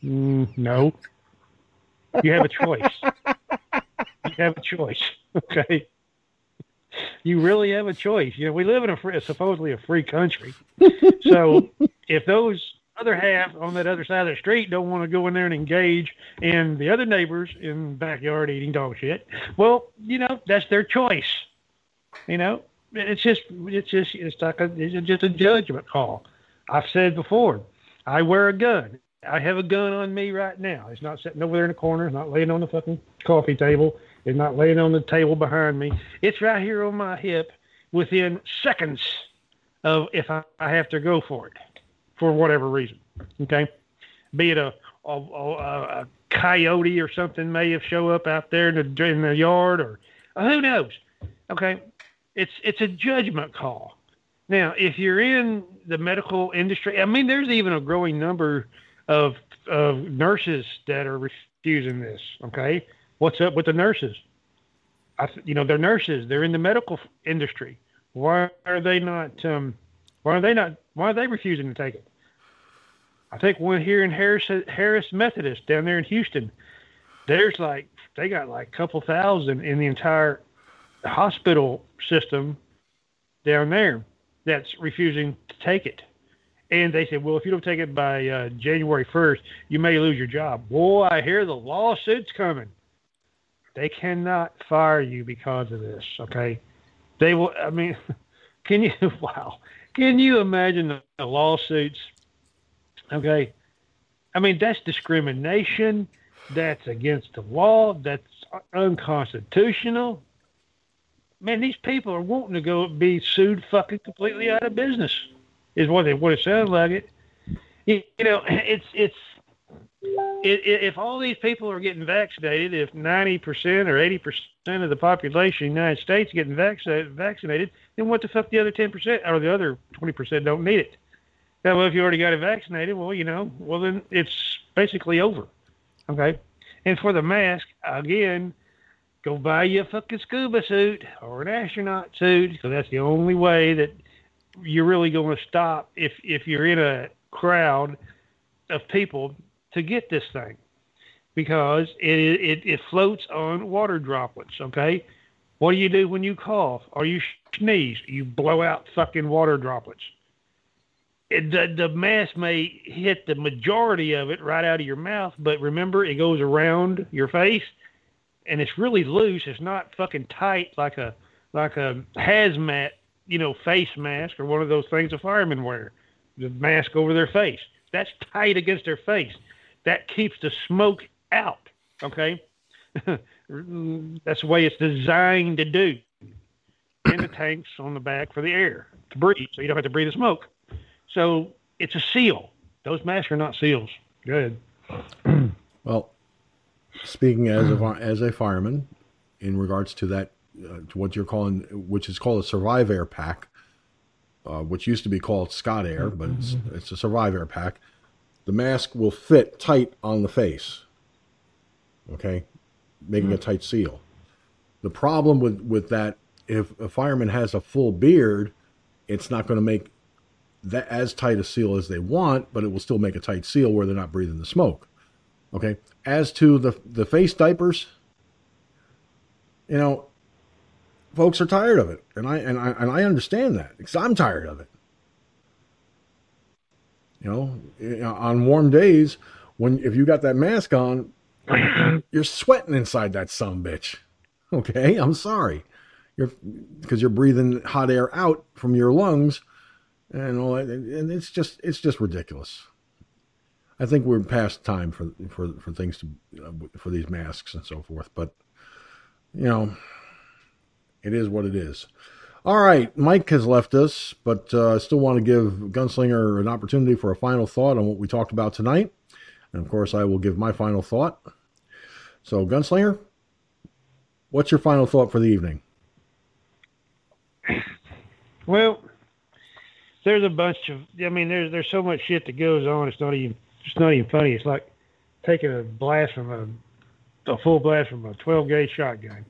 Mm, no. You have a choice. You have a choice. Okay you really have a choice. You know, we live in a free, supposedly a free country. so if those other half on that other side of the street don't want to go in there and engage in the other neighbors in the backyard eating dog shit, well, you know, that's their choice. You know, it's just, it's just, it's like a, it's just a judgment call. I've said before, I wear a gun. I have a gun on me right now. It's not sitting over there in the corner. It's not laying on the fucking coffee table. It's not laying on the table behind me. It's right here on my hip within seconds of if I, I have to go for it for whatever reason. Okay. Be it a, a, a, a coyote or something may have show up out there in the, in the yard or uh, who knows. Okay. It's, it's a judgment call. Now, if you're in the medical industry, I mean, there's even a growing number of, of nurses that are refusing this. Okay what's up with the nurses? I, you know, they're nurses. They're in the medical industry. Why are they not? Um, why are they not? Why are they refusing to take it? I think one here in Harris Harris Methodist down there in Houston, there's like they got like a couple thousand in the entire hospital system down there that's refusing to take it. And they said, well, if you don't take it by uh, January 1st, you may lose your job. Boy, I hear the lawsuits coming. They cannot fire you because of this. Okay, they will. I mean, can you? Wow, can you imagine the, the lawsuits? Okay, I mean that's discrimination. That's against the law. That's unconstitutional. Man, these people are wanting to go be sued fucking completely out of business. Is what they what it sounds like it. You, you know, it's it's if all these people are getting vaccinated, if 90% or 80% of the population in the United States getting vaccinated, vaccinated, then what the fuck the other 10% or the other 20% don't need it? Now, well, if you already got it vaccinated, well, you know, well, then it's basically over. Okay. And for the mask, again, go buy you a fucking scuba suit or an astronaut suit because that's the only way that you're really going to stop if, if you're in a crowd of people to get this thing. because it, it, it floats on water droplets, okay? What do you do when you cough or you sneeze? You blow out fucking water droplets. It, the, the mask may hit the majority of it right out of your mouth, but remember, it goes around your face and it's really loose. It's not fucking tight like a like a hazmat, you know, face mask or one of those things a firemen wear. The mask over their face. That's tight against their face. That keeps the smoke out. Okay, that's the way it's designed to do. And the tanks on the back for the air to breathe, so you don't have to breathe the smoke. So it's a seal. Those masks are not seals. Good. Well, speaking as a as a fireman, in regards to that, uh, to what you're calling, which is called a Survivair pack, uh, which used to be called Scott Air, but it's, it's a Survivair pack. The mask will fit tight on the face. Okay, making a tight seal. The problem with with that, if a fireman has a full beard, it's not going to make that as tight a seal as they want, but it will still make a tight seal where they're not breathing the smoke. Okay. As to the the face diapers, you know, folks are tired of it, and I and I and I understand that because I'm tired of it. You know, on warm days when if you got that mask on, you're sweating inside that some bitch. Okay, I'm sorry, you're because you're breathing hot air out from your lungs, and all that, and it's just it's just ridiculous. I think we're past time for for for things to uh, for these masks and so forth. But you know, it is what it is. All right, Mike has left us, but uh, I still want to give Gunslinger an opportunity for a final thought on what we talked about tonight. And of course, I will give my final thought. So, Gunslinger, what's your final thought for the evening? Well, there's a bunch of. I mean, there's there's so much shit that goes on. It's not even it's not even funny. It's like taking a blast from a a full blast from a 12 gauge shotgun.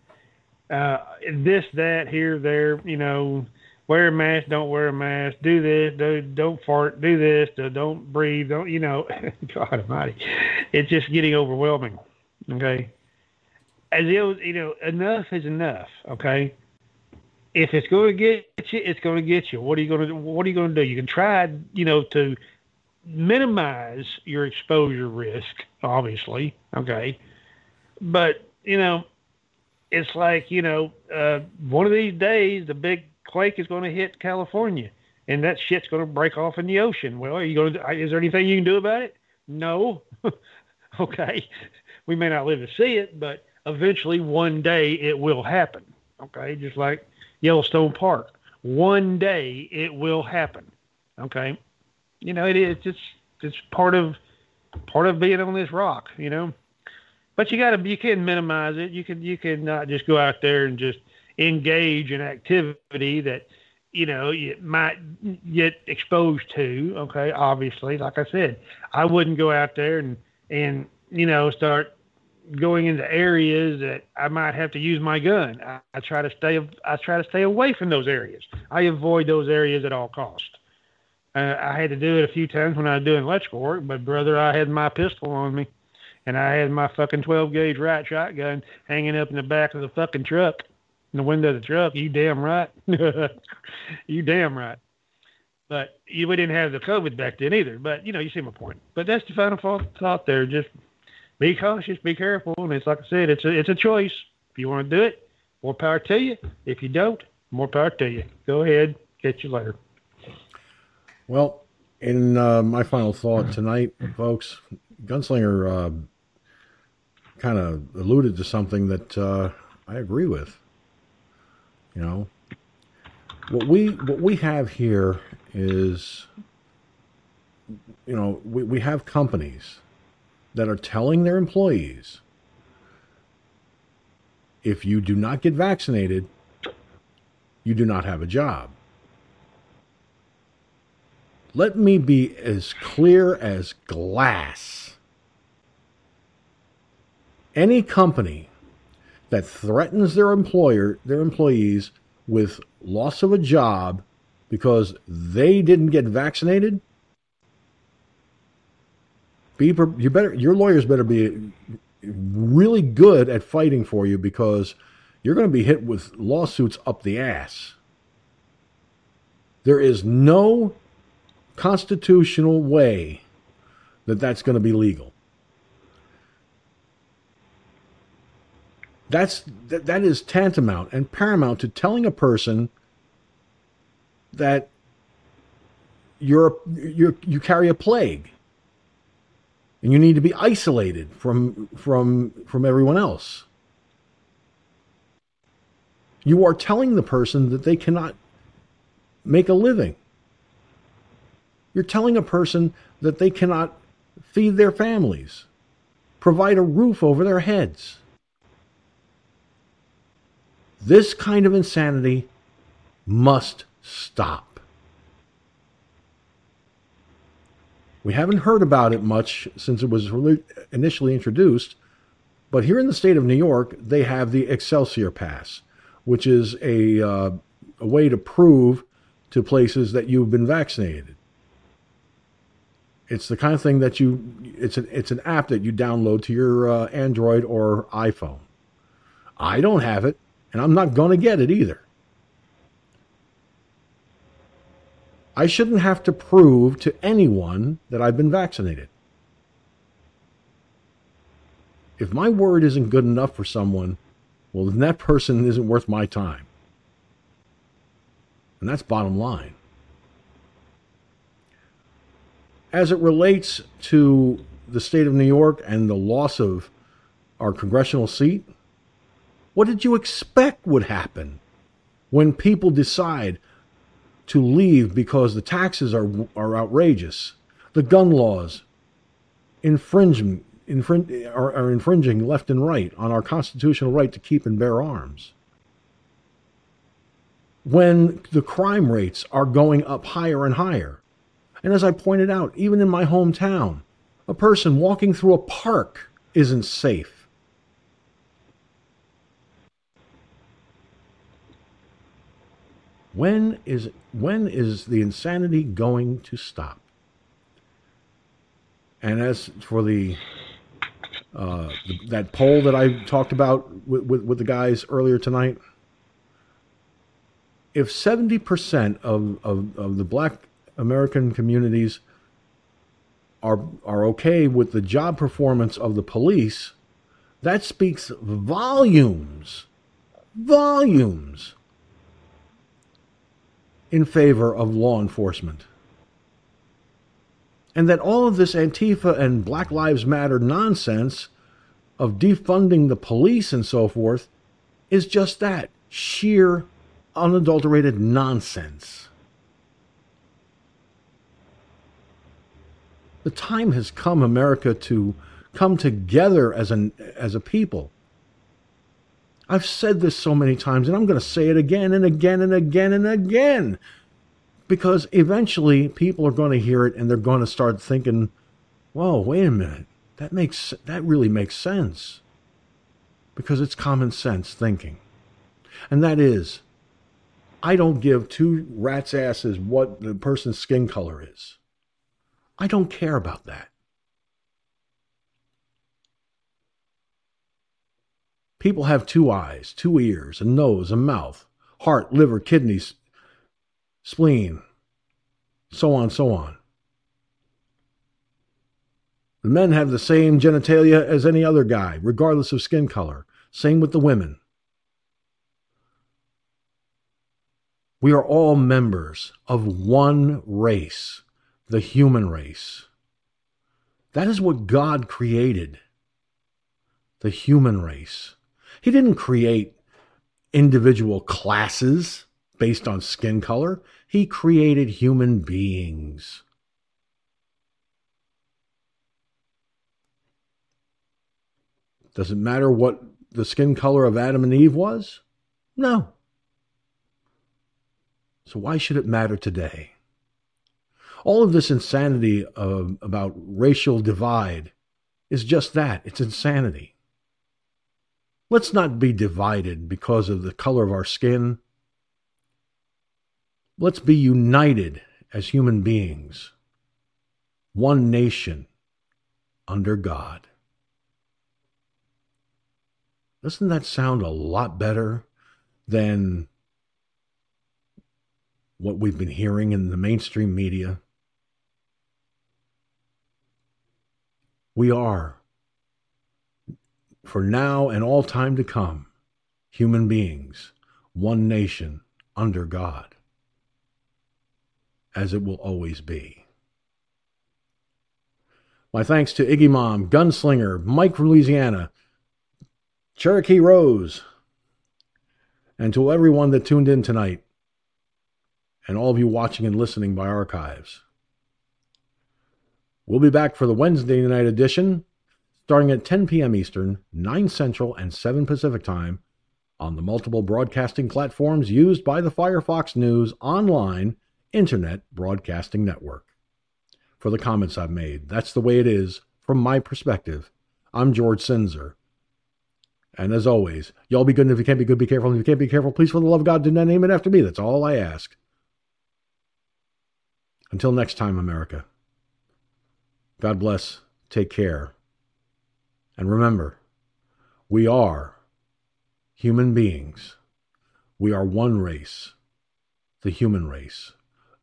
Uh, this, that, here, there. You know, wear a mask, don't wear a mask. Do this, do, don't fart. Do this, do, don't breathe. Don't you know? God Almighty, it's just getting overwhelming. Okay, as it, was, you know, enough is enough. Okay, if it's going to get you, it's going to get you. What are you going to What are you going to do? You can try, you know, to minimize your exposure risk, obviously. Okay, but you know, it's like you know, uh, one of these days the big quake is going to hit California, and that shit's going to break off in the ocean. Well, are you going to? Is there anything you can do about it? No. okay, we may not live to see it, but eventually one day it will happen. Okay, just like Yellowstone Park. One day it will happen. Okay, you know it is just it's part of part of being on this rock. You know, but you got to you can minimize it. You can you can not just go out there and just engage in activity that you know you might get exposed to. Okay, obviously, like I said, I wouldn't go out there and and you know start going into areas that I might have to use my gun. I, I try to stay I try to stay away from those areas. I avoid those areas at all costs. Uh, I had to do it a few times when I was doing electrical work, but brother, I had my pistol on me, and I had my fucking 12 gauge right shotgun hanging up in the back of the fucking truck, in the window of the truck. You damn right. you damn right. But you, we didn't have the COVID back then either. But you know, you see my point. But that's the final thought there. Just be cautious, be careful, and it's like I said, it's a it's a choice. If you want to do it, more power to you. If you don't, more power to you. Go ahead, catch you later. Well, in uh, my final thought tonight, folks, Gunslinger uh, kind of alluded to something that uh, I agree with. You know, what we what we have here is, you know, we, we have companies that are telling their employees, if you do not get vaccinated, you do not have a job. Let me be as clear as glass. Any company that threatens their employer, their employees with loss of a job because they didn't get vaccinated, be you better your lawyers better be really good at fighting for you because you're going to be hit with lawsuits up the ass. There is no constitutional way that that's going to be legal. That's that, that is tantamount and paramount to telling a person that you're you you carry a plague and you need to be isolated from from from everyone else. You are telling the person that they cannot make a living. You're telling a person that they cannot feed their families, provide a roof over their heads. This kind of insanity must stop. We haven't heard about it much since it was initially introduced, but here in the state of New York, they have the Excelsior Pass, which is a, uh, a way to prove to places that you've been vaccinated. It's the kind of thing that you it's an it's an app that you download to your uh, Android or iPhone. I don't have it, and I'm not going to get it either. I shouldn't have to prove to anyone that I've been vaccinated. If my word isn't good enough for someone, well, then that person isn't worth my time. And that's bottom line. As it relates to the state of New York and the loss of our congressional seat, what did you expect would happen when people decide to leave because the taxes are, are outrageous? The gun laws infringing, infring, are, are infringing left and right on our constitutional right to keep and bear arms when the crime rates are going up higher and higher. And as I pointed out, even in my hometown, a person walking through a park isn't safe. When is when is the insanity going to stop? And as for the uh, that poll that I talked about with, with, with the guys earlier tonight, if 70% of, of, of the black American communities are, are okay with the job performance of the police, that speaks volumes, volumes in favor of law enforcement. And that all of this Antifa and Black Lives Matter nonsense of defunding the police and so forth is just that sheer unadulterated nonsense. The time has come, America, to come together as an as a people. I've said this so many times, and I'm going to say it again and again and again and again, because eventually people are going to hear it and they're going to start thinking, "Whoa, wait a minute, that makes that really makes sense," because it's common sense thinking, and that is I don't give two rats' asses what the person's skin color is. I don't care about that. People have two eyes, two ears, a nose, a mouth, heart, liver, kidneys, spleen, so on, so on. The men have the same genitalia as any other guy, regardless of skin color. Same with the women. We are all members of one race, the human race. That is what God created the human race. He didn't create individual classes based on skin color, He created human beings. Does it matter what the skin color of Adam and Eve was? No. So why should it matter today? All of this insanity of, about racial divide is just that it's insanity. Let's not be divided because of the color of our skin. Let's be united as human beings, one nation under God. Doesn't that sound a lot better than what we've been hearing in the mainstream media? We are, for now and all time to come, human beings, one nation under God, as it will always be. My thanks to Iggy Mom, Gunslinger, Mike from Louisiana, Cherokee Rose, and to everyone that tuned in tonight, and all of you watching and listening by archives. We'll be back for the Wednesday night edition, starting at 10 p.m. Eastern, 9 Central, and 7 Pacific Time on the multiple broadcasting platforms used by the Firefox News online Internet Broadcasting Network. For the comments I've made, that's the way it is from my perspective. I'm George Sinzer. And as always, y'all be good, and if you can't be good, be careful. And if you can't be careful, please, for the love of God, do not name it after me. That's all I ask. Until next time, America. God bless. Take care. And remember, we are human beings. We are one race, the human race,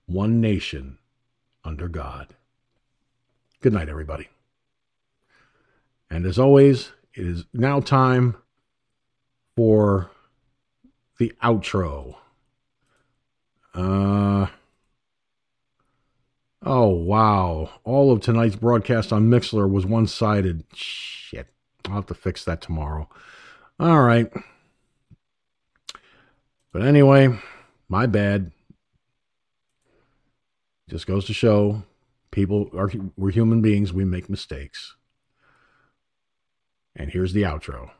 one nation under God. Good night, everybody. And as always, it is now time for the outro. Uh, oh, wow. All of tonight's broadcast on Mixlr was one sided. Shit. I'll have to fix that tomorrow. All right. But anyway, my bad. Just goes to show people are we're human beings, we make mistakes. And here's the outro.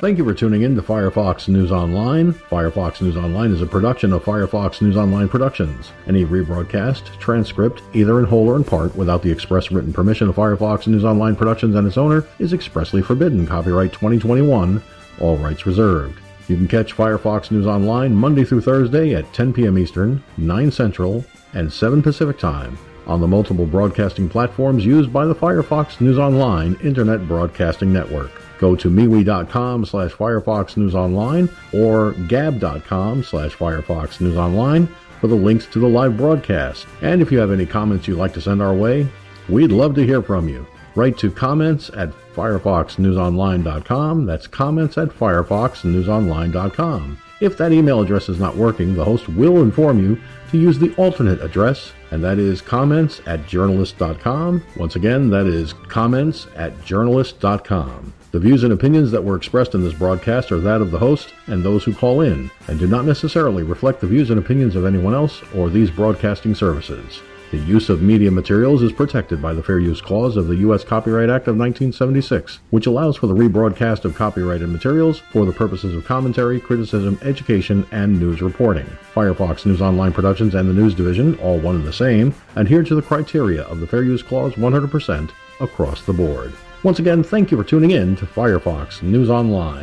Thank you for tuning in to Firefox News Online. Firefox News Online is a production of Firefox News Online Productions. Any rebroadcast, transcript, either in whole or in part, without the express written permission of Firefox News Online Productions and its owner, is expressly forbidden. Copyright 2021, all rights reserved. You can catch Firefox News Online Monday through Thursday at 10 p.m. Eastern, 9 Central, and 7 Pacific Time on the multiple broadcasting platforms used by the Firefox News Online Internet Broadcasting Network. Go to MeWe.com slash Firefox News Online or Gab.com slash Firefox News Online for the links to the live broadcast. And if you have any comments you'd like to send our way, we'd love to hear from you. Write to comments at firefoxnewsonline.com. That's comments at firefoxnewsonline.com. If that email address is not working, the host will inform you to use the alternate address, and that is comments at journalist.com. Once again, that is comments at journalist.com. The views and opinions that were expressed in this broadcast are that of the host and those who call in, and do not necessarily reflect the views and opinions of anyone else or these broadcasting services. The use of media materials is protected by the Fair Use Clause of the U.S. Copyright Act of 1976, which allows for the rebroadcast of copyrighted materials for the purposes of commentary, criticism, education, and news reporting. Firefox News Online Productions and the News Division, all one and the same, adhere to the criteria of the Fair Use Clause 100% across the board. Once again, thank you for tuning in to Firefox News Online.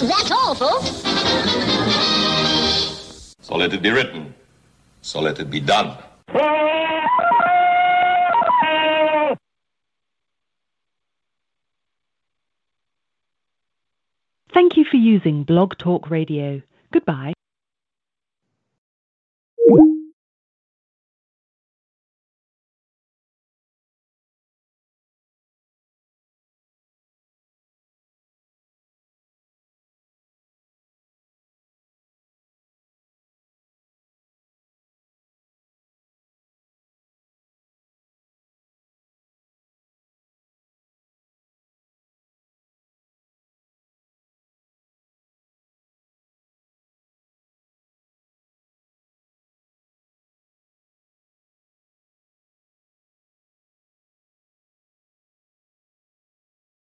That's all, folks. So let it be written. So let it be done. Thank you for using Blog Talk Radio. Goodbye you.